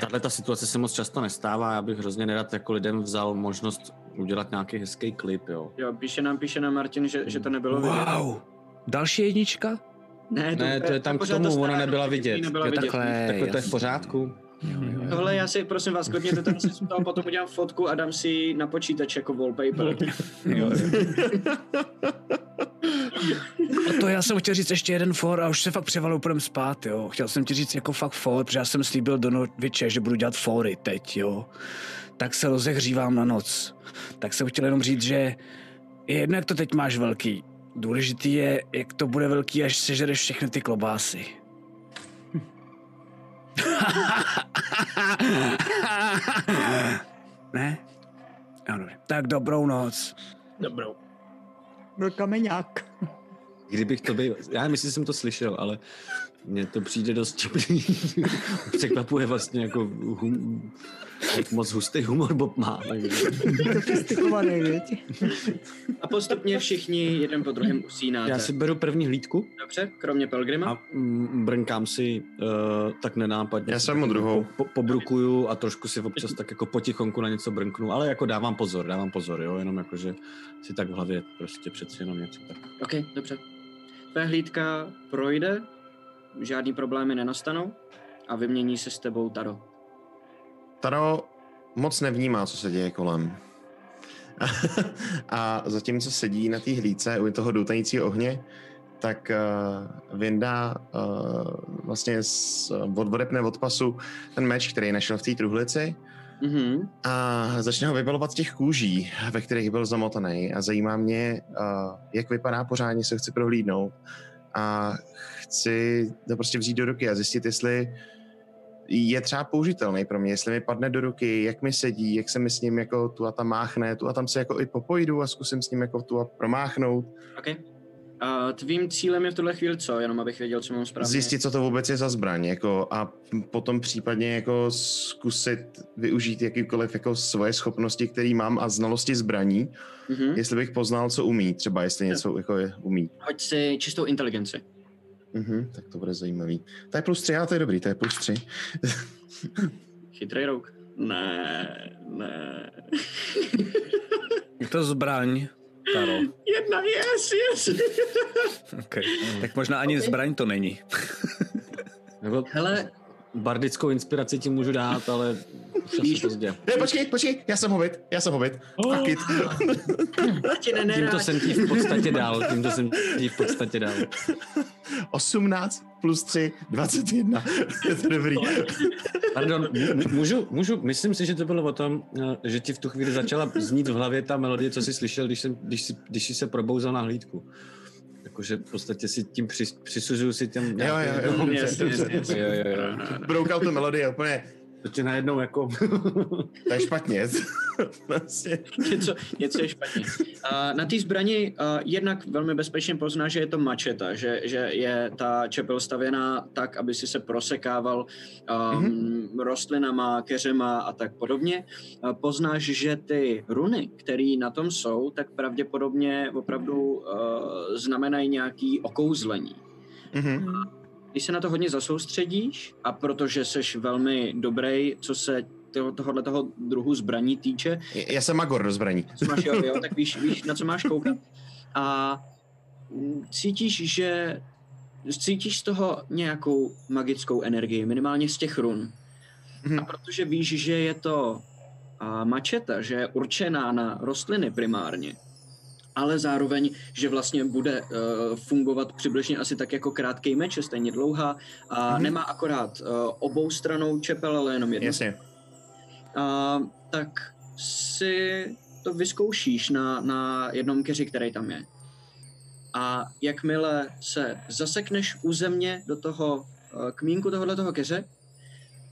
tahle ta situace se moc často nestává, já bych hrozně nerad jako lidem vzal možnost udělat nějaký hezký klip, jo. Jo, píše nám, píše nám Martin, že, že to nebylo vidět. Wow. Další jednička? Ne, Ne, to je tam k pořád tomu, ta ona nebyla vidět. Nebyla Jo, vidět. takhle, Tak to je v pořádku. Jo, jo, jo. Tohle já si, prosím vás, klidněte ten si z toho, potom udělám fotku a dám si na počítač jako wallpaper. Jo, jo. O to já jsem chtěl říct ještě jeden for a už se fakt převalu půjdem spát, jo. Chtěl jsem ti říct jako fakt for, protože já jsem slíbil do noviče, že budu dělat fory teď, jo. Tak se rozehřívám na noc. Tak jsem chtěl jenom říct, že je jedno, jak to teď máš velký. Důležitý je, jak to bude velký, až sežereš všechny ty klobásy. ne? Jo, dobře. Tak dobrou noc. Dobrou. Byl kameňák. Kdybych to byl, já nevím, jestli jsem to slyšel, ale mně to přijde dost vtipný. Překvapuje vlastně jako hum, moc hustý humor Bob má. Takže. Sofistikovaný, věď. A postupně všichni jeden po druhém usínáte. Já si beru první hlídku Dobře, kromě Pelgrima. a mm, brnkám si uh, tak nenápadně. Já jsem mu druhou. Po, po, pobrukuju a trošku si občas tak jako potichonku na něco brnknu, ale jako dávám pozor, dávám pozor, jo, jenom jako, že si tak v hlavě prostě přeci jenom něco tak. OK, dobře. Tvé hlídka projde, žádný problémy nenastanou a vymění se s tebou Taro. Taro moc nevnímá, co se děje kolem. a zatímco sedí na té hlídce u toho doutajícího ohně, tak uh, vyndá uh, vlastně z, od odepne od pasu ten meč, který našel v té truhlici Mhm. a začne ho vybalovat z těch kůží, ve kterých byl zamotaný. A zajímá mě, uh, jak vypadá pořádně, se chci prohlídnout. A chci to prostě vzít do ruky a zjistit, jestli je třeba použitelný pro mě, jestli mi padne do ruky, jak mi sedí, jak se mi s ním jako tu a tam máchne, tu a tam se jako i popojdu a zkusím s ním jako tu a promáchnout. OK. A tvým cílem je v tuhle chvíli co? Jenom abych věděl, co mám správně. Zjistit, co to vůbec je za zbraň, jako a potom případně jako zkusit využít jakýkoliv jako svoje schopnosti, které mám a znalosti zbraní, Mhm. jestli bych poznal, co umí, třeba jestli něco jako je, umí. Hoď si čistou inteligenci. Mhm, tak to bude zajímavý. To je plus tři, ale to je dobrý, to je plus tři. Chytrý rouk. Ne, ne. Je to zbraň, Taro. Jedna, yes, yes. Okay. Tak možná ani zbraň to není. Nebo Hele, bardickou inspiraci ti můžu dát, ale už asi pozdě. Ne, počkej, počkej, já jsem hobit, já jsem hobit. Fuck it. Tímto jsem ti v podstatě dal, tímto jsem ti v podstatě dal. 18 plus 3, 21. je to dobrý. Pardon, můžu, můžu, myslím si, že to bylo o tom, eh, že ti v tu chvíli začala znít v hlavě ta melodie, co jsi slyšel, když, jsem, když, jsi, když jsi se probouzel na hlídku. Jakože v podstatě si tím při, přisuzuju si těm... Jo, jo, jo, jo, jo, jo. Broukal tu melodii a úplně To tě najednou jako... To je špatně. Vlastně. něco, něco je špatně. A na té zbrani a jednak velmi bezpečně pozná, že je to mačeta, že, že je ta čepel stavěná tak, aby si se prosekával um, mm-hmm. rostlinama, keřema a tak podobně. A poznáš, že ty runy, které na tom jsou, tak pravděpodobně opravdu uh, znamenají nějaký okouzlení. Mhm. Když se na to hodně zasoustředíš a protože seš velmi dobrý, co se toho, tohohle toho druhu zbraní týče, Já jsem Magor do zbraní. co máš, jo, jo, tak víš, víš, na co máš koukat. A mm, cítíš, že cítíš z toho nějakou magickou energii, minimálně z těch run. Mhm. A protože víš, že je to a, mačeta, že je určená na rostliny primárně, ale zároveň, že vlastně bude uh, fungovat přibližně asi tak jako krátký meč, je stejně dlouhá a Mhm. nemá akorát uh, obou stranou čepel, ale jenom jednu Jasně. a, tak si to vyzkoušíš na, na jednom keři, který tam je. A jakmile se zasekneš u země do toho eh, kmínku tohohle toho keře,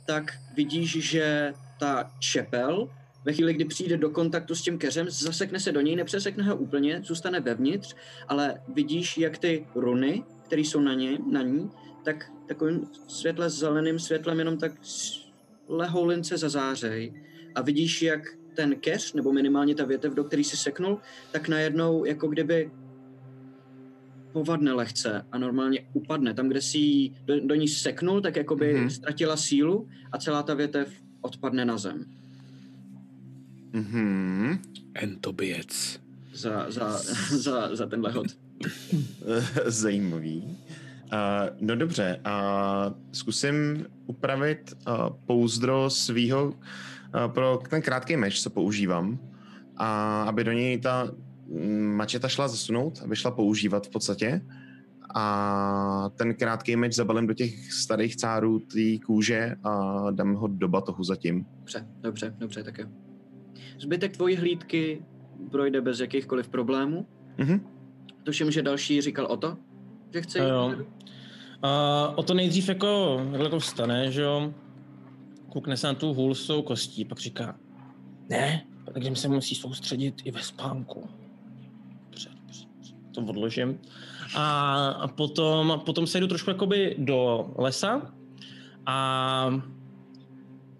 tak vidíš, že ta čepel ve chvíli, kdy přijde do kontaktu s tím keřem, zasekne se do něj, nepřesekne ho úplně, zůstane vevnitř, ale vidíš, jak ty runy, které jsou na, ně, na ní, tak takovým světle zeleným světlem jenom tak lehoulince zazářej a vidíš, jak ten keř, nebo minimálně ta větev, do který si seknul, tak najednou jako kdyby povadne lehce a normálně upadne. Tam, kde si do, do ní seknul, tak jako by Mhm. ztratila sílu a celá ta větev odpadne na zem. Mhm. Entobiec. Za, za, za, za tenhle hod. Zajímavý. Uh, no dobře, a zkusím upravit uh, pouzdro svýho uh, pro ten krátký meč, co používám, a aby do něj ta mm, mačeta šla zasunout, aby šla používat v podstatě. A ten krátký meč zabalím do těch starých cárů té kůže a dám ho do batohu zatím. Dobře, dobře, dobře, tak jo. Zbytek tvojí hlídky projde bez jakýchkoliv problémů. Mhm. Tuším, že další říkal o to, že chce jít Jo. A o to nejdřív jako, jako vstane, že jo, koukne se na tu hůl s tou kostí, pak říká, ne, takže se musí soustředit i ve spánku. Dobře, dobře, dobře, to odložím. A, a potom, potom se jdu trošku jakoby do lesa a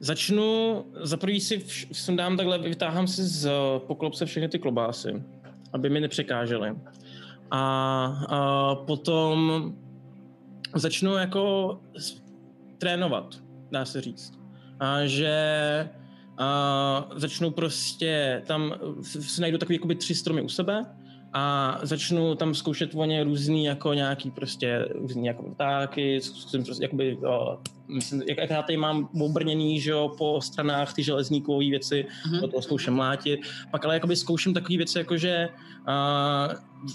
začnu, za prvý si vš- sundám takhle, vytáhám si z poklopce všechny ty klobásy, aby mi nepřekážely. A, a potom začnu jako trénovat, dá se říct. A že a začnu prostě tam, si najdu takový jakoby tři stromy u sebe a začnu tam zkoušet voně různý jako nějaký prostě různý jako vtáky, zkusím prostě jakoby, o, myslím, jak, jak já tady mám obrněný, že jo, po stranách ty železníkové věci, Mhm. do toho zkouším mlátit, pak ale jakoby zkouším takové věci, jako že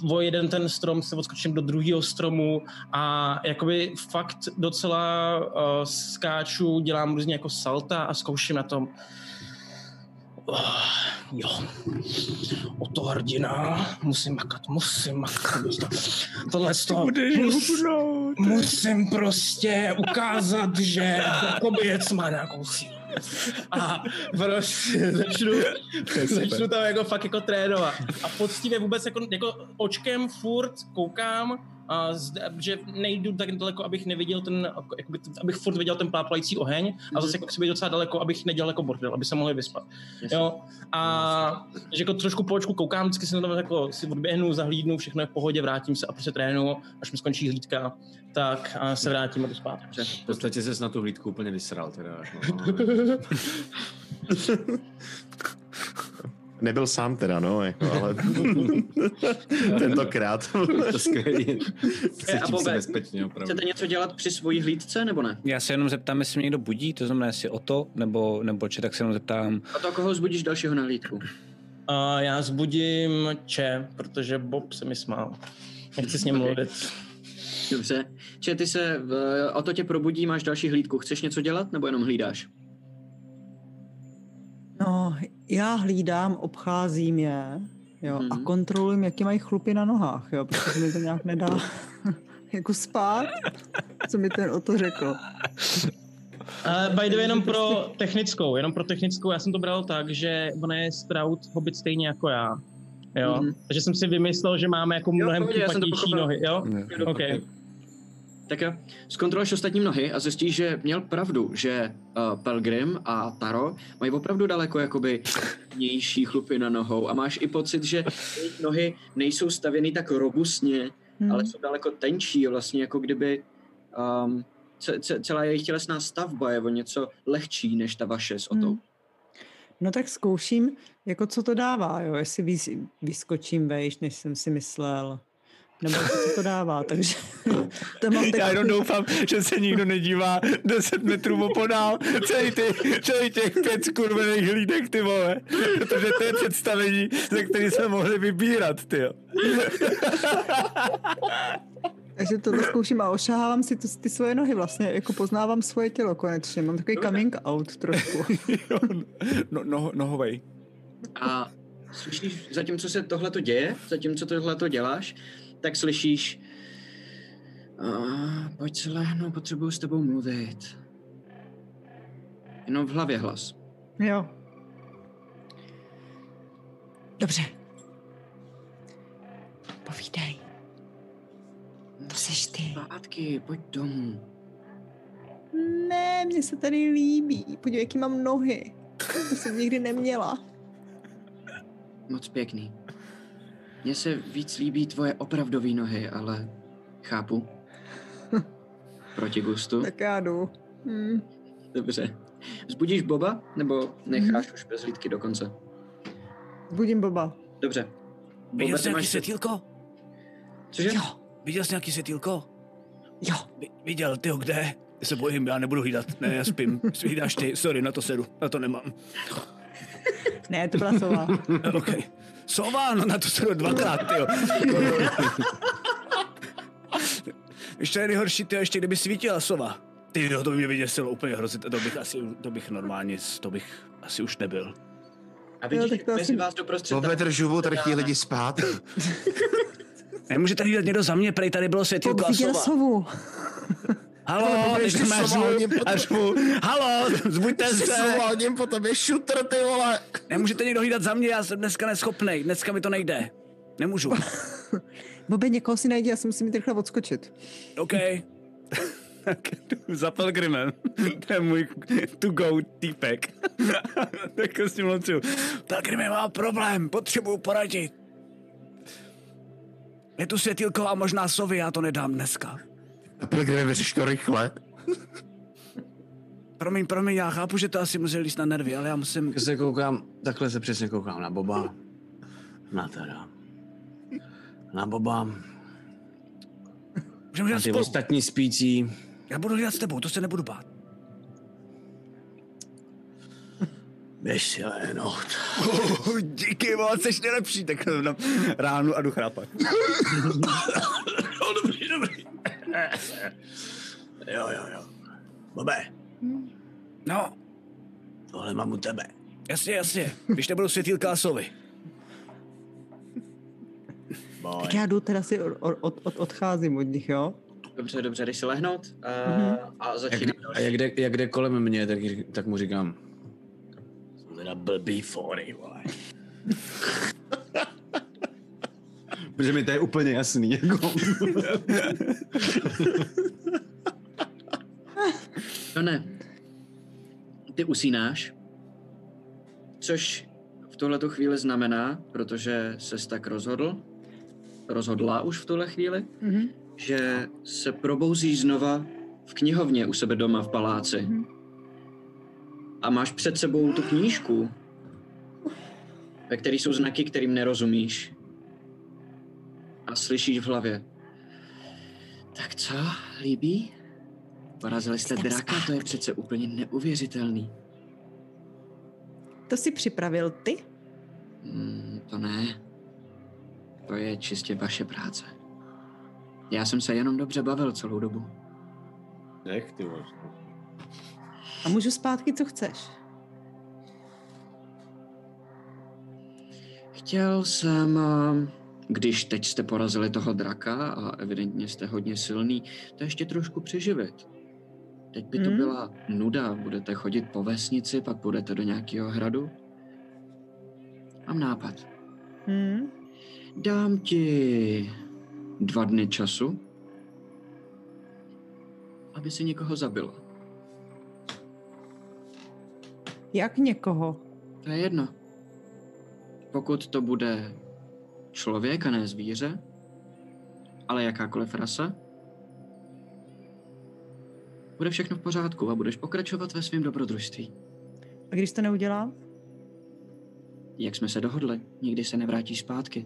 uh, o jeden ten strom se odskočím do druhého stromu a jakoby fakt docela uh, skáču, dělám různě jako salta a zkouším na tom jo, o to hrdina, musím makat, musím makat. Tohle z toho, mus, musím prostě ukázat, že kobiec má nějakou sílu. A prostě začnu, začnu tam jako fakt jako trénovat. A poctivě vůbec jako, jako očkem furt koukám, a zde, že nejdu tak daleko, abych neviděl ten, jakoby, abych furt viděl ten pláplající oheň a zase jako chci být docela daleko, abych nedělal jako bordel, aby se mohli vyspat. Jo, a že jako trošku po očku koukám, vždycky si na to jako si odběhnu, zahlídnu, všechno je v pohodě, vrátím se a prostě trénu, až mi skončí hlídka, tak a se vrátím a jdu spát. V podstatě ses na tu hlídku úplně vysral teda. No. Nebyl sám teda, no, jako, ale tentokrát. to skvělý. A Cítím se bezpečně opravdu. chcete něco dělat při svojí hlídce, nebo ne? Já se jenom zeptám, jestli mě někdo budí, to znamená, jestli o to, nebo, nebo če, tak se jenom zeptám. A to koho zbudíš dalšího na hlídku? A já zbudím Če, protože Bob se mi smál. Nechci s ním Ok. mluvit. Dobře. Če, ty se, v, o to tě probudí, máš další hlídku. Chceš něco dělat, nebo jenom hlídáš? No, já hlídám, obcházím je, jo, a Mhm. kontroluji, jaký mají chlupy na nohách, jo, protože mi to nějak nedá jako spát, co mi ten o to řekl. Uh, by the way, jenom pro technickou, jenom pro technickou, já jsem to bral tak, že ona je Stroud hobbit stejně jako já. Jo, Mhm. mm-hmm. takže jsem si vymyslel, že máme jako Jo, mnohem to kupatější nohy, jo? Ne. Okay. Tak jo, zkontroluješ ostatní nohy a zjistíš, že měl pravdu, že uh, Pelgrim a Taro mají opravdu daleko jakoby nější chlupy na nohou a máš i pocit, že jejich nohy nejsou stavěny tak robustně, Hmm. ale jsou daleko tenčí, vlastně jako kdyby um, ce, ce, celá jejich tělesná stavba je o něco lehčí než ta vaše s Otou. Hmm. No tak zkouším, jako co to dává, jo, jestli vys, vyskočím vejš, než jsem si myslel. Nebo co to dává, takže to mám Já jenom doufám, že se nikdo nedívá 10 metrů opodál, celý, ty, celý těch pět skurvených hlídek, ty vole. Protože to je představení, ze který jsme mohli vybírat, ty jo. Takže to zkouším a ošahávám si ty svoje nohy vlastně, jako poznávám svoje tělo konečně. Mám takový coming out trošku. No, no, nohovej. A slyšíš, zatímco se tohle to děje, zatímco tohle to děláš, tak slyšíš uh, pojď se lehnout, potřebuju s tebou mluvit. Jenom v hlavě hlas. Jo. Dobře. Povídej. To seš ty. Zpátky, pojď domů. Ne, mně se tady líbí. Podívej, jaký mám nohy. To jsem nikdy neměla. Moc pěkný. Mně se víc líbí tvoje opravdové nohy, ale chápu. Proti gustu. Tak já jdu. Hm. Dobře. Vzbudíš Boba, nebo necháš už bez hlídky do konce? Budím Boba. Dobře. Viděl Bobe, jsi nějaký máš... světýlko? Cože? Jo, Viděl jsi nějaký světýlko? jo. Vi- Viděl, ty kde? Já se bojím, já nebudu hlídat. Ne, já spím. Hlídáš ty, sorry, na to sedu, na to nemám. Ne, to byla sova. No, Sova, no na to sedu dvakrát, ty Ještě je nejhorší, ty ještě kdyby svítila sova. Ty jo, to by mě vyděsilo úplně hrozit, to bych asi, to bych normálně, to bych asi už nebyl. A Jo, vidíš, tak to mezi asi- vás doprostřed... Bobe, držu, tady chtějí lidi spát. Nemůžete hlídat někdo za mě, prej tady bylo světýlko Bob a sova. sovu. Halo, Bobe, teď ještě tam sova, řvu, hodím po a řvu. Halo, zbuďte se. Hodím po tobě šutr, ty vole. Nemůžete někdo hlídat za mě, já jsem dneska neschopnej, dneska mi to nejde. Nemůžu. Bobe, někoho si najdi, já si musím jít rychle odskočit. OK. Tak jdu za Pelgrimem. to je můj to go týpek. tak s tím locuju. Pelgrime má problém, potřebuju poradit. Je tu světýlko a možná sovy, já to nedám dneska. Pelgrime, vyřeš to rychle. Promiň, promiň, já chápu, že to asi musí líst na nervy, ale já musím... Tak se koukám, takhle se přesně koukám na Boba. Na teda. Na Boba. Můžeme Na ty spolu. ostatní spící. Já budu hlídat s tebou, to se nebudu bát. Běž si lehnout. Oh, díky, vole, jsi nejlepší, tak na ránu a jdu chrápat. No, dobrý. Jo, jo, jo. Bobe, No, tohle mám u tebe. jasně, jasně, když nebudou světýlka a sovy. Boj. Tak já jdu teda si od, od, od, odcházím od nich, jo? Dobře, dobře, jdeš si lehnout a, Mhm. a Jak, začíná a jak jde, jak jde kolem mě, tak, tak mu říkám. Jsou teda blbý fóry, vole. Protože mi to je úplně jasný, jako. No ne. Ty usínáš, což v tuhletu chvíli znamená, protože ses tak rozhodl, rozhodla už v tuhle chvíli, Mhm. že se probouzíš znova v knihovně u sebe doma v paláci. A máš před sebou tu knížku, ve které jsou znaky, kterým nerozumíš. A slyšíš v hlavě. Tak co, líbí? Porazili jste Jdem draka, to je zpátky. přece úplně neuvěřitelný. To si připravil ty? Hmm, to ne. To je čistě vaše práce. Já jsem se jenom dobře bavil celou dobu. Jak ty vole? A můžu zpátky, co chceš. Chtěl jsem, eh, když teď jste porazili toho draka a evidentně jste hodně silný, to ještě trošku přeživit. Teď by to Hmm. byla nuda. Budete chodit po vesnici, pak budete do nějakého hradu. Mám nápad. Hmm. Dám ti dva dny času, aby si někoho zabila. Jak někoho? To je jedno. Pokud to bude člověk a ne zvíře, ale jakákoliv rasa, bude všechno v pořádku a budeš pokračovat ve svém dobrodružství. A když to neudělám? Jak jsme se dohodli, nikdy se nevrátíš zpátky.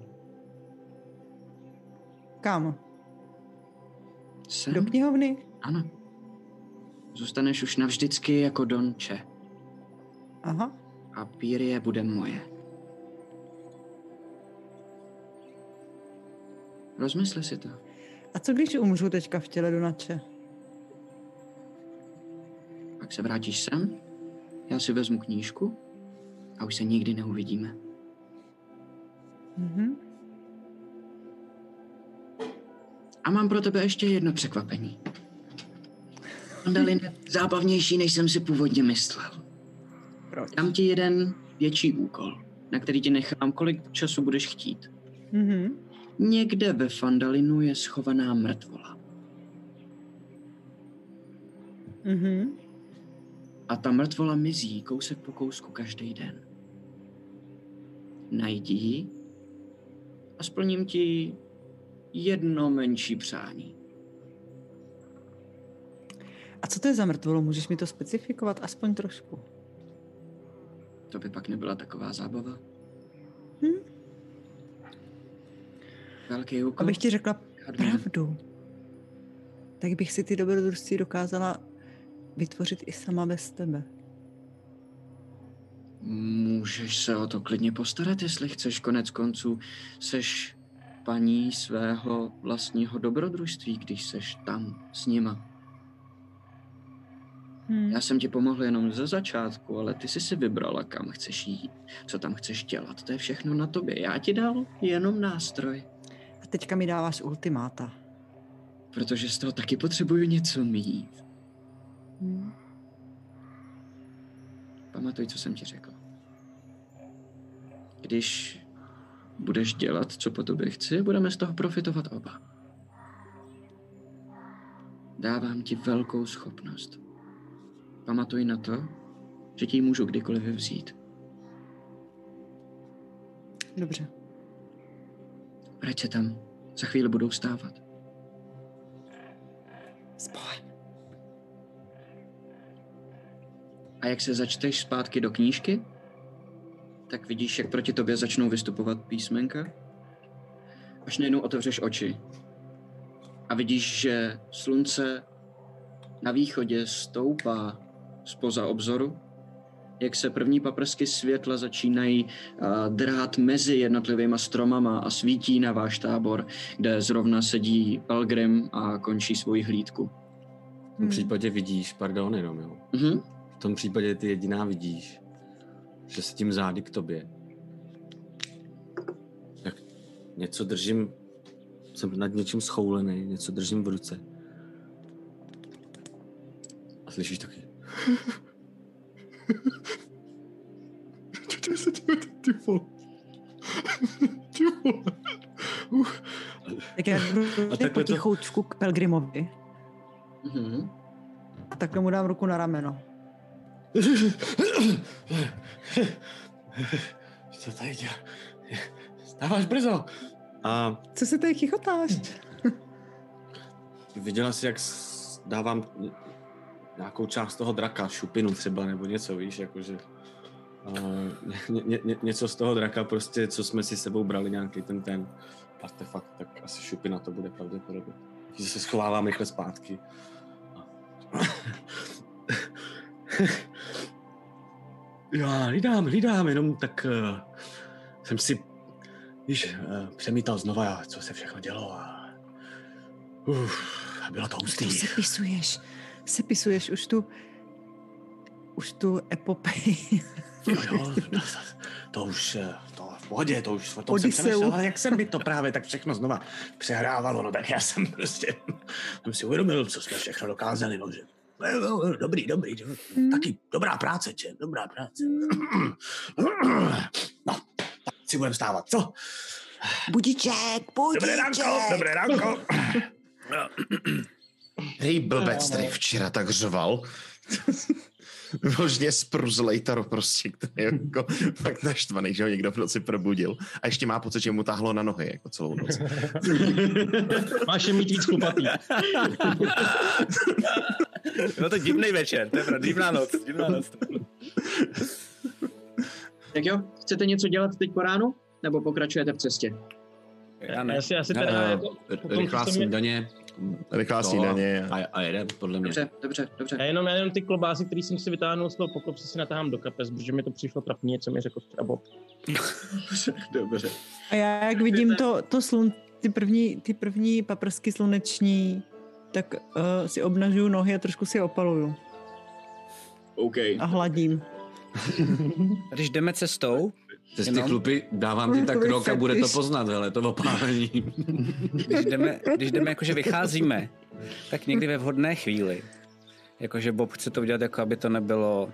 Kam? Sem? Do knihovny? Ano. Zůstaneš už navždycky jako Don Che. Aha. A Pírie bude moje. Rozmysli si to. A co když umřu teďka v těle Donače? Pak se vrátíš sem, já si vezmu knížku a už se nikdy neuvidíme. Mhm. A mám pro tebe ještě jedno překvapení. Mandalin je zábavnější, než jsem si původně myslel. Proč? Dám ti jeden větší úkol, na který ti nechám, kolik času budeš chtít. Mhm. Někde ve Fandalinu je schovaná mrtvola. Mhm. A ta mrtvola mizí kousek po kousku každý den. Najdi ji a splním ti jedno menší přání. A co to je za mrtvolu? Můžeš mi to specifikovat aspoň trošku? To by pak nebyla taková zábava. Hm? Velký úkol. Abych ti řekla pravdu, tak bych si ty dobrodružství dokázala vytvořit i sama bez tebe. Můžeš se o to klidně postarat, jestli chceš. Konec konců seš paní svého vlastního dobrodružství, když seš tam s nima. Hm. Já jsem ti pomohl jenom ze začátku, ale ty jsi si vybrala, kam chceš jít, co tam chceš dělat. To je všechno na tobě. Já ti dal jenom nástroj, teďka mi dáváš ultimáta. protože z toho taky potřebuju něco mít. Hm. Pamatuj, co jsem ti řekl. Když budeš dělat, co po tobě chci, budeme z toho profitovat oba. Dávám ti velkou schopnost. Pamatuj na to, že ti ji můžu kdykoliv vzít. Dobře. Vrať se tam. Za chvíli budou stávat. Spoj. A jak se začteš zpátky do knížky, tak vidíš, jak proti tobě začnou vystupovat písmenka. Až najednou otevřeš oči a vidíš, že slunce na východě stoupá spoza obzoru, jak se první paprsky světla začínají a, drát mezi jednotlivými stromama a svítí na váš tábor, kde zrovna sedí Pelgrim a končí svoji hlídku. V tom případě vidíš, pardon, jenom, jo. Mhm. V tom případě ty jediná vidíš, že s tím zády k tobě. Tak něco držím, jsem nad něčím schoulený, něco držím v ruce. A slyšíš taky. Se děje, ty vole? Ty vole. Tak já jdu A takhle to- potichoučku k Pelgrimovi Mhm. a takhle mu dám ruku na rameno. Co tady dělá? Stáváš brzo. A Co se tady chichotáš? viděla jsi, jak dávám nějakou část toho draka, šupinu třeba, nebo něco, víš, jakože uh, ně, ně, ně, něco z toho draka prostě, co jsme si s sebou brali, nějaký ten ten artefakt, tak asi šupina to bude pravděpodobně. Že se schovávám rychle zpátky. Já hlídám, hlídám, jenom tak uh, jsem si, víš, uh, přemítal znova, co se všechno dělo a uf, bylo to hustý. To sepisuješ. Sepisuješ už tu už tu epopej. Jo, jo, to, to už, eh, to v pohodě, to už o tom jsem Odiseu. přemýšlel, ale jak jsem mi to právě tak všechno znova přehrávalo, no tak já jsem prostě, jsem si uvědomil, co jsme všechno dokázali, no, že Jo, jo, Dobrý, dobrý. Taky dobrá práce, če, dobrá práce. No, tak si budeme stávat, co? Budíček, budíček. Dobré ránko, dobré ránko. Hej, blbec, který včera tak řval. Vyloženě spruzlej taro prostě, který je jako fakt naštvaný, že ho někdo v noci probudil. A ještě má pocit, že mu táhlo na nohy jako celou noc. Máš je mít víc chlupatý. No to divný večer, to je pravda, divná noc, divná noc. Tak jo, chcete něco dělat teď po ránu? Nebo pokračujete v cestě? Já ne. Já si, já si teda, jako, Rychlá mě- snídaně. Rychlá to snídaně. A, a jede, podle mě. Dobře, dobře, dobře. já jenom, já jenom ty klobásy, které jsem si vytáhnul z toho pokopce, si natáhám do kapes, protože mi to přišlo trapně, co mi řekl Bob. Dobře. A já jak vidím to, to slun, ty první, ty první paprsky sluneční, tak uh, si obnažuju nohy a trošku si je opaluju OK. a hladím. Když jdeme cestou, Přes ty Jenom? chlupy dávám ti tak rok a bude to poznat, hele, to opálení. když jdeme, když jdeme jakože vycházíme, tak někdy ve vhodné chvíli, jakože Bob chce to udělat, jako aby to nebylo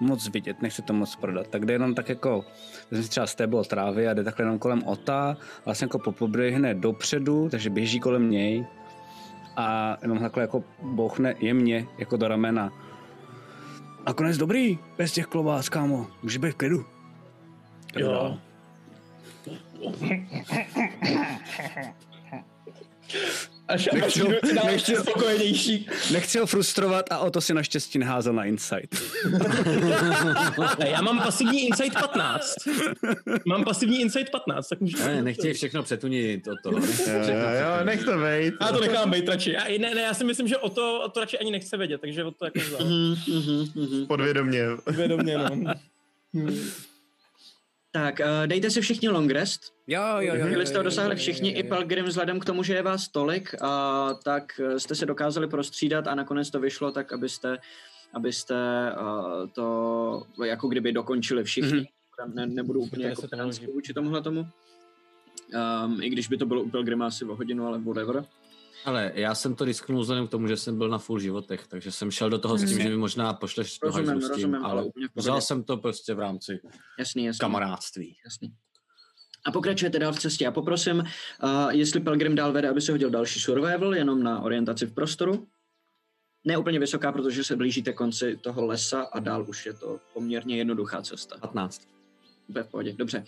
moc vidět, nechce to moc prodat, tak jde jenom tak jako, vezme si třeba stéblo trávy a jde takhle jenom kolem ota, vlastně jako popoběhne dopředu, takže běží kolem něj a jenom takhle jako bouchne jemně jako do ramena. A konec dobrý, bez těch klobás, kámo, může být v klidu. Jo. Až někdo dál nechtěl- spokojenější. Nechci ho frustrovat a o to si naštěstí neházel na insight. Já mám pasivní insight 15. Mám pasivní insight 15, tak můžu... Ne, nechtěj všechno přetunit o to. Jo, jo, jo, nech to vejt. Já to nechám být radši. Já, ne, ne, já si myslím, že o to, o to radši ani nechce vědět, takže o to jako vzal. Mhm, mhm, mhm. Podvědomě. Vědomě, no. Tak, uh, dejte si všichni long rest. Jo, jo, jo. Chvíli jste ho dosáhli všichni, i Pelgrim vzhledem k tomu, že je vás tolik, a tak eh, jste se dokázali prostřídat a nakonec to vyšlo tak, abyste, abyste uh, to jako kdyby dokončili všichni. Mhm. Ne, nebudu úplně jako vůči tomuhle tomu. Um, I když by to bylo u Pelgrima asi o hodinu, ale whatever. Ale já jsem to risknul vzhledem k tomu, že jsem byl na full životech, takže jsem šel do toho s tím, že mi možná pošleš do Rozumím, s tím, rozumím, ale vzal jsem to prostě v rámci Jasný, jasný. kamarádství. Jasný. A pokračujete dál v cestě. A poprosím, uh, jestli Pelgrim dál vede, aby se hodil další survival, jenom na orientaci v prostoru. Ne úplně vysoká, protože se blížíte konci toho lesa a dál už je to poměrně jednoduchá cesta. 15. Úplně v pohodě, dobře.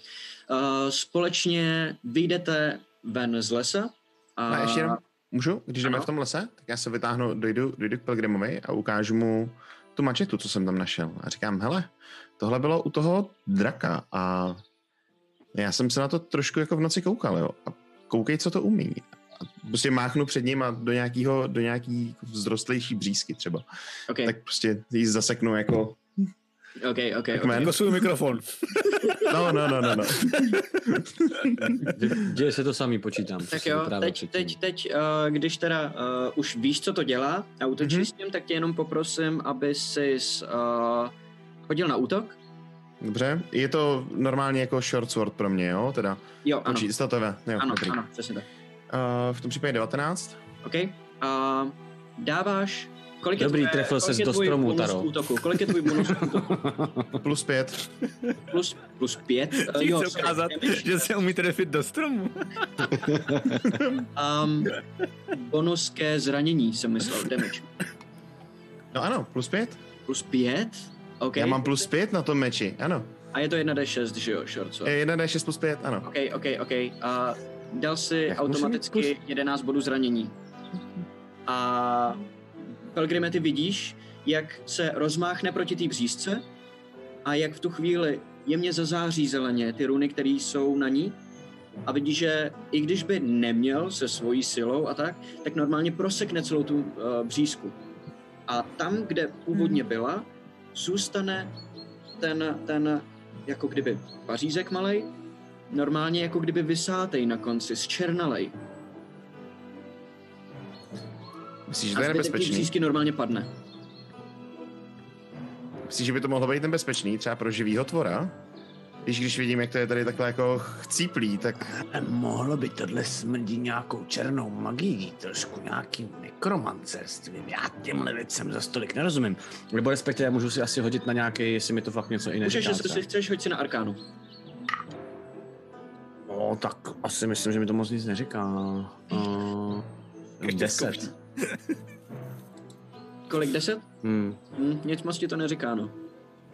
Uh, společně vyjdete ven z lesa. A, A ještě jenom, můžu? Když jdeme Ano. v tom lese, tak já se vytáhnu, dojdu, dojdu k Pelgrimovi a ukážu mu tu mačetu, co jsem tam našel. A říkám, hele, tohle bylo u toho draka a já jsem se na to trošku jako v noci koukal, jo. A koukej, co to umí. A prostě máchnu před ním a do nějakého, do nějaký jako vzrostlejší břízky třeba. okay, Tak prostě jí zaseknu jako OK, OK, OK. kmen. Svůj mikrofon. No, no, no, no, no. Děje se to samý, počítám. Tak jo, teď, teď, teď, uh, když teda uh, už víš, co to dělá a útočíš Mhm. s tím, tak tě jenom poprosím, aby jsi uh, hodil na útok. Dobře, je to normálně jako short sword pro mě, jo? Teda Jo, ano, počít statové. Jo, ano, dobrý. ano, přesně tak. Uh, v tom případě 19. OK. A dáváš... Kolik je Dobrý, tvoje, trefil kolik ses je do tvůj stromu, bonus Taro. Útoku? Kolik je tvůj bonus útoku? Plus 5. Plus, plus pět? Uh, Chci sorry, ukázat, damage. že se umí trefit do stromu. Um, bonus ke zranění jsem myslel, damage. No ano, plus 5. Plus pět? OK. Já mám plus 5 na tom meči, ano. A je to 1d6, že jo, short sword. Je 1d6 plus 5, ano. OK, OK, OK. A dal si Jak automaticky mít 11 bodů zranění. A Pelgrime, ty vidíš, jak se rozmáchne proti té břízce a jak v tu chvíli jemně zazáří zeleně ty runy, které jsou na ní. A vidíš, že i když by neměl se svojí silou a tak, tak normálně prosekne celou tu uh, břízku. A tam, kde původně byla, zůstane ten, ten jako kdyby pařízek malej, normálně jako kdyby vysátej na konci, zčernalej. Myslíš, že A to je nebezpečný? břízky normálně padne. Myslíš, že by to mohlo být nebezpečný, třeba pro živýho tvora? Když, když vidím, jak to je tady takhle jako chcíplý, tak Ale mohlo by tohle smrdí nějakou černou magií, trošku nějakým nekromancerstvím. Já těmhle věcem za stolik nerozumím. Nebo respektive můžu si asi hodit na nějaký, jestli mi to fakt něco i Můžeš, jestli chceš, hoď si na Arkánu. No, tak asi myslím, že mi to moc nic neříká. Uh, deset. Kolik, deset? Hmm. Hm, nic moc ti to neříká, no.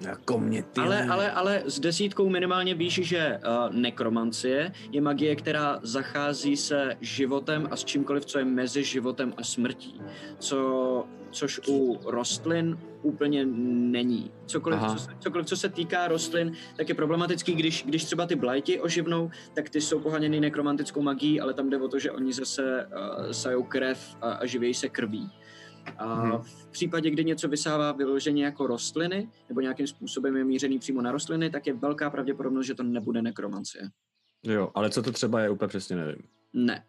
Jako mě ty... Ale, ale, ale s desítkou minimálně víš, že uh, nekromancie je magie, která zachází se životem a s čímkoliv, co je mezi životem a smrtí. Co, což u rostlin úplně není. Cokoliv Aha. co, se, cokoliv, co se týká rostlin, tak je problematický, když, když třeba ty blajti oživnou, tak ty jsou poháněny nekromantickou magií, ale tam jde o to, že oni zase uh, sajou krev a, a živějí se krví. A Mhm. v případě, kdy něco vysává vyloženě jako rostliny, nebo nějakým způsobem je mířený přímo na rostliny, tak je velká pravděpodobnost, že to nebude nekromancie. Jo, ale co to třeba je, úplně přesně nevím. Ne.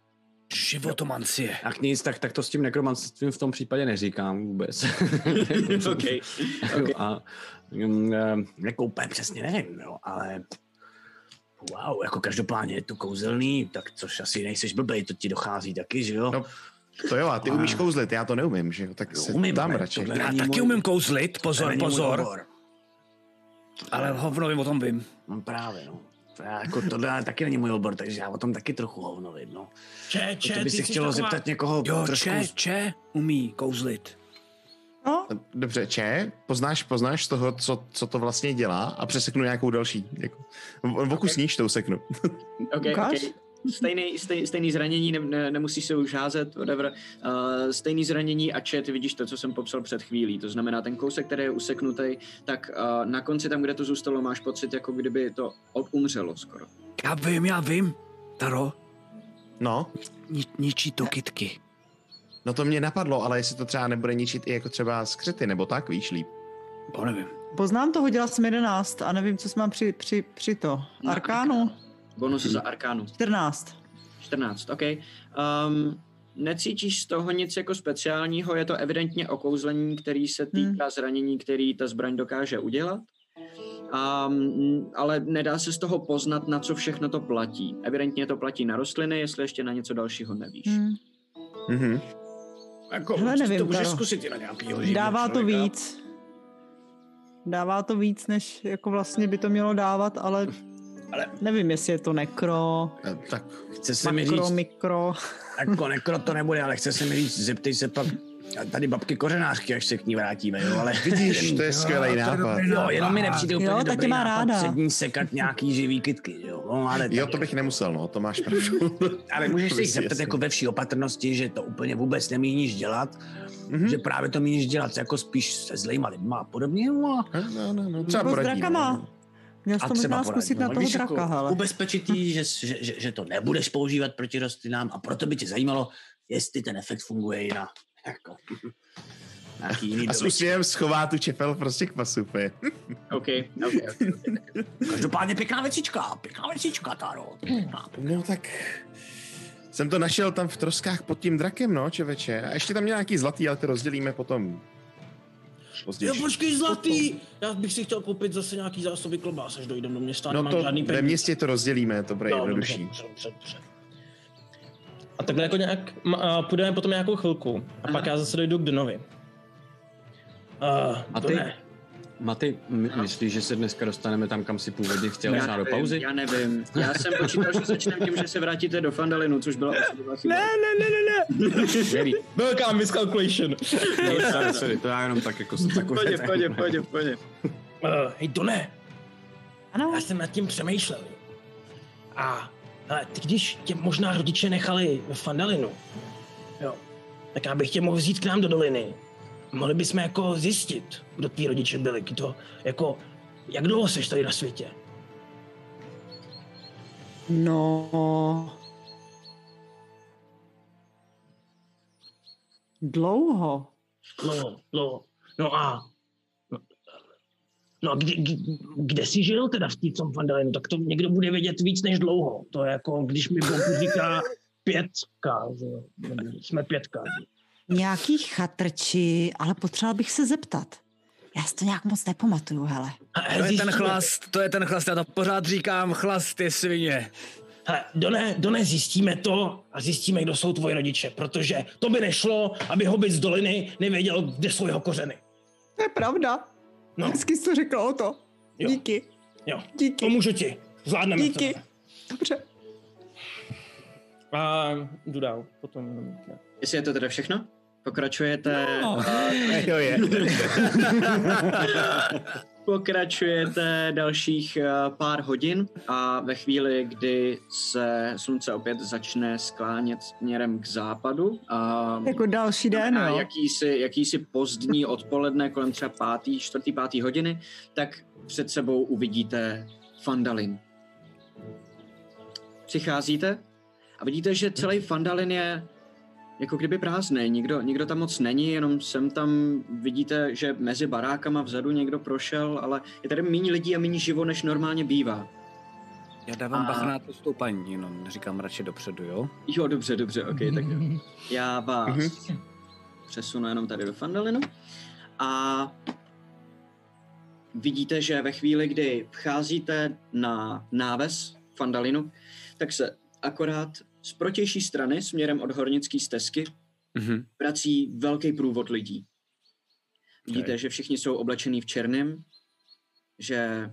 Životomancie. Tak nic, tak, tak to s tím nekromanstvím v tom případě neříkám vůbec. OK. okay. A, eh, Jako úplně přesně nevím, jo, ale... Wow, jako každopádně je to kouzelný, tak což asi nejseš blbej, to ti dochází taky, že jo? No, to jo, a ty umíš kouzlit, já to neumím, že jo, tak se Umím, tam ne, radši. Já taky můj- umím kouzlit, pozor, pozor. Ale hovno vím, o tom vím. No právě, no. To já, jako tohle taky není můj obor, takže já o tom taky trochu hovno vím, no. Če, če, To by jsi chtělo taková- zeptat někoho Jo, trošku... če, če, umí kouzlit. No, Dobře, Če, poznáš, poznáš z toho, co, co to vlastně dělá a přeseknu nějakou další. Jako, v- sníš, to useknu. Okay, Ukáž? okay. Stejný, stej, stejný zranění, ne, ne, nemusíš se už házet, whatever. Uh, stejný zranění a čet, vidíš to, co jsem popsal před chvílí. To znamená, ten kousek, který je useknutý, tak uh, na konci tam, kde to zůstalo, máš pocit, jako kdyby to odumřelo skoro. Já vím, já vím. Taro, No, ni, ničí to kytky. no to mě napadlo, ale jestli to třeba nebude ničit i jako třeba skřety, nebo tak, víš líp. To nevím. poznám to, hodila jsem 11 a nevím, co jsem mám při, při, při to. Arkánu? Bonus za Arkánu. 14. 14, OK. Um, necítíš z toho nic jako speciálního, je to evidentně okouzlení, který se týká zranění, který ta zbraň dokáže udělat. Um, ale nedá se z toho poznat, na co všechno to platí. Evidentně to platí na rostliny, jestli ještě na něco dalšího nevíš. Hmm. Mhm. Jako, Hele, určitě nevím, to můžeš Karo. zkusit i na nějakýho Dává to víc. Dává to víc, než jako vlastně by to mělo dávat, ale, Ale- nevím, jestli je to nekro, Eh, Tak, Chce se mi říct, mikro. jako nekro to nebude, ale chce se mi říct, zeptej se pak tady babky kořenářky, až se k ní vrátíme, jo, ale vidíš, to je skvělý nápad. Jo, jenom mi nepřijde úplně Jo, dobrý má nápad ráda. před ní sekat nějaký živý kytky, jo. No, ale, Jo, to bych nemusel, no, to máš pravdu. ale můžeš se zeptat jako ve vší opatrnosti, že to úplně vůbec nemíníš dělat, Mhm. že právě to míníš dělat jako spíš se zlejma lidma a podobně, no, a No, no, no, třeba Nebo s poradí, drakama. no. Měl jsi to možná zkusit no. na toho draka, jako hele. Ubezpečit jí, že, že, že, že, to nebudeš používat proti rostlinám a proto by tě zajímalo, jestli ten efekt funguje i na jako, nějaký jiný A s doby. úsměvem schová tu čepel prostě k pasu. úplně. OK, OK, OK. Každopádně pěkná věcička, pěkná věcička, Taro. Pěkná. No tak jsem to našel tam v troskách pod tím drakem, no, čověče. A ještě tam nějaký zlatý, ale ty rozdělíme potom. Později. Jo, počkej, zlatý! Já bych si chtěl koupit zase nějaký zásoby klobás, až dojdem do města, No to žádný ve městě to rozdělíme, to bude No, jednodušší. dobře, dobře, dobře. A takhle jako nějak, a půjdeme potom nějakou chvilku. A pak já zase dojdu k Dnovi. Uh, A to ty? ne. Maty, my, myslíš, že se dneska dostaneme tam, kam si původně chtěl, Já do pauzy? Já nevím. Já jsem počítal, že začneme tím, že se vrátíte do Fandalinu, což byla osudová chyba. Ne, ne, ne, ne, ne. Velká miscalculation. sorry, sorry, to já jenom tak jako jsem takový. Pojď, pojď, pojď, pojď. Uh, hej, to ne. Ano, Já jsem nad tím přemýšlel. A hele, ty když tě možná rodiče nechali ve Fandalinu, jo, tak já bych tě mohl vzít k nám do doliny. Mohli bychom jako zjistit, kdo tví rodiče byli, kdo, jako, jak dlouho seš tady na světě? no... Dlouho. Dlouho, dlouho. No a No a kdy, kde jsi žil teda v tom Fandalinu, tak to někdo bude vědět víc než dlouho. To je jako, když mi Bohu říká pětka, že jsme pětka. že? Nějaký chatrči, ale potřeboval bych se zeptat. Já si to nějak moc nepamatuju, hele. To je ten chlast, to je ten chlast, já to pořád říkám, chlast je svině. Hele, Done, Done, zjistíme to a zjistíme, kdo jsou tvoji rodiče, protože to by nešlo, aby hobit z doliny nevěděl, kde jsou jeho kořeny. To je pravda. No. Hezky jsi to řekl o to. Jo. Díky. Jo, Díky. pomůžu ti. Zvládneme Díky. to. Dobře. A jdu dál, potom jenom... Ne. Jestli je to teda všechno? Pokračujete... No. Jo je. Pokračujete dalších eh, pár hodin a ve chvíli, kdy se slunce opět začne sklánět směrem k západu a Jako další den, na jo. jakýsi, jakýsi pozdní odpoledne kolem třeba pátý, čtvrtý, pátý hodiny, tak před sebou uvidíte Fandalin. Přicházíte a vidíte, že celý Fandalin je jako kdyby prázdný, nikdo, nikdo tam moc není, jenom sem tam vidíte, že mezi barákama vzadu někdo prošel, ale je tady méně lidí a méně živo, než normálně bývá. Já dávám A- bacha na to stoupaní, jenom říkám radši dopředu, jo? Jo, dobře, dobře, ok, tak jo. Já vás přesunu jenom tady do Fandalinu. A vidíte, že ve chvíli, kdy vcházíte na náves Fandalinu, tak se akorát z protější strany směrem od hornické stezky Mhm. vrací velký průvod lidí. Vidíte, Okay. že všichni jsou oblečení v černém, že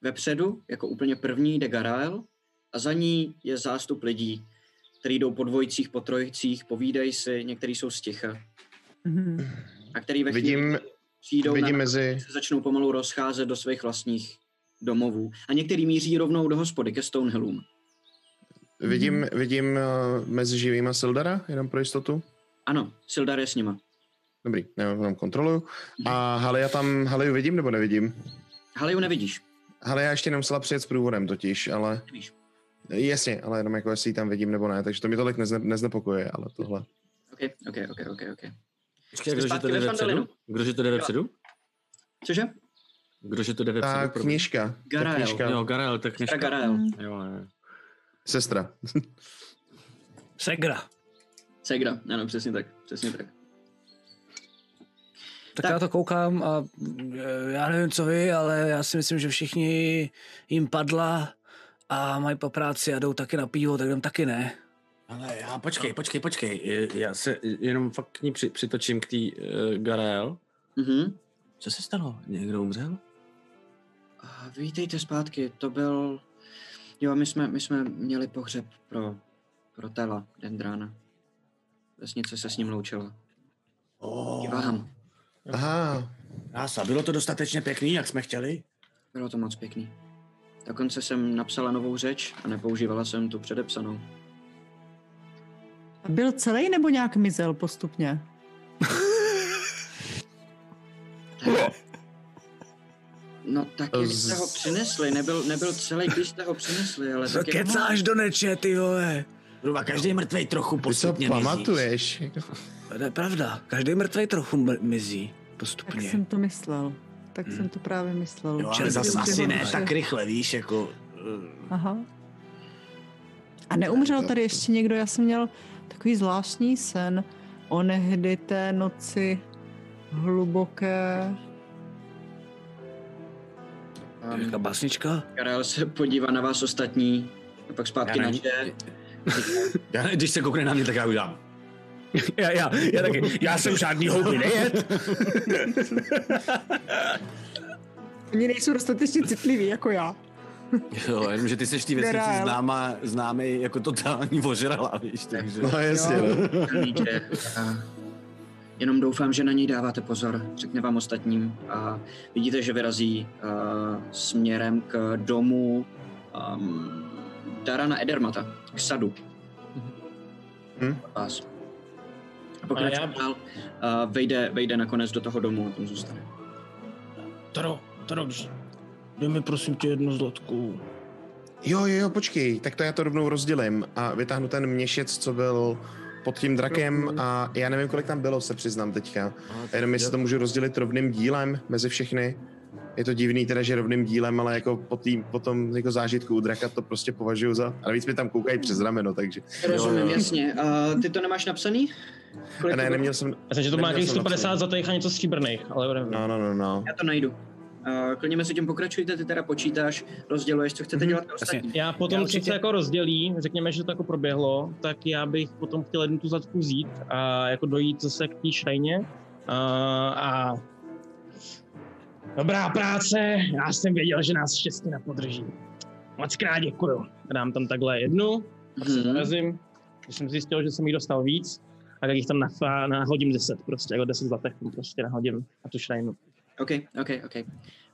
vepředu, jako úplně první, jde Garael a za ní je zástup lidí, kteří jdou po dvojicích, po trojicích, povídají si, někteří jsou sticha Mhm. a který ve chvíli Vidím, přijdou vidím na, mezi... se začnou pomalu rozcházet do svých vlastních domovů. A některý míří rovnou do hospody ke Stonehillům. Vidím, vidím uh, mezi živýma Sildara, jenom pro jistotu. Ano, Sildar je s nima. Dobrý, já jenom kontroluju. A Halia tam, Haliu vidím nebo nevidím? Haliu nevidíš. Halia ještě nemusela přijet s průvodem totiž, ale... Nevíš. Jasně, ale jenom jako jestli ji tam vidím nebo ne, takže to mi tolik nezne, neznepokuje, ale tohle. Ok, ok, ok, ok, ok. Počkej, Jste kdože to jde ve vepředu? Fandalinu? Kdože to jde vepředu? Cože? Kdože to jde vepředu? Ta knížka, ta Garael. knížka, Jo, Garel, tak Sestra kněžka. Garael. Jo, ne. Sestra. Segra. Segra, ano, přesně tak, přesně tak. Tak, Tak. já to koukám a e, já nevím, co vy, ale já si myslím, že všichni jim padla a mají po práci a jdou taky na pivo, tak jdem taky ne. Ale já, počkej, počkej, počkej. Já se jenom fakt k ní při, přitočím k té uh, Garel. Mhm. Co se stalo? Někdo umřel? A Vítejte zpátky, to byl... Jo, my jsme, my jsme měli pohřeb pro, pro Tela Dendrána. Vesnice se s ním loučila. Oh. Aha, Krása, bylo to dostatečně pěkný, jak jsme chtěli? Bylo to moc pěkný. Dokonce jsem napsala novou řeč a nepoužívala jsem tu předepsanou. A byl celý nebo nějak mizel postupně? No tak jak jste ho přinesli, nebyl, nebyl celý, když jste ho přinesli, ale Co tak kecáš do neče, ty vole? Zhruba každý mrtvej trochu ty co postupně mizí. pamatuješ? To je pravda, každý mrtvej trochu mizí Tak postupně. jsem to myslel. Tak jsem to právě myslel. Jo, ale zase asi ne tak rychle, víš, jako... eh, Aha. A neumřel tady ještě někdo? Já jsem měl takový zvláštní sen o nehdy té noci hluboké. Um, Jaká básnička? Karel se podívá na vás ostatní, a pak zpátky Já na. Já, když se koukne na mě, tak já udělám. Já, já, já taky, já jsem žádný houby nejet. Oni nejsou dostatečně citliví jako já. Jo, jenom, že ty seš v té vesnici Gerál. známá, známý jako totální ožrala, víš, takže... No jasně, no. Jenom doufám, že na něj dáváte pozor, řekne vám ostatním. A vidíte, že vyrazí uh, směrem k domu um, Darana Edermata, k sadu. Hm? Od Vás. A pokračuje já- dál, uh, vejde, vejde nakonec do toho domu a tam zůstane. Taro, Taro, dej mi prosím tě jednu zlotku. Jo, jo, jo, počkej, tak to já to rovnou rozdělím a vytáhnu ten měšec, co byl pod tím drakem a já nevím, kolik tam bylo, se přiznám teďka. A jenom jestli to můžu rozdělit rovným dílem mezi všechny. je to divný teda, že rovným dílem, ale jako po, tým, po tom jako zážitku u draka to prostě považuji za... A navíc mi tam koukají přes rameno, takže... Rozumím, jasně. A ty to nemáš napsaný? Kolik ne, neměl jsem... Myslím, že to má neměl nějakých jsem 150 napsaný. zlatých a něco stříbrných, ale. No, no, no, no. Já to najdu. Uh, klidně mezi tím pokračujte, ty teda počítáš, rozděluješ, co chcete dělat ostatní. Já potom, Já co se určitě- jako rozdělí, řekněme, že to jako proběhlo, tak já bych potom chtěl jednu tu zadku vzít a jako dojít zase k té šrajně. A, a dobrá práce, já jsem věděl, že nás štěstí napodrží. Moc krát děkuju. Dám tam takhle jednu, pak se Mhm. zarazím, když jsem zjistil, že jsem jí dostal víc, a tak jich tam nahodím 10 prostě, jako 10 zlatech prostě nahodím na tu šrajnu. OK, OK, OK.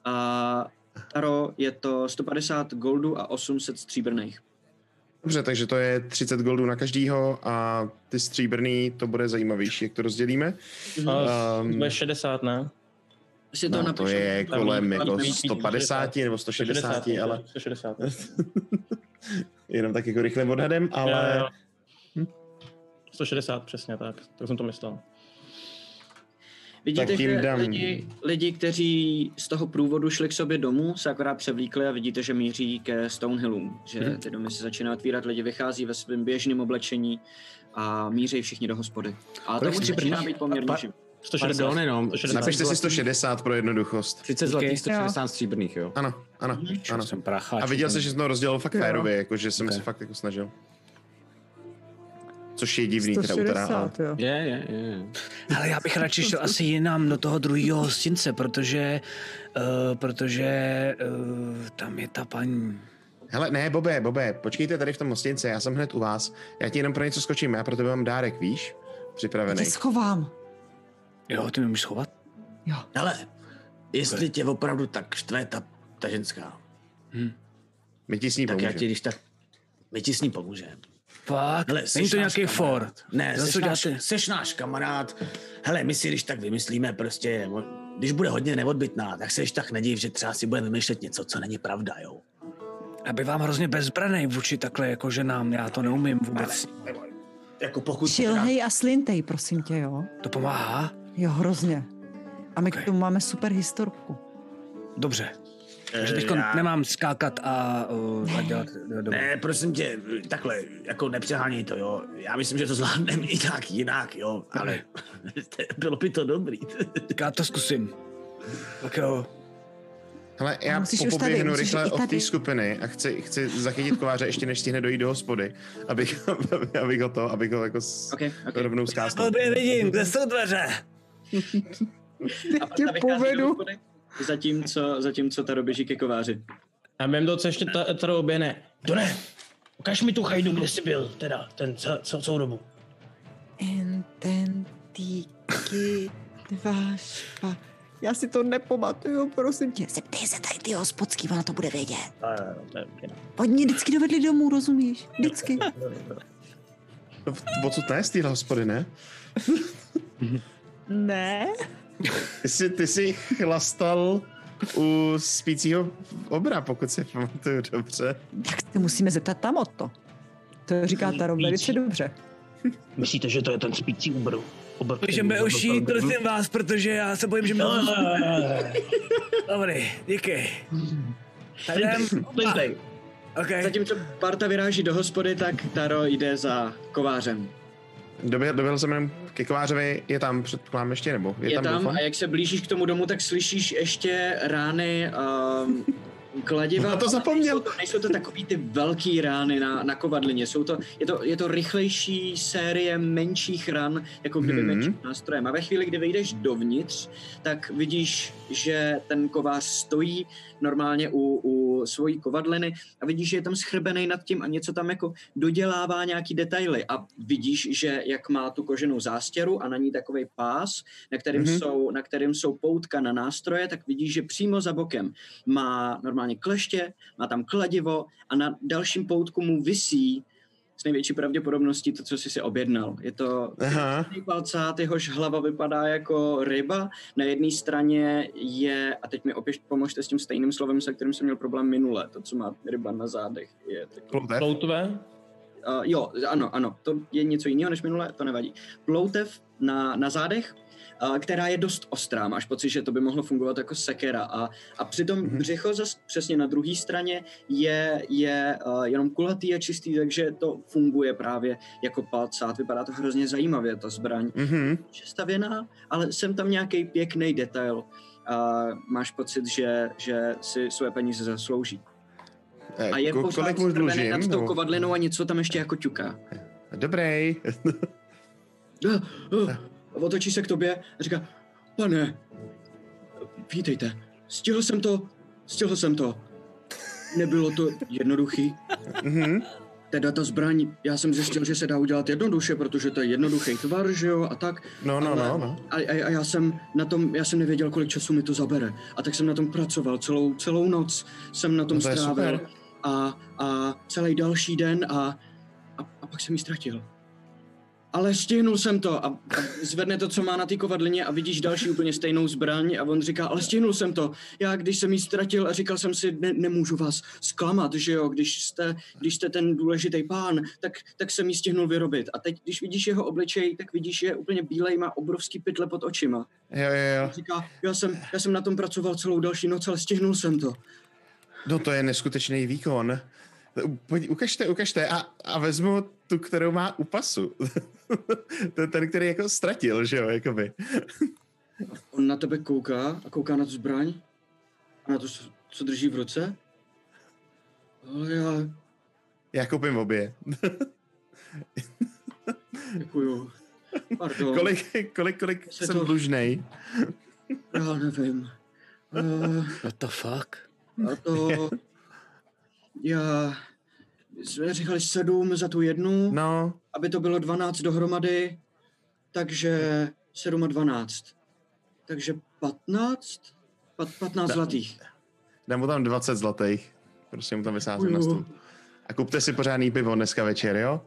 A Taro, je to 150 goldů a 800 stříbrných. Dobře, takže to je 30 goldů na každýho a ty stříbrný, to bude zajímavější, jak to rozdělíme. A Um, to bude 60, ne? Si to no, to napíšu. je Tam kolem jako víc, víc, 150 nebo 160, ale 160. jenom tak jako rychlým odhadem, ale... Jo, jo. 160, přesně tak. Tak jsem to myslel. Vidíte, Tak tím že dám- lidi, lidi, kteří z toho průvodu šli k sobě domů, se akorát převlíkli a vidíte, že míří ke Stonehillům. Že Mhm. ty domy se začínají otvírat, lidi vychází ve svém běžném oblečení a míří všichni do hospody. A to už začíná být poměrně Pa- živý. 160. Pardon, jenom. 160. Napište si 160 pro jednoduchost. 30 zlatých, 160 stříbrných, jo. Ano, ano, ano. Jsem. A viděl jsi, že jsem to rozdělil fakt Jo. férově, jako, že jsem Ok. se fakt jako snažil. Což je divný teda u teda. 160, jo. Je, je, je. Ale já bych radši šel asi jinam do toho druhého hostince, protože, uh, protože uh, tam je ta paní. Hele, ne, Bobe, Bobe, počkejte tady v tom hostince, já jsem hned u vás. Já ti jenom pro něco skočím, já pro tebe mám dárek, víš? Připravený. Tě schovám. Jo, ty mi můžeš schovat? Jo. Hele, jestli tě opravdu tak štve ta, ta ženská, My ti s ní tak já ti když tak, my ti s ní pomůžeme. Fakt? Hele, Není to nějaký kamarád. for? Ne, Zase seš náš, děláte- seš náš kamarád. Hele, my si když tak vymyslíme prostě, když bude hodně neodbytná, tak se když tak nediv, že třeba si bude vymýšlet něco, co není pravda, jo. Aby vám hrozně bezbranej vůči takhle jako ženám, já to neumím vůbec. Jako pokud... Šilhej a slintej, prosím tě, jo. To pomáhá? Jo, hrozně. A my Ok. k tomu máme super historku. Dobře. Eh, Takže teď já- nemám skákat a, uh, a dělat doma. Ne, prosím tě, takhle, jako nepřeháněj to, jo. Já myslím, že to zvládneme i tak jinak, jo, ale bylo by to dobrý. Tak já to zkusím. Tak jo. Hele, já popoběhnu musíš rychle od té skupiny a chci, chci zachytit kováře ještě než stihne dojít do hospody, abych, abych ho to, abych ho jako s, Okay, okay. rovnou zkásnul. Blbě vidím, kde jsou dveře? A pak tě do povedu. hospody, Zatímco, zatímco Taro běží ke kováři. A vím to, co ještě ta, ta oběhne. To ne, ukaž mi tu chajdu, kde jsi byl, teda, ten cel, cel, celou dobu. Intentíky, dva, špa. Já si to nepamatuju, prosím tě. Zeptej se tady ty hospodský, ona to bude vědět. A, to je pěkné. Oni mě vždycky dovedli domů, rozumíš? Vždycky. Odsud ne z téhle hospody, ne? ne? Ty jsi, ty jsi chlastal u spícího obra, pokud si pamatuju dobře. Tak se musíme zeptat tam o to. To říká Taro velice dobře. Myslíte, že to je ten spící úbr? Obr, Takže mi uší, prosím vás, protože já se bojím, že mi... Dobrý, díky. Tak jdem. Slintej. Okay. Zatímco parta vyráží do hospody, tak Taro jde za kovářem. Doběhl, doběhl jsem jenom ke kovářovi, je tam, předpokládám ještě, nebo je, Je tam doufám? a jak se blížíš k tomu domu, tak slyšíš ještě rány um, kladiva. Já to zapomněl. Nejsou to, nejsou to takový ty velký rány na, na kovadlině, jsou to, je, to, je to rychlejší série menších ran, jako kdyby hmm. menším nástrojem. A ve chvíli, kdy vejdeš dovnitř, tak vidíš, že ten kovář stojí normálně u, u svojí kovadliny a vidíš, že je tam schrbený nad tím a něco tam jako dodělává nějaký detaily a vidíš, že jak má tu koženou zástěru a na ní takový pás, na kterým, mm-hmm. jsou, na kterým jsou poutka na nástroje, tak vidíš, že přímo za bokem má normálně kleště, má tam kladivo a na dalším poutku mu visí s největší pravděpodobností to, co jsi si objednal. Je to Aha. palcát, jehož hlava vypadá jako ryba. Na jedné straně je, a teď mi opět pomožte s tím stejným slovem, se kterým jsem měl problém minule, to, co má ryba na zádech. Je takový Ploutev? Ploutve? Uh, jo, ano, ano, to je něco jiného než minule, to nevadí. Ploutev na, na zádech která je dost ostrá. Máš pocit, že to by mohlo fungovat jako sekera. A, a přitom Mhm. mm-hmm. břicho zas přesně na druhé straně je, je uh, jenom kulatý a čistý, takže to funguje právě jako palcát. Vypadá to hrozně zajímavě, ta zbraň. Mhm. Přestavěná, ale jsem tam nějaký pěkný detail. A máš pocit, že, že si své peníze zaslouží. Eh, A je ko- pořád dlužím? nad tou nebo- kovadlinou a něco tam ještě jako ťuká. Dobrý. Otočí se k tobě a říká, pane, vítejte, stihl jsem to, stihl jsem to. Nebylo to jednoduchý. Mhm. Teda ta zbraň, já jsem zjistil, že se dá udělat jednoduše, protože to je jednoduchý tvar, že jo, a tak. No, no, Ale- no, no. A, a, a já jsem na tom, já jsem nevěděl, kolik času mi to zabere. A tak jsem na tom pracoval, celou, celou noc jsem na tom No to strávil. A, a celý další den a, a, a pak jsem ji ztratil. Ale stihnul jsem to a, a zvedne to, co má na té kovadlině a vidíš další úplně stejnou zbraň a on říká, ale stihnul jsem to. Já, když jsem ji ztratil a říkal jsem si, ne, nemůžu vás zklamat, že jo, když jste, když jste ten důležitý pán, tak, tak jsem ji stihnul vyrobit. A teď, když vidíš jeho obličej, tak vidíš, že je úplně bílej, má obrovský pytle pod očima. Jo, jo, jo. Říká, já jsem, já jsem na tom pracoval celou další noc, ale stihnul jsem to. No to je neskutečný výkon. Pojď, ukažte, ukažte a, a vezmu tu, kterou má u pasu. ten, ten, který jako ztratil, že jo, jakoby. On na tebe kouká a kouká na tu zbraň a na to, co- co drží v ruce. Ale já Já koupím obě. děkuju. Pardon, kolik, kolik, kolik Se jsem to- dlužnej? já nevím. Uh, What the fuck? a to... Já... Jsme říkali sedm za tu jednu, No, aby to bylo 12 dohromady, takže 7 a 12. Takže 15? Pat, 15 Da- zlatých. dám mu tam 20 zlatých. Prostě mu tam vysázím na stůl. A kupte si pořádný pivo dneska večer, jo?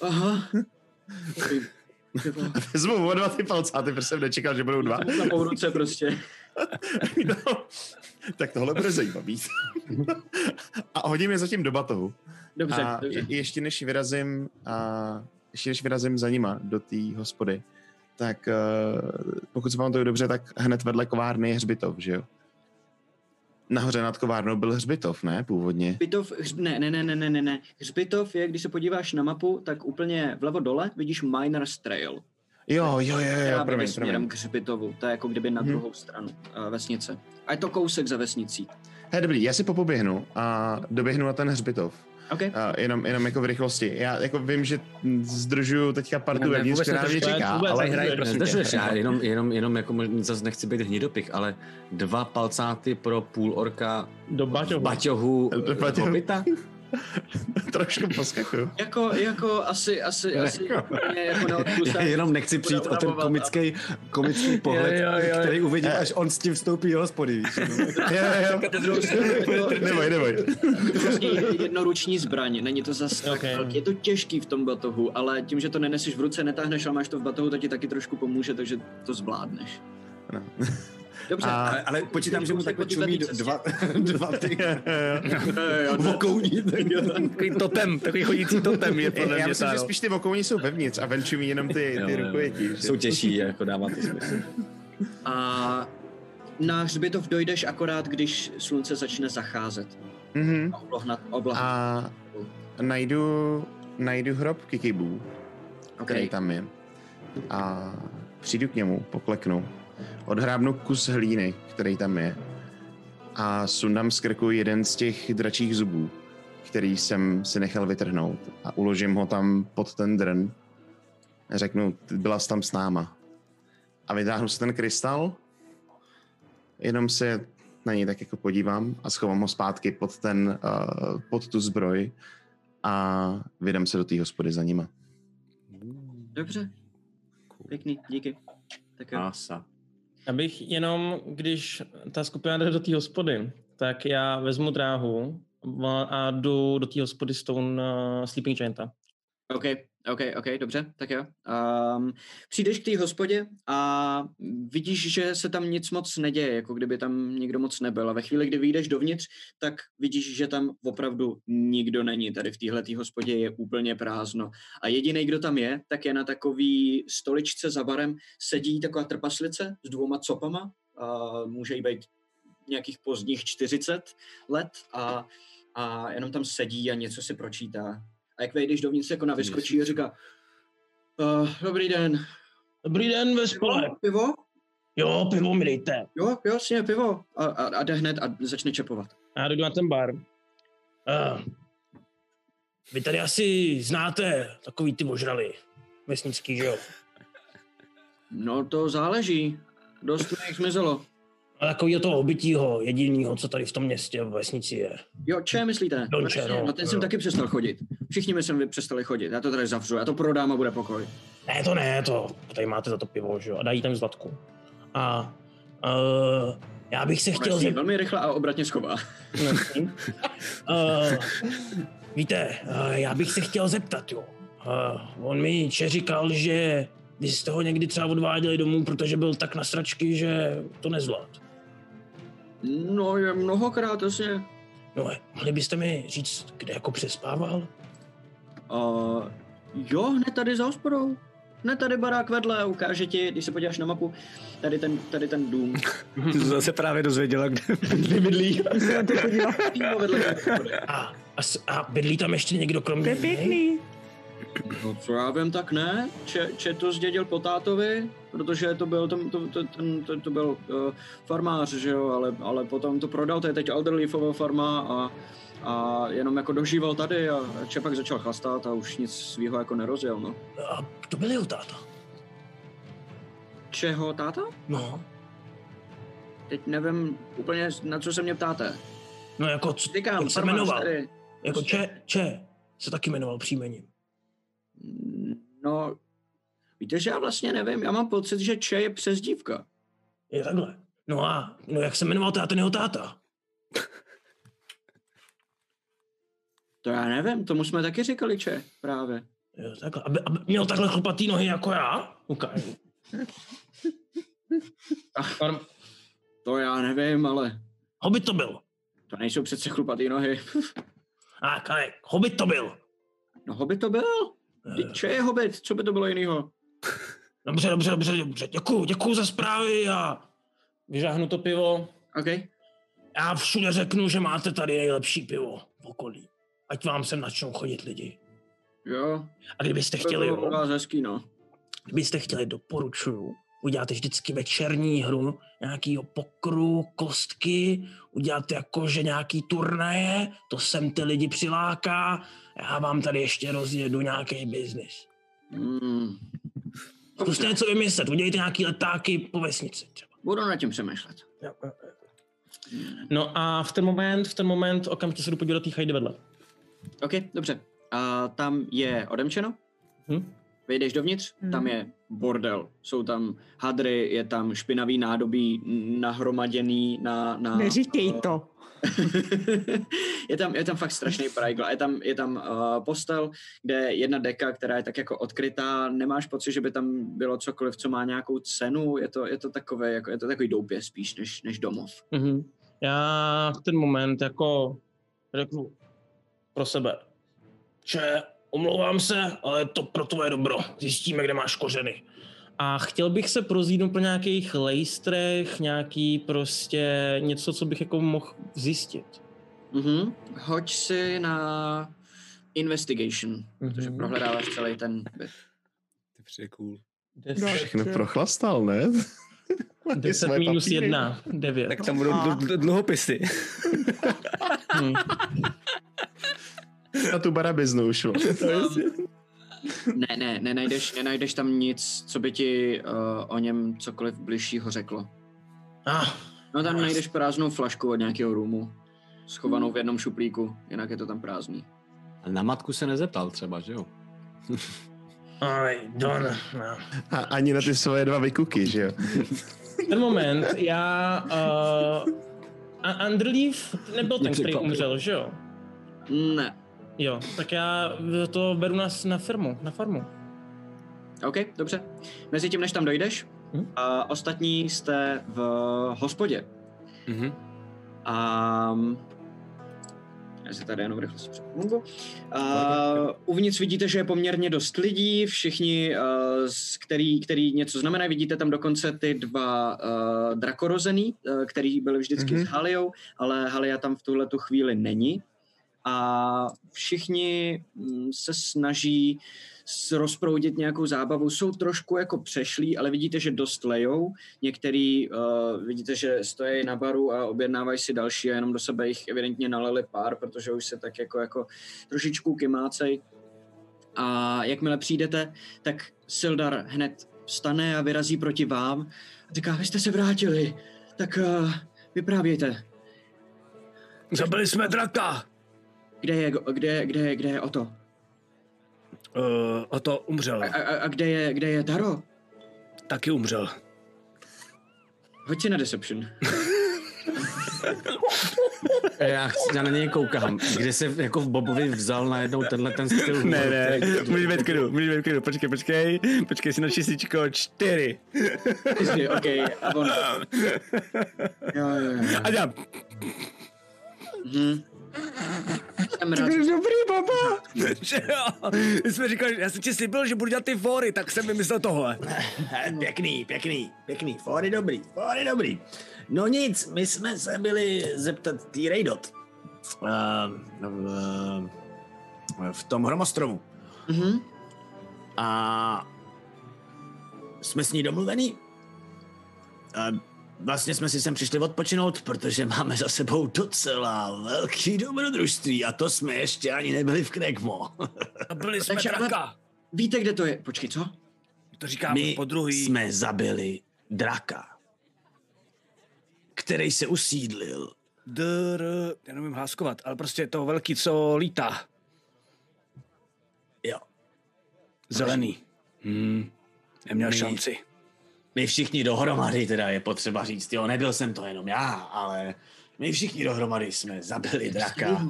Aha. Vezmu o dva ty palcáty, protože jsem nečekal, že budou dva. Na mou ruce prostě. No, tak tohle bude zajímavý. a hodím je zatím do batohu. Dobře, a dobře. je, ještě než vyrazím, a ještě než vyrazím za nima do té hospody, tak uh, pokud se pamatuju dobře, tak hned vedle kovárny je hřbitov, že jo? Nahoře nad kovárnou byl hřbitov, ne, původně? Hřbitov, hřb, ne, ne, ne, ne, ne, ne, ne. Hřbitov je, když se podíváš na mapu, tak úplně vlevo dole vidíš Miner's Trail, Jo, jo, jo, jo, vede promiň, směrem promiň. k hřbitovu. To je jako kdyby na Mhm. druhou stranu uh, vesnice. A je to kousek za vesnicí. Hej, dobrý, já si popoběhnu a doběhnu na ten hřbitov. OK? A jenom, jenom jako v rychlosti. Já jako vím, že zdržuju teďka partu Ne, vůbec která mě čeká, vůbec ale... Nehraj, prosím. Nezdržuješ, já jenom, jenom, jenom jako možná zase nechci být hnidopich, ale dva palcáty pro půl orka Do baťohu. baťohu Do baťohu. Trošku poskakuju. Jako, jako asi, asi, asi úplně jako neodpustám. Já jenom nechci přijít o ten a- komický, komický pohled, jo, jo. který uvidím, až on s tím vstoupí do hospody, víš. no. Jo, jo, jo. neboj, neboj. Prostě jednoruční zbraň, není to zas tak Okay. velký. Je to těžký v tom batohu, ale tím, že to neneseš v ruce, netáhneš, ale máš to v batohu, tak ti taky trošku pomůže, takže to zvládneš. No. Dobře. A- Ale, ale počítám, že mu takhle Kousek čumí dva, dva ty vokouní. Takový totem, takový chodící totem je podle Já myslím, že spíš ty vokouní jsou vevnitř a ven čumí jenom ty, ty rukojetí. Jsou těžší, jako dává to smysl. A na hřbitov dojdeš akorát, když slunce začne zacházet. Mhm. A oblohnat, oblohnat. A najdu, najdu hrob Kikibů, který tam je. A přijdu k němu, pokleknu. Odhrábnu kus hlíny, který tam je. A sundám z krku jeden z těch dračích zubů, který jsem si nechal vytrhnout. A uložím ho tam pod ten drn. A řeknu, "Ty byla jsi tam s náma. A vytáhnu si ten krystal, jenom se na něj tak jako podívám a schovám ho zpátky pod, ten, uh, pod tu zbroj a vydám se do té hospody za nima. Dobře. Pěkný, díky. Tak jo. Asa. Abych jenom, když ta skupina jde do té hospody, tak já vezmu dráhu a jdu do té hospody Stone uh, Sleeping Gianta. OK, OK, OK, dobře, tak jo. Um, přijdeš k té hospodě a vidíš, že se tam nic moc neděje, jako kdyby tam nikdo moc nebyl. A ve chvíli, kdy vyjdeš dovnitř, tak vidíš, že tam opravdu nikdo není. Tady v téhle hospodě je úplně prázdno. A jediný, kdo tam je, tak je na takový stoličce za barem, sedí taková trpaslice s dvouma copama. A může jí být nějakých pozdních 40 let a, a jenom tam sedí a něco si pročítá. A jak vejdeš dovnitř, jako na vyskočí a říká uh, Dobrý den. Dobrý den ve spole. Pivo? Jo, pivo mi dejte. Jo, jo, jasně, pivo. A, a, a jde hned a začne čepovat. Já jdu na ten bar. Uh, vy tady asi znáte takový ty ožraly vesnický, že jo? No to záleží. Dost mi jich zmizelo. A takový toho obytího, jedinýho, co tady v tom městě, v vesnici je. Jo, če myslíte? Donče, no, Na ten jo. jsem taky přestal chodit. Všichni mi sem přestali chodit. Já to tady zavřu, já to prodám a bude pokoj. Ne, to ne, to tady máte za to pivo, že jo? A dají tam zlatku. A uh, já bych se chtěl Chtěl zeptat... velmi rychle a obratně schová. Uh, víte, uh, já bych se chtěl zeptat, jo. Uh, on mi če říkal, že vy jste ho někdy třeba odváděli domů, protože byl tak na sračky, že to nezvlád. No, je mnohokrát, jasně. No, mohli byste mi říct, kde jako přespával? Uh, jo, hned tady za hospodou. Hned tady barák vedle, ukáže ti, když se podíváš na mapu, tady ten, tady ten dům. Ty jsi zase právě dozvěděla, kde, kde bydlí. A, a, a bydlí tam ještě někdo kromě To je pěkný. No, co já vím, tak ne. Če, če to zdědil po tátovi, protože to byl, to, to, to, to, to byl uh, farmář, že jo, ale, ale potom to prodal, to je teď Alderleafová farma a, a jenom jako dožíval tady a Če pak začal chlastat a už nic svýho jako nerozjel, no. A kdo byl jeho táta? Čeho táta? No, Teď nevím úplně, na co se mě ptáte. no jako, co, Říkám, jak se jmenoval? tady. Jako prostě. Če, Če se taky jmenoval příjmením. No, víte, že já vlastně nevím, já mám pocit, že Če je přezdívka. Je takhle. No a no jak se jmenoval táta jeho táta? To já nevím, tomu jsme taky říkali Če, právě. Jo, takhle. Aby, aby měl takhle chlupatý nohy jako já? Ukážu. Ach, to já nevím, ale Hobit to byl. to nejsou přece chlupatý nohy. A Kajek, hobit to byl. No hobit to byl. Če je hobit, co by to bylo jinýho? Dobře, dobře, dobře, dobře. Děkuju, děkuju za zprávy a vyžáhnu to pivo. OK. Já všude řeknu, že máte tady nejlepší pivo v okolí. Ať vám sem začnou chodit lidi. Jo. A kdybyste To chtěli, bylo jo, hezký, no. kdybyste chtěli, doporučuju, uděláte vždycky večerní hru, nějakýho pokru, kostky, uděláte jakože nějaký turnaje, to sem ty lidi přiláká, já vám tady ještě rozjedu nějaký biznis. Hmm. Zkuste něco vymyslet, udělejte nějaký letáky po vesnici třeba. Budu nad tím přemýšlet. No a v ten moment, v ten moment okamžitě se jdu podívat do té chajdy vedle. OK, dobře. A tam je odemčeno. Hm? Vejdeš dovnitř, Hmm. tam je bordel. Jsou tam hadry, je tam špinavý nádobí nahromaděný na... na Neříkej to. je, tam, je tam fakt strašný prajgl. Je tam, je tam uh, postel, kde je jedna deka, která je tak jako odkrytá. Nemáš pocit, že by tam bylo cokoliv, co má nějakou cenu? Je to, je to takové, jako, je to takový doupě spíš, než, než domov. Mhm. Já v ten moment jako řeknu pro sebe, Že omlouvám se, ale to pro tvoje dobro. Zjistíme, kde máš kořeny. A chtěl bych se prozídnout po nějakých lejstrech, nějaký prostě něco, co bych jako mohl zjistit. Mhm. Hoď si na investigation, protože Mhm. prohledáváš celý ten byt. To přijde cool. Deset, Všechno prochlastal, ne? Má ty 10 svoje minus papíry. 1, 9. Tak tam budou A- dl- dl- dluhopisy. Hm. Na tu barabiznu už. Ne, ne, nenajdeš, nenajdeš tam nic, co by ti uh, o něm cokoliv bližšího řeklo. Ah, No tam najdeš prázdnou flašku od nějakého roomu, schovanou v jednom šuplíku, jinak je to tam prázdný. A na matku se nezeptal třeba, že jo? aj, Don. No. A ani na ty svoje dva vykuky, že jo? Ten moment já... Uh, a Underleaf nebyl ten, který umřel, že jo? Ne, Jo, tak já to beru na, na firmu, na farmu. OK, dobře. Mezi tím, než tam dojdeš, Hm? a ostatní jste v hospodě. Mhm. A já si tady jenom rychle. Uh, uvnitř vidíte, že je poměrně dost lidí, všichni, uh, z který, který něco znamená. Vidíte tam dokonce ty dva uh, drakorozený, uh, který byli vždycky Mhm. s Haliou, ale Halia tam v tuhle tu chvíli není. A všichni mm, se snaží rozproudit nějakou zábavu. Jsou trošku jako přešlí, ale vidíte, že dost lejou. Některý uh, vidíte, že stojí na baru a objednávají si další a jenom do sebe jich evidentně nalili pár, protože už se tak jako, jako trošičku kymácej. A jakmile přijdete, tak Sildar hned vstane a vyrazí proti vám. A říká, vy jste se vrátili, tak uh, vyprávějte. Zabili jsme draka. Kde je, kde, kde, kde je Oto? Uh, a to umřel. A, a, a kde, je, kde je Taro? Taky umřel. Hoď si na Deception. Já, chci- já na něj koukám, kde se jako v Bobovi vzal najednou tenhle ten styl. Ne, ne, můžeš být klidu, můžeš být klidu, počkej, počkej, počkej si na čísličko čtyři. Čtyři, OK. A on... Jo, jo, jo. A dělám, Mhm. Jsem rád, Dobrý, baba. že jo, my jsme říkali, já jsem ti slíbil, že budu dělat ty fóry, tak jsem vymyslel tohle. Pěkný, pěkný, pěkný. Fóry dobrý, fóry dobrý. No nic, my jsme se byli zeptat tý Rejdot. Uh, v, v tom hromostromu. Mhm. A jsme s ní domluvený. A vlastně jsme si sem přišli odpočinout, protože máme za sebou docela velký dobrodružství a to jsme ještě ani nebyli v Krekmo. Zabili jsme Takže ale- draka. Víte, kde to je? Počkej, co? To říkám My po druhý. jsme zabili draka, který se usídlil Dr, já nevím hláskovat, ale prostě to velký, co lítá. Jo. Zelený. Hmm, neměl My- šanci. My všichni dohromady, teda je potřeba říct, jo, nebyl jsem to jenom já, ale my všichni dohromady jsme zabili draka.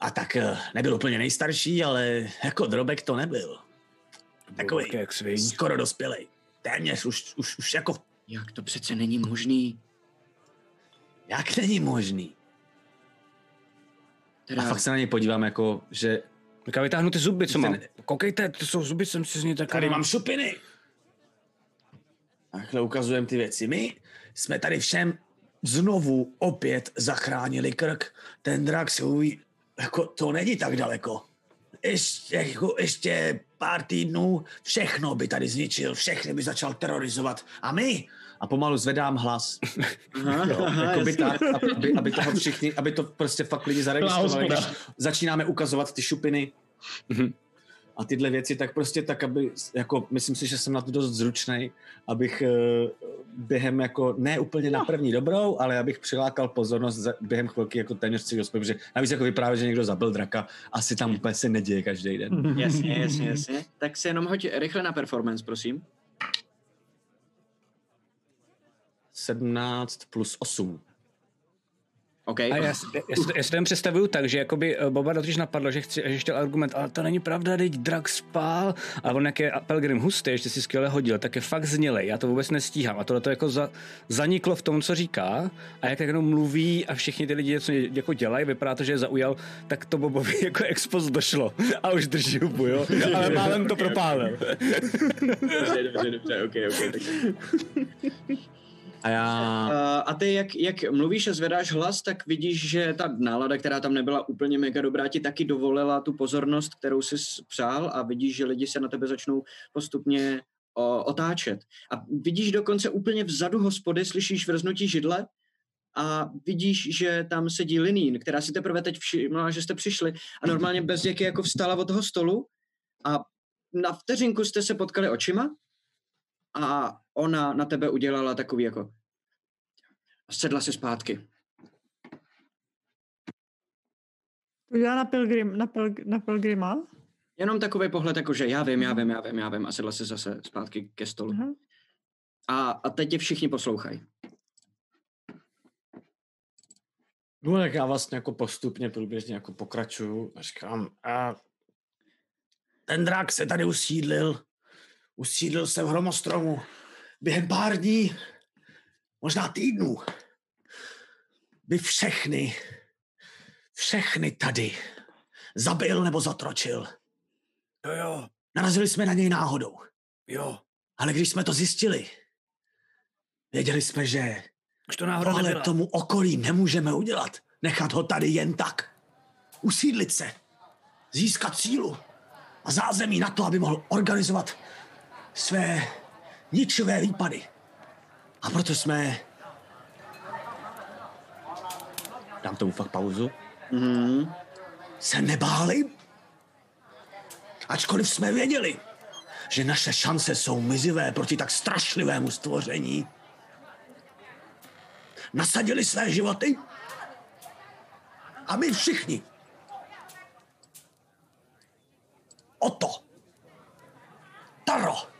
A tak eh, nebyl úplně nejstarší, ale jako drobek to nebyl. Takový skoro dospělej. Téměř už, už, už jako, Jak to přece není možný? jak není možný. Teda, A fakt se na něj podívám jako, že Tak vytáhnu ty zuby, co mám. Koukejte, to jsou zuby, jsem si z ní tak... tady mám šupiny. Takhle ukazujem ty věci. My jsme tady všem znovu opět zachránili krk. Ten drak se uví, jako to není tak daleko. Ještě, jako, ještě pár týdnů všechno by tady zničil, všechny by začal terorizovat. A my? A pomalu zvedám hlas. aha, Jo, aha, jakoby jasně. tak, aby, aby toho všichni, aby to prostě fakt lidi zaregistrovali, začínáme ukazovat ty šupiny Mhm. A tyhle věci, tak prostě tak, aby, jako, myslím si, že jsem na to dost zručnej, abych eh, během jako, ne úplně na první dobrou, ale abych přilákal pozornost za, během chvilky jako téměř celý hospod, protože navíc jako vyprávět, že někdo zabil draka, asi tam úplně se neděje každý den. Jasně, jasně, jasně. Tak si jenom hoď rychle na performance, prosím. 17 plus 8. OK. A já, já, si to- já si to jen představuju tak, že jakoby eh, Boba totiž napadlo, že, chci, že chtěl argument, ale to není pravda, teď drak spál. A on jak je Pelgrim hustý, ještě si skvěle hodil, tak je fakt znělej, já to vůbec nestíhám. A tohle to jako za, zaniklo v tom, co říká. A jak tak jenom mluví a všichni ty lidi něco jako dělají, vypadá to, že je zaujal, tak to Bobovi jako expoz došlo. A už drží hubu, jo. Ale málem to propálil. Dobře, dobře, dobře, OK, OK. Tak. A já... A ty, jak, jak mluvíš a zvedáš hlas, tak vidíš, že ta nálada, která tam nebyla úplně mega dobrá, ti taky dovolila tu pozornost, kterou jsi přál a vidíš, že lidi se na tebe začnou postupně o, otáčet. A vidíš dokonce úplně vzadu hospody, slyšíš vrznutí židle a vidíš, že tam sedí Linín, která si teprve teď všimla, že jste přišli a normálně bez děky jako vstala od toho stolu a na vteřinku jste se potkali očima a ona na tebe udělala takový jako a sedla si zpátky. To dělá na, pilgrim, na, pilg, na pilgrima? Jenom takový pohled, jako že já vím, já vím, já vím, já vím a sedla si zase zpátky ke stolu. Aha. A, a teď tě všichni poslouchají. No tak já vlastně jako postupně průběžně jako pokračuju a říkám, a Ten drak se tady usídlil. Usídlil se v hromostromu. Během pár dní, možná týdnů, by všechny, všechny tady zabil nebo zatročil. Jo, jo, Narazili jsme na něj náhodou. jo. Ale když jsme to zjistili, věděli jsme, že Už to tohle nebyla. tomu okolí nemůžeme udělat. Nechat ho tady jen tak. Usídlit se. Získat sílu a zázemí na to, aby mohl organizovat své ničivé výpady. A proto jsme... Dám tomu fakt pauzu. Mhm. Se nebáli, ačkoliv jsme věděli, že naše šance jsou mizivé proti tak strašlivému stvoření. Nasadili své životy a my všichni. Oto. Taro.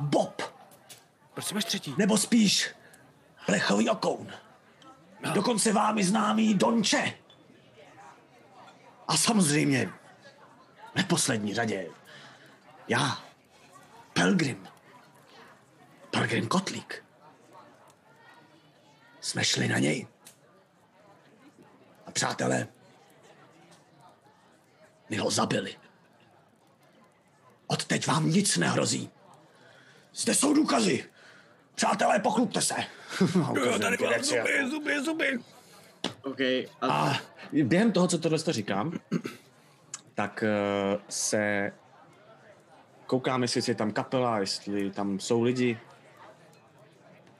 Bob. Proč jsi máš třetí? Nebo spíš plechový okoun. No. Dokonce vámi známý Donče. A samozřejmě v neposlední řadě já, Pelgrim. Pelgrim Kotlík. Jsme šli na něj. A přátelé, my ho zabili. Odteď vám nic nehrozí. Zde jsou důkazy. Přátelé, pochlupte se. Jo, tady mám zuby, zuby, zuby. OK, a, A během toho, co tohle to říkám, tak uh, se koukám, jestli je tam kapela, jestli tam jsou lidi.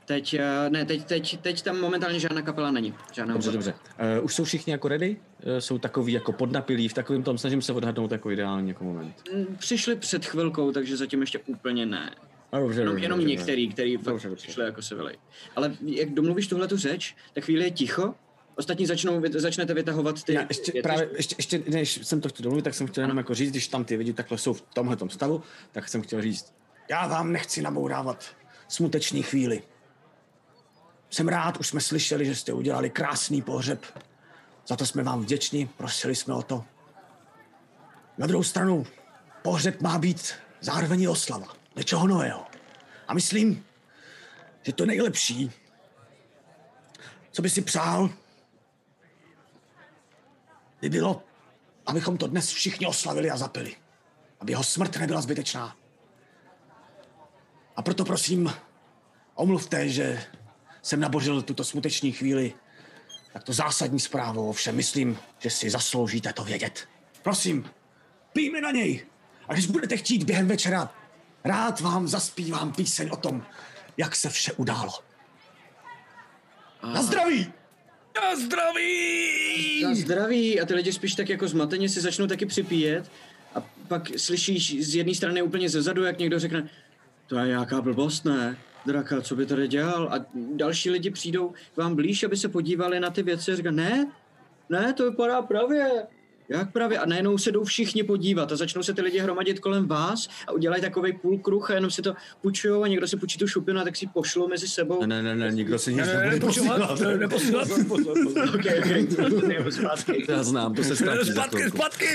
teď, eh, ne, teď, teď, teď tam momentálně žádná kapela není. Žádná Dobře, kapela. dobře. Uh, už jsou všichni jako ready? Uh, jsou takový jako podnapilí, v takovém tom snažím se odhadnout jako ideální jako moment. Mm, Přišli před chvilkou, takže zatím ještě úplně ne. A dobře, Jenom, dobře, jenom dobře, některý, který fakt Dobře, dobře. přišli jako se vylej. Ale jak domluvíš tuhle tu řeč, tak chvíli je ticho, ostatní začnou, začnete vytahovat ty Já ještě, věci. právě, ještě, ještě, než jsem to chtěl domluvit, tak jsem chtěl jenom jako říct, když tam ty lidi takhle jsou v tomhle stavu, tak jsem chtěl říct, Já vám nechci nabourávat smuteční chvíli. Jsem rád, už jsme slyšeli, že jste udělali krásný pohřeb. Za to jsme vám vděční, prosili jsme o to. Na druhou stranu, pohřeb má být zároveň oslava. Něčeho nového. A myslím, že to nejlepší, co by si přál, by bylo, abychom to dnes všichni oslavili a zapili. Aby jeho smrt nebyla zbytečná. A proto prosím, omluvte, že jsem nabořil tuto smuteční chvíli takto zásadní zprávou, ovšem myslím, že si zasloužíte to vědět. Prosím, pijme na něj. A když budete chtít během večera, rád vám zaspívám píseň o tom, jak se vše událo. Na zdraví! Na zdraví! Na zdraví a ty lidi spíš tak jako zmateně si začnou taky připíjet a pak slyšíš z jedné strany úplně ze zadu, jak někdo řekne to je nějaká blbost, ne? Draka, co by tady dělal? A další lidi přijdou k vám blíž, aby se podívali na ty věci a říkají, ne, ne, to vypadá pravě. Jak právě? A najednou se jdou všichni podívat a začnou se ty lidi hromadit kolem vás a udělají takový půl kruh a jenom si to půjčujou a někdo si půjčí tu šupinu a tak si pošlou mezi sebou. ne, ne, ne, nikdo si nic Ne, ne, nebude posílat. ne, neposílat. Okay, okay. Zpátky. To já znám, to se ztratí Zpátky, zpátky!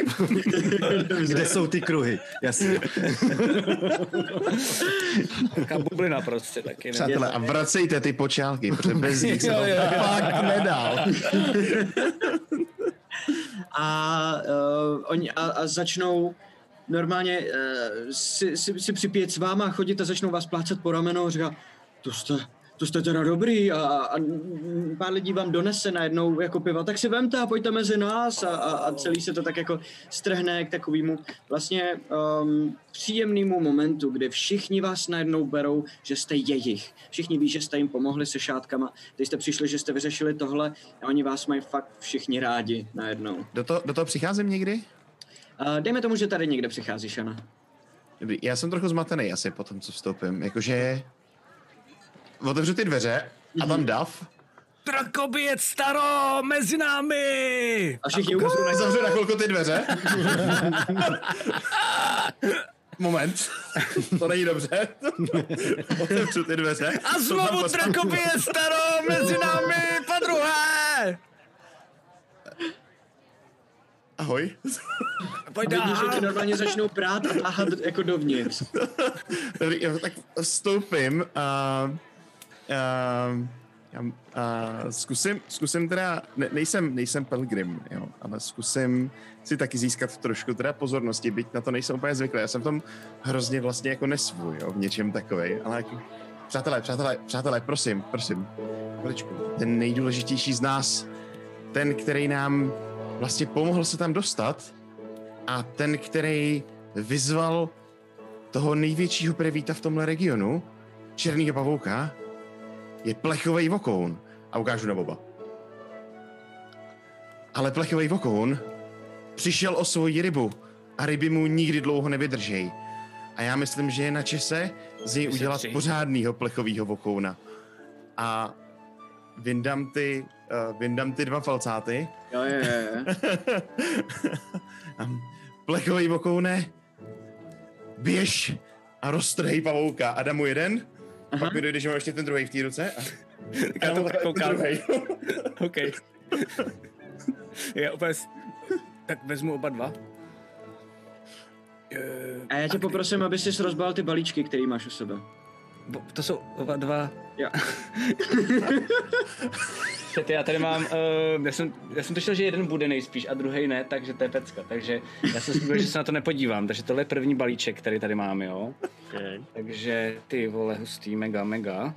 Kde jsou ty kruhy? Jasně. Taká bublina prostě taky. Ne? Přátelé, a vracejte ty počálky, protože bez nich se to fakt nedal. A, uh, oni, a, a začnou normálně uh, si, si, si připět s váma, chodit a začnou vás plácat po ramenu a říká, to jste, to jste teda dobrý a, a pár lidí vám donese najednou jako piva, tak si vemte a pojďte mezi nás a, a, a celý se to tak jako strhne k takovému vlastně um, příjemnému momentu, kdy všichni vás najednou berou, že jste jejich. Všichni ví, že jste jim pomohli se šátkama, když jste přišli, že jste vyřešili tohle a oni vás mají fakt všichni rádi najednou. Do, to, do toho přicházím někdy? Uh, dejme tomu, že tady někde přicházíš, Ana. Dobrý, Já jsem trochu zmatený asi po tom, co vstoupím. Jakože otevřu ty dveře a tam dav. Drakoběc, staro, mezi námi! A všichni ukazují na Zavřu na chvilku ty dveře. Moment. to není dobře. Otevřu ty dveře. A znovu drakoběc, staro, mezi námi, po druhé! Ahoj. Pojď vidíš, že tě dál. normálně začnou prát a táhat jako dovnitř. Dobrý, jo, tak vstoupím a, a, a, a zkusím, zkusím teda, ne, nejsem, nejsem pilgrim, jo, ale zkusím si taky získat trošku teda pozornosti, byť na to nejsem úplně zvyklý. Já jsem v tom hrozně vlastně jako nesvůj, jo, v něčem takovej, ale jako, přátelé, přátelé, přátelé, prosím, prosím, chviličku, ten nejdůležitější z nás, ten, který nám vlastně pomohl se tam dostat a ten, který vyzval toho největšího prevíta v tomhle regionu, černýho pavouka, je plechový vokoun. A ukážu na Boba. Ale plechový vokoun přišel o svoji rybu a ryby mu nikdy dlouho nevydržej. A já myslím, že je na čase z něj udělat pořádnýho plechovýho vokouna. A vyndám ty, uh, vyndám ty dva falcáty. Jo, jo, jo. Plechový vokoune, běž a roztrhej pavouka. A dám mu jeden, a pak mi dojde, že mám ještě ten druhý v té ruce. A, a já to koukám. OK. Já úplně... s- Tak vezmu oba dva. Eh, A já tě poprosím, aby jsi rozbal ty balíčky, který máš u sebe. Bo- To jsou oba dva... Jo. Teď já tady mám, uh, já, jsem, já jsem tušil, že jeden bude nejspíš a druhý ne, takže to je pecka. Takže já jsem slíbil, že se na to nepodívám. Takže tohle je první balíček, který tady mám, jo. Okay. Takže ty vole, hustý, mega, mega.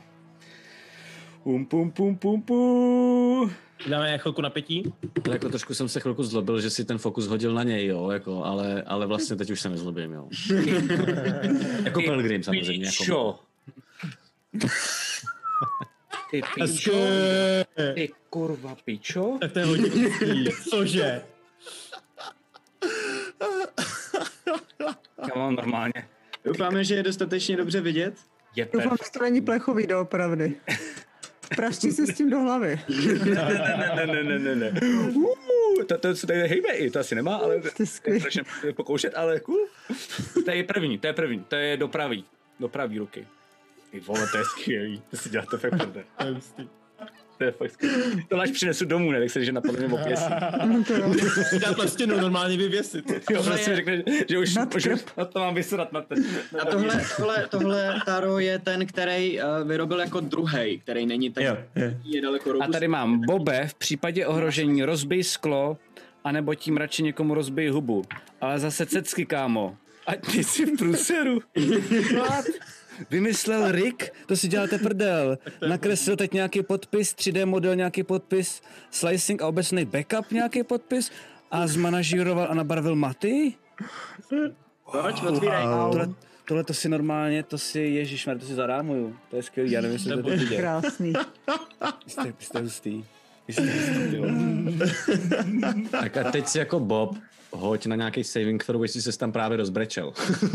Pum, pum, pum, pum, pum. Dáme chvilku napětí. Jako trošku jsem se chvilku zlobil, že si ten fokus hodil na něj, jo, jako, ale, ale vlastně teď už se nezlobím, jo. jako Pelgrim samozřejmě. Jako. Ty pičo. Ty kurva pičo. Tak to je hodně. Cože? Já mám normálně. Doufáme, že je dostatečně dobře vidět. Je Doufám, že to není plechový doopravdy. Praští se s tím do hlavy. ne, ne, ne, ne, ne, ne. Uh, to, to, to je hejbe i, to asi nemá, ale To je pokoušet, ale cool. To je první, to je první, to je do pravý, do pravý ruky. Ty vole, to je skvělý, to si děláte fakt prdel. To je fakt skvělý. To máš přinesu domů, ne, tak se, že na podle mě opěsí. No to stěnu normálně vyvěsit. Jo, prostě řekne, že už, krb. na to mám vysedat na ten. Na A tohle, tohle, tohle Taro je ten, který uh, vyrobil jako druhý, který není tak, Jo, jo. je daleko A robustní. tady mám Bobe, v případě ohrožení rozbij sklo, anebo tím radši někomu rozbij hubu. Ale zase cecky, kámo. Ať ty si v průseru. Vymyslel Rick, to si děláte prdel. Nakreslil teď nějaký podpis, 3D model nějaký podpis, slicing a obecný backup nějaký podpis a zmanažíroval a nabarvil maty? Pojď, otvírej. Tohle, tohle to si normálně, to si, ježišmar, to si zarámuju. To je skvělý, já nevím, jestli to vidět. Krásný. Jste, jste hustý. Jste hustý, ty vole. Tak a teď si jako Bob hoď na nějaký saving throw, jestli se tam právě rozbrečel.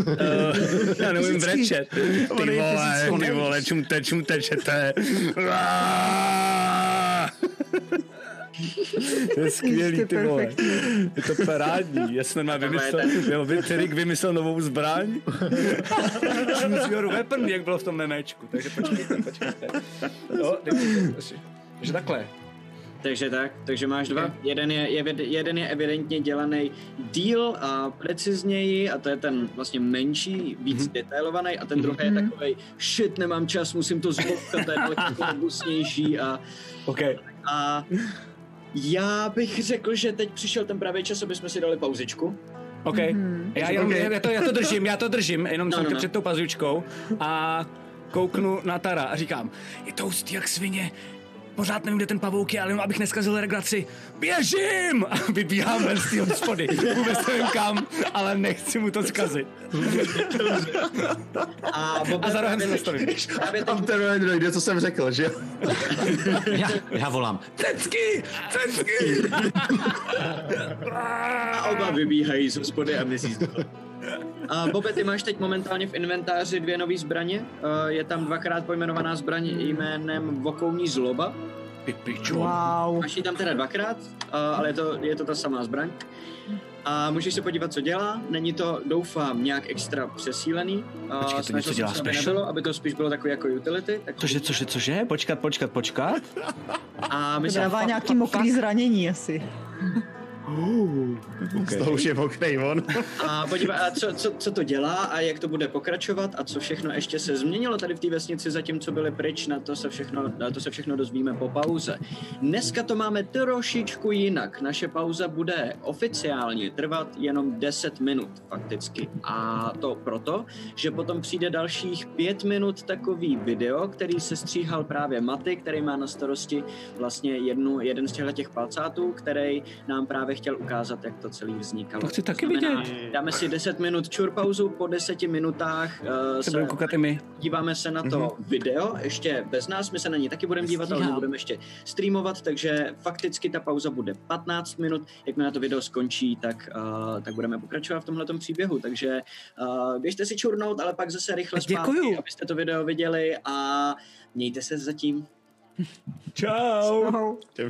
Eh, Já neumím Fyzicky. brečet. Ty vole, ty vole, čumte, čumte, čete. To je skvělý, ty vole. Je to parádní. Já jsem normálně je vymyslel, jo, vy- Rick vymyslel novou zbraň. Your weapon, jak bylo v tom memečku. Takže počkejte, počkejte. Jo, dejte si- Takže takhle. Takže tak, takže máš dva. Jeden je, je, jeden je evidentně dělaný díl a precizněji a to je ten vlastně menší, víc Mhm. mm-hmm. detailovaný a ten druhý je takový shit, nemám čas, musím to zboukat, to je robustnější a, OK. a já bych řekl, že teď přišel ten pravý čas, aby jsme si dali pauzičku. OK. Já, jenom, já, to, já to držím, já to držím, jenom No, jsem no, no, no. před tou pazučkou a kouknu na Tara a říkám, je to hustý jak svině, pořád nevím, kde ten pavouk je, ale jenom abych neskazil regraci, běžím! A vybíhám ven z té hospody, vůbec nevím kam, ale nechci mu to zkazit. A, A za rohem se zastavím. Tam ten dojde, co jsem řekl, že já, já volám. Cecky! Cecky! a oba vybíhají z hospody a toho. A Bobe, ty máš teď momentálně v inventáři dvě nové zbraně. Je tam dvakrát pojmenovaná zbraň jménem Vokouní zloba Pipičo. Wow. Máš ji tam teda dvakrát, ale je to, je to ta samá zbraň. A můžeš se podívat, co dělá. Není to, doufám, nějak extra přesílený. Počkej, to něco dělá special? nebylo, aby to spíš bylo takový jako utility. Tak Cože, cože, cože? Počkat, počkat, počkat. A To my se dává nějaký mokrý zranění asi. Z toho už je mokrý on. A podívej, a co, co, co, to dělá a jak to bude pokračovat a co všechno ještě se změnilo tady v té vesnici zatím, co byli pryč, na to se všechno, na to se všechno dozvíme po pauze. Dneska to máme trošičku jinak. Naše pauza bude oficiálně trvat jenom 10 minut fakticky. A to proto, že potom přijde dalších 5 minut takový video, který se stříhal právě Maty, který má na starosti vlastně jednu, jeden z těchto těch palcátů, který nám právě chtěl ukázat, jak to celý vznikalo. To chci taky znamená, vidět. Dáme si 10 minut čur pauzu, po 10 minutách uh, Se budeme koukat i my. díváme se na to mm-hmm. video, ještě bez nás, my se na něj taky budeme dívat, ale budeme ještě streamovat, takže fakticky ta pauza bude 15 minut, jakmile to video skončí, tak, uh, tak budeme pokračovat v tomhle příběhu, takže uh, běžte si čurnout, ale pak zase rychle zpátky, Děkuju. abyste to video viděli a mějte se zatím. Čau. Čau, čau.